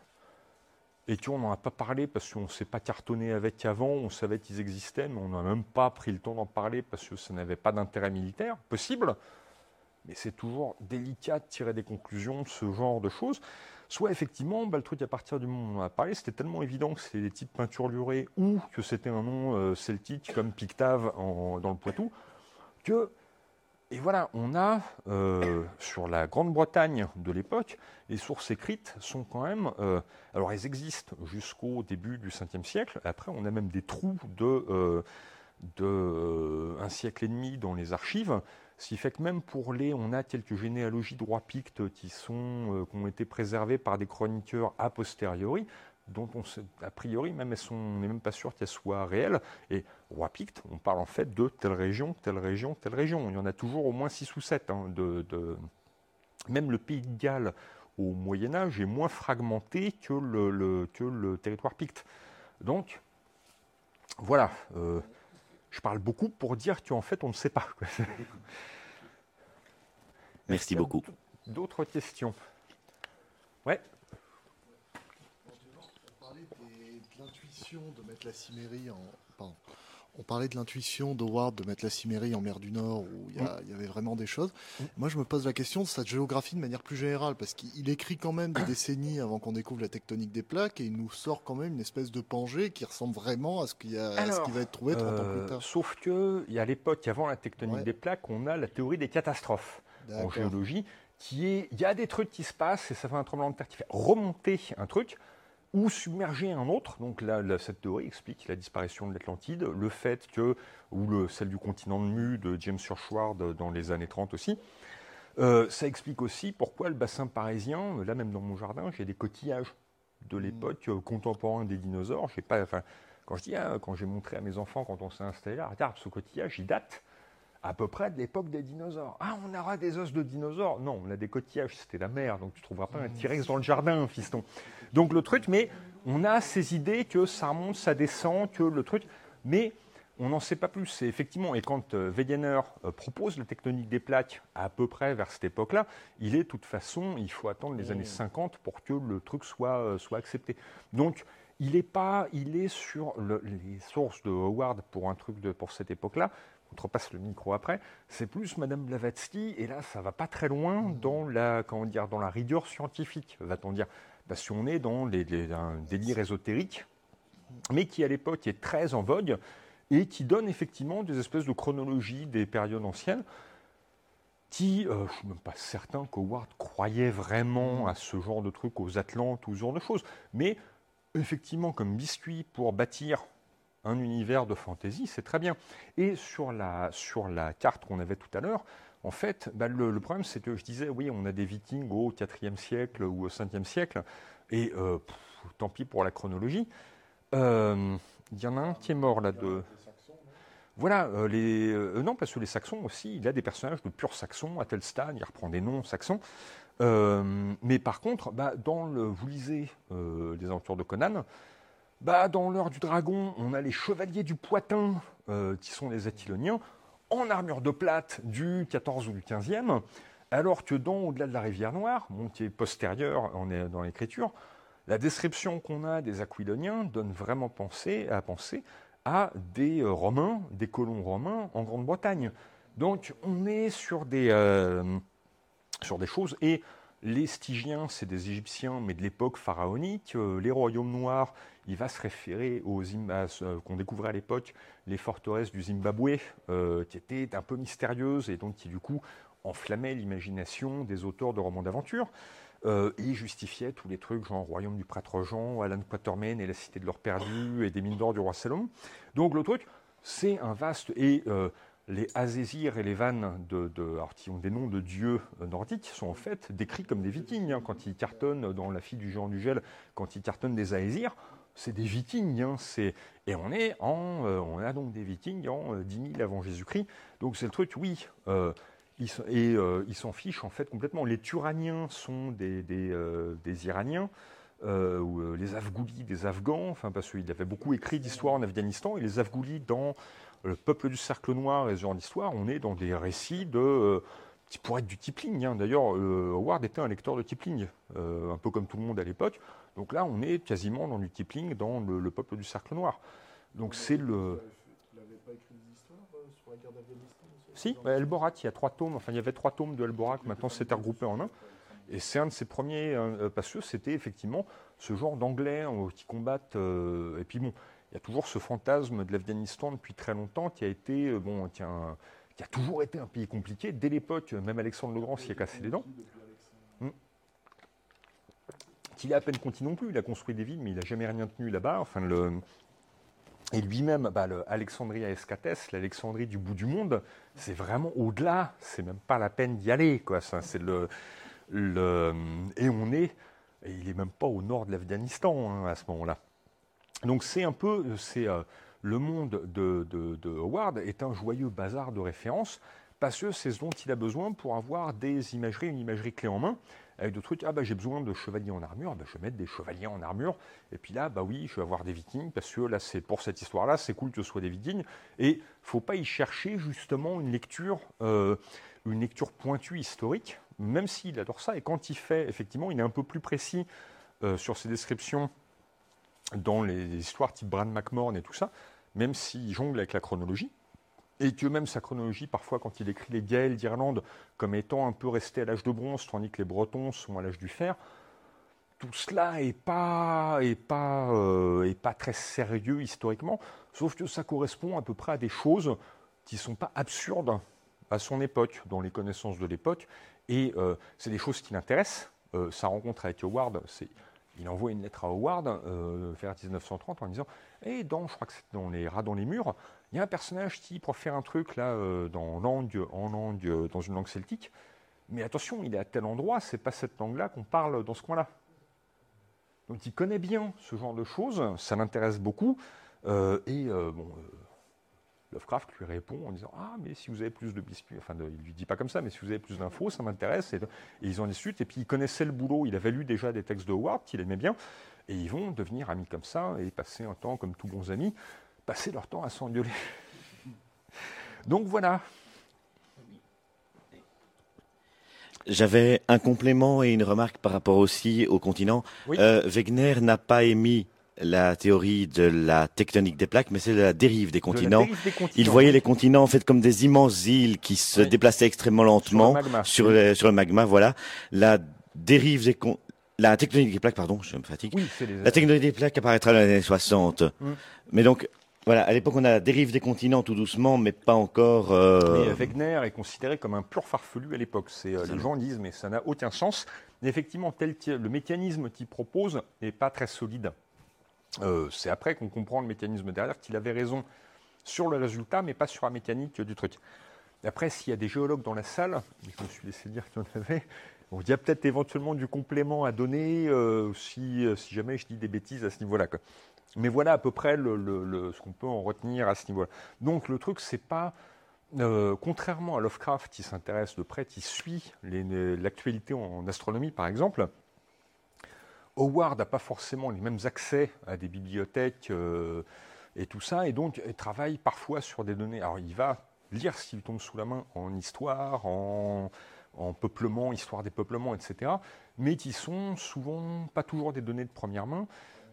et qu'on n'en a pas parlé parce qu'on ne s'est pas cartonné avec avant, on savait qu'ils existaient, mais on n'a même pas pris le temps d'en parler parce que ça n'avait pas d'intérêt militaire. Possible, mais c'est toujours délicat de tirer des conclusions de ce genre de choses. Soit effectivement, bah, le truc à partir du moment où on a parlé, c'était tellement évident que c'était des types peinturlurés ou que c'était un nom euh, celtique comme Pictave dans le Poitou, que, et voilà, on a euh, sur la Grande-Bretagne de l'époque, les sources écrites sont quand même, euh, alors elles existent jusqu'au début du 5e siècle, après on a même des trous de, un siècle et demi dans les archives, ce qui fait que même pour les, on a quelques généalogies de rois pictes qui, sont, euh, qui ont été préservées par des chroniqueurs a posteriori, dont on sait, a priori, même elles sont, on n'est même pas sûr qu'elles soient réelles. Et roi picte, on parle en fait de telle région, telle région, telle région. Il y en a toujours au moins 6 ou 7. Hein, de, Même le pays de Galles au Moyen Âge est moins fragmenté que le, que le territoire picte. Donc, voilà. Euh, je parle beaucoup pour dire qu'en fait, on ne sait pas. Merci beaucoup. D'autres questions? Ouais. On parlait de l'intuition de mettre la cimérie en. Pardon on parlait de l'intuition d'Howard de mettre la Cimérie en mer du Nord, où il y, avait vraiment des choses. Moi, je me pose la question de sa géographie de manière plus générale, parce qu'il écrit quand même des décennies avant qu'on découvre la tectonique des plaques, et il nous sort quand même une espèce de pangée qui ressemble vraiment à ce, qui va être trouvé 30 ans plus euh, tard. Sauf que, y a l'époque, avant la tectonique des plaques, on a la théorie des catastrophes en géologie, qui est, il y a des trucs qui se passent et ça fait un tremblement de terre qui fait remonter un truc ou submerger un autre. Donc là, cette théorie explique la disparition de l'Atlantide, le fait que, ou le, celle du continent de Mu de James Churchward dans les années 30 aussi. Euh, ça explique aussi pourquoi le bassin parisien, là même dans mon jardin, j'ai des coquillages de l'époque euh, contemporaine des dinosaures. J'ai pas, enfin, quand je dis, hein, quand j'ai montré à mes enfants quand on s'est installé là, regarde, ce coquillage, il date à peu près de l'époque des dinosaures. Ah, on aura des os de dinosaures Non, on a des coquillages, c'était la mer, donc tu ne trouveras pas un T-Rex dans le jardin, fiston. Donc le truc, mais on a ces idées que ça remonte, ça descend, que le truc, mais on n'en sait pas plus. C'est effectivement, et quand euh, Wegener euh, propose la tectonique des plaques à peu près vers cette époque-là, il est de toute façon, il faut attendre les années 50 pour que le truc soit, euh, soit accepté. Donc, il est pas, il est sur les sources de Howard pour un truc de, pour cette époque-là, on te repasse le micro après, c'est plus Madame Blavatsky, et là, ça va pas très loin mmh. dans la, comment dire, dans la rigueur scientifique, va-t-on dire. Parce si on est dans un délire ésotérique, mais qui à l'époque est très en vogue, et qui donne effectivement des espèces de chronologie des périodes anciennes, qui, euh, je ne suis même pas certain qu'Howard croyait vraiment à ce genre de truc, aux Atlantes ou ce genre de choses, mais effectivement, comme biscuit pour bâtir un univers de fantasy, c'est très bien. Et sur la carte qu'on avait tout à l'heure, en fait, bah, le, problème, c'est que je disais, oui, on a des vikings au IVe siècle ou au 5e siècle, et euh, tant pis pour la chronologie. Euh, il y en a un qui est mort là de. Voilà, euh, les, non, parce que les Saxons aussi, il a des personnages de purs Saxons, Athelstan, il reprend des noms saxons. mais par contre, bah, dans le, vous lisez les aventures de Conan, bah, dans l'heure du dragon, on a les chevaliers du Poitin, euh, qui sont les Attiloniens, en armure de plate du 14 ou du 15e, alors que dans Au-delà de la rivière Noire, qui est postérieur on est dans l'écriture, la description qu'on a des Aquiloniens donne vraiment penser, à penser à des Romains, des colons romains en Grande-Bretagne. Donc on est sur des, euh, sur des choses, et les Stygiens, c'est des Égyptiens, mais de l'époque pharaonique. les royaumes noirs, il va se référer aux euh, qu'on découvrait à l'époque, les forteresses du Zimbabwe, euh, qui étaient un peu mystérieuses et donc qui du coup enflammaient l'imagination des auteurs de romans d'aventure. Euh, et justifiaient tous les trucs genre Royaume du prêtre Jean, Alan Quatermain et la cité de l'or perdu et des mines d'or du roi Salomon. Donc le truc, c'est un vaste. Et les Azésirs et les Vannes, de, qui ont des noms de dieux nordiques, sont en fait décrits comme des vikings. Hein. quand ils cartonnent dans La fille du géant du gel, quand ils cartonnent des Aésirs, c'est des vikings. Hein, et on, est en, euh, on a donc des vikings en 10 euh, 000 avant Jésus-Christ. Donc c'est le truc, oui. Euh, et ils s'en fichent en fait complètement. Les Turaniens sont des, des, Iraniens. ou les Afghoulis des Afghans, enfin parce qu'il avait beaucoup écrit d'histoire en Afghanistan, et les Afghoulis dans le peuple du cercle noir et ce genre d'histoire, on est dans des récits de qui pourraient être du Kipling. Hein. D'ailleurs, Howard était un lecteur de Kipling, un peu comme tout le monde à l'époque. Donc là, on est quasiment dans du Kipling, dans le, peuple du cercle noir. Donc c'est le. Il n'avait pas écrit des histoires euh, sur la guerre d'Afghanistan Si, bah, il y a trois tomes, enfin il y avait trois tomes de Elborat, maintenant c'était regroupé en un. Et c'est un de ses premiers, euh, parce que c'était effectivement ce genre d'anglais hein, qui combattent. Euh, et puis bon, il y a toujours ce fantasme de l'Afghanistan depuis très longtemps qui a été, bon, qui a, qui a toujours été un pays compliqué. Dès l'époque, même Alexandre le Grand s'y a cassé les dents qu'il a à peine conti non plus. Il a construit des villes, mais il n'a jamais rien tenu là-bas. Enfin, le... Et lui-même, bah, à Escatès, l'Alexandrie du bout du monde, c'est vraiment au-delà. C'est même pas la peine d'y aller. Quoi. c'est le, le... Et on est. Et il est même pas au nord de l'Afghanistan hein, à ce moment-là. Donc c'est un peu. c'est euh, Le monde de, Howard est un joyeux bazar de référence parce que c'est ce dont il a besoin pour avoir des imageries, une imagerie clé en main avec d'autres trucs. Ah, bah, j'ai besoin de chevaliers en armure, bah, je vais mettre des chevaliers en armure. Et puis là, bah oui, je vais avoir des vikings, parce que là, c'est pour cette histoire-là, c'est cool que ce soit des vikings. Et faut pas y chercher justement une lecture, euh, une lecture pointue historique, même s'il adore ça. Et quand il fait, effectivement, il est un peu plus précis euh, sur ses descriptions dans les, histoires type Bran McMorn et tout ça, même s'il jongle avec la chronologie et que même sa chronologie, parfois, quand il écrit les Gaëls d'Irlande comme étant un peu restés à l'âge de bronze, tandis que les Bretons sont à l'âge du fer, tout cela n'est pas, est pas, euh, pas très sérieux historiquement, sauf que ça correspond à peu près à des choses qui ne sont pas absurdes à son époque, dans les connaissances de l'époque, et euh, c'est des choses qui l'intéressent. Euh, sa rencontre avec Howard, il envoie une lettre à Howard vers 1930 en disant Eh, dans, je crois que c'est dans les rats dans les murs, il y a un personnage qui, pour faire un truc là, dans langue, en langue, dans une langue celtique, mais attention, il est à tel endroit, c'est pas cette langue-là qu'on parle dans ce coin-là. Donc il connaît bien ce genre de choses, ça l'intéresse beaucoup. Euh, et euh, bon, euh, Lovecraft lui répond en disant Ah, mais si vous avez plus de biscuits, enfin, il lui dit pas comme ça, mais si vous avez plus d'infos, ça m'intéresse. Et, ils en discutent. Et puis il connaissait le boulot, il avait lu déjà des textes de Howard qu'il aimait bien. Et ils vont devenir amis comme ça et passer un temps, comme tous bons amis, passer leur temps à s'engueuler. Donc voilà. J'avais un complément et une remarque par rapport aussi au continent. Euh, Wegener n'a pas émis la théorie de la tectonique des plaques, mais c'est la dérive des continents. Il voyait les continents en fait comme des immenses îles qui se déplaçaient extrêmement lentement sur le, sur le, magma. Voilà, la dérive des la tectonique des plaques, pardon, je me fatigue. La tectonique des plaques apparaîtra dans les années 60. Mm. Mais donc, voilà, à l'époque, on a la dérive des continents tout doucement, mais pas encore. Euh... Mais Wegener est considéré comme un pur farfelu à l'époque. C'est euh, les gens disent, mais ça n'a aucun sens. Mais effectivement, tel, le mécanisme qu'il propose n'est pas très solide. Euh, c'est après qu'on comprend le mécanisme derrière qu'il avait raison sur le résultat, mais pas sur la mécanique du truc. Après, s'il y a des géologues dans la salle, je me suis laissé dire qu'il y en avait, il y a peut-être éventuellement du complément à donner euh, si, si, jamais je dis des bêtises à ce niveau-là. Mais voilà à peu près ce qu'on peut en retenir à ce niveau-là. Donc le truc, c'est pas. Euh, contrairement à Lovecraft qui s'intéresse de près, qui suit l'actualité en astronomie par exemple, Howard n'a pas forcément les mêmes accès à des bibliothèques euh, et tout ça, et donc il travaille parfois sur des données. Alors il va lire lui tombe sous la main en histoire, en, en peuplement, histoire des peuplements, etc., mais qui sont souvent pas toujours des données de première main.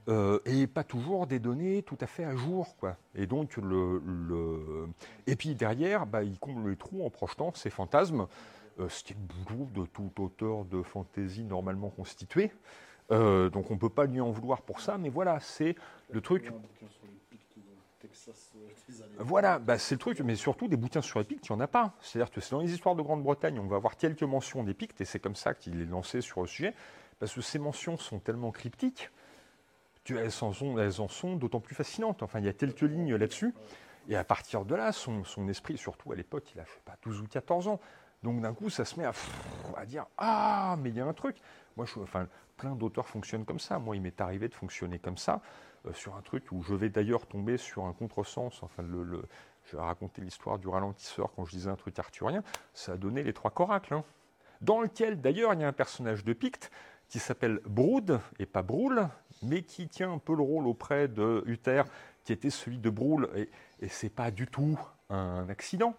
Euh, et pas toujours des données tout à fait à jour. Quoi. Et donc, le, puis derrière, bah, il comble les trous en projetant ses fantasmes, euh, ce qui est le boulot de tout auteur de fantaisie normalement constitué. Euh, donc on ne peut pas lui en vouloir pour ça, mais voilà, c'est le truc. Voilà, bah c'est le truc, mais surtout des bouquins sur les Pictes, il n'y en a pas. C'est-à-dire que c'est dans les histoires de Grande-Bretagne, on va avoir quelques mentions des Pictes, et c'est comme ça qu'il est lancé sur le sujet, parce que ces mentions sont tellement cryptiques elles en sont, d'autant plus fascinantes. Enfin, il y a quelques lignes là-dessus. Et à partir de là, son, esprit, surtout à l'époque, il a fait pas 12 ou 14 ans. Donc d'un coup, ça se met à, à dire Ah, mais il y a un truc. Moi, je, enfin, plein d'auteurs fonctionnent comme ça. Moi, il m'est arrivé de fonctionner comme ça, euh, sur un truc où je vais d'ailleurs tomber sur un contresens. Enfin, je vais raconter l'histoire du ralentisseur quand je disais un truc arthurien. Ça a donné les trois coracles. Hein. dans lequel, d'ailleurs, il y a un personnage de Picte qui s'appelle Brood, et pas Broul, mais qui tient un peu le rôle auprès de Uther, qui était celui de Broul, et, et c'est pas du tout un accident.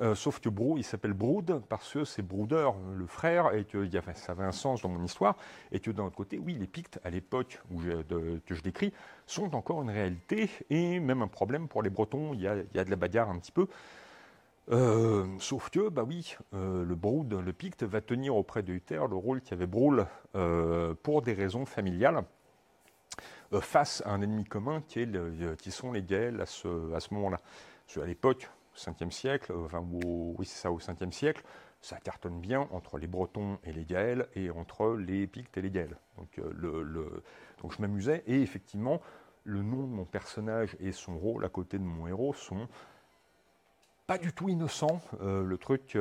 Euh, sauf que Brou, il s'appelle Brood parce que c'est Brooder, le frère, et que ça avait un sens dans mon histoire, et que d'un autre côté, oui, les Pictes, à l'époque que je décris, sont encore une réalité, et même un problème pour les Bretons, il y a, de la bagarre un petit peu. Euh, sauf que, bah oui, euh, le Brood, le Picte, va tenir auprès de Uther le rôle qu'avait Broul pour des raisons familiales. Euh, face à un ennemi commun qui, sont les Gaëls à ce, à ce moment-là. À l'époque, 5e siècle, euh, ça, au 5e siècle, ça cartonne bien entre les Bretons et les Gaëls et entre les Pictes et les Gaëls. Donc, euh, donc je m'amusais et effectivement, le nom de mon personnage et son rôle à côté de mon héros sont pas du tout innocents. le truc,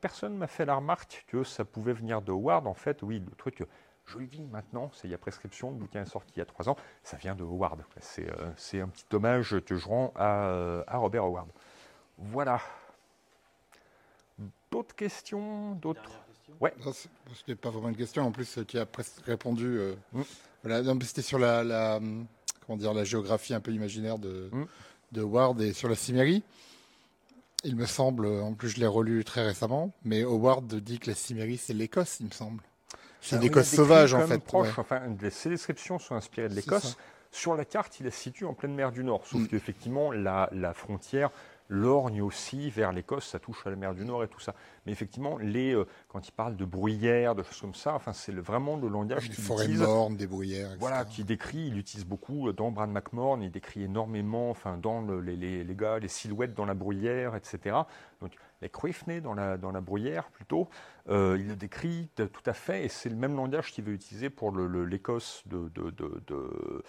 personne m'a fait la remarque que ça pouvait venir de Howard. En fait, oui, le truc je le vis maintenant, c'est il y a prescription, le bouquin est sorti il y a trois ans, ça vient de Howard. Euh, c'est un petit hommage que je rends à, euh, Robert Howard. Voilà. D'autres questions D'autres Ouais. Ce n'est pas vraiment une question, en plus, qui a presque répondu. Euh, mm. voilà, c'était sur la, comment dire, la géographie un peu imaginaire de, mm. de Howard et sur la Cimérie. Il me semble, en plus je l'ai relu très récemment, mais Howard dit que la Cimérie c'est l'Écosse, il me semble. C'est l'Écosse sauvage, en fait. Proche, enfin, ces descriptions sont inspirées de l'Écosse. Sur la carte, il la situe en pleine mer du Nord, sauf mm. qu'effectivement, la, la, frontière L'orgne aussi, vers l'Écosse, ça touche à la mer du Nord et tout ça. Mais effectivement, les, euh, quand il parle de bruyères, de choses comme ça, enfin, c'est vraiment le langage Des forêts mornes, des bruyères, etc. Voilà, qui décrit, il utilise beaucoup dans Brad McMorn, il décrit énormément, enfin, dans les, les, les, gars, les silhouettes dans la bruyère, etc. Donc, les Cruifney dans la, dans la bruyère plutôt, euh, il le décrit tout à fait, et c'est le même langage qu'il veut utiliser pour l'Écosse de, de, de,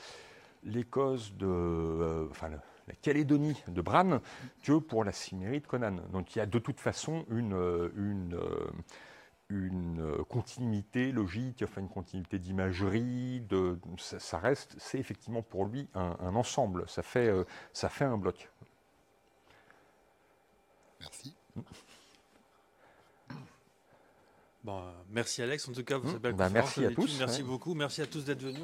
l'Écosse de, euh, enfin, la Calédonie de Bran que pour la Cimmérie de Conan. Donc il y a de toute façon une, une, une continuité logique, enfin une continuité d'imagerie, ça, ça, reste, c'est effectivement pour lui un, un, ensemble, ça fait, euh, ça fait un bloc. Merci. Bon, merci Alex, en tout cas, vous mmh. bah, merci à tous. Merci beaucoup, merci à tous d'être venus.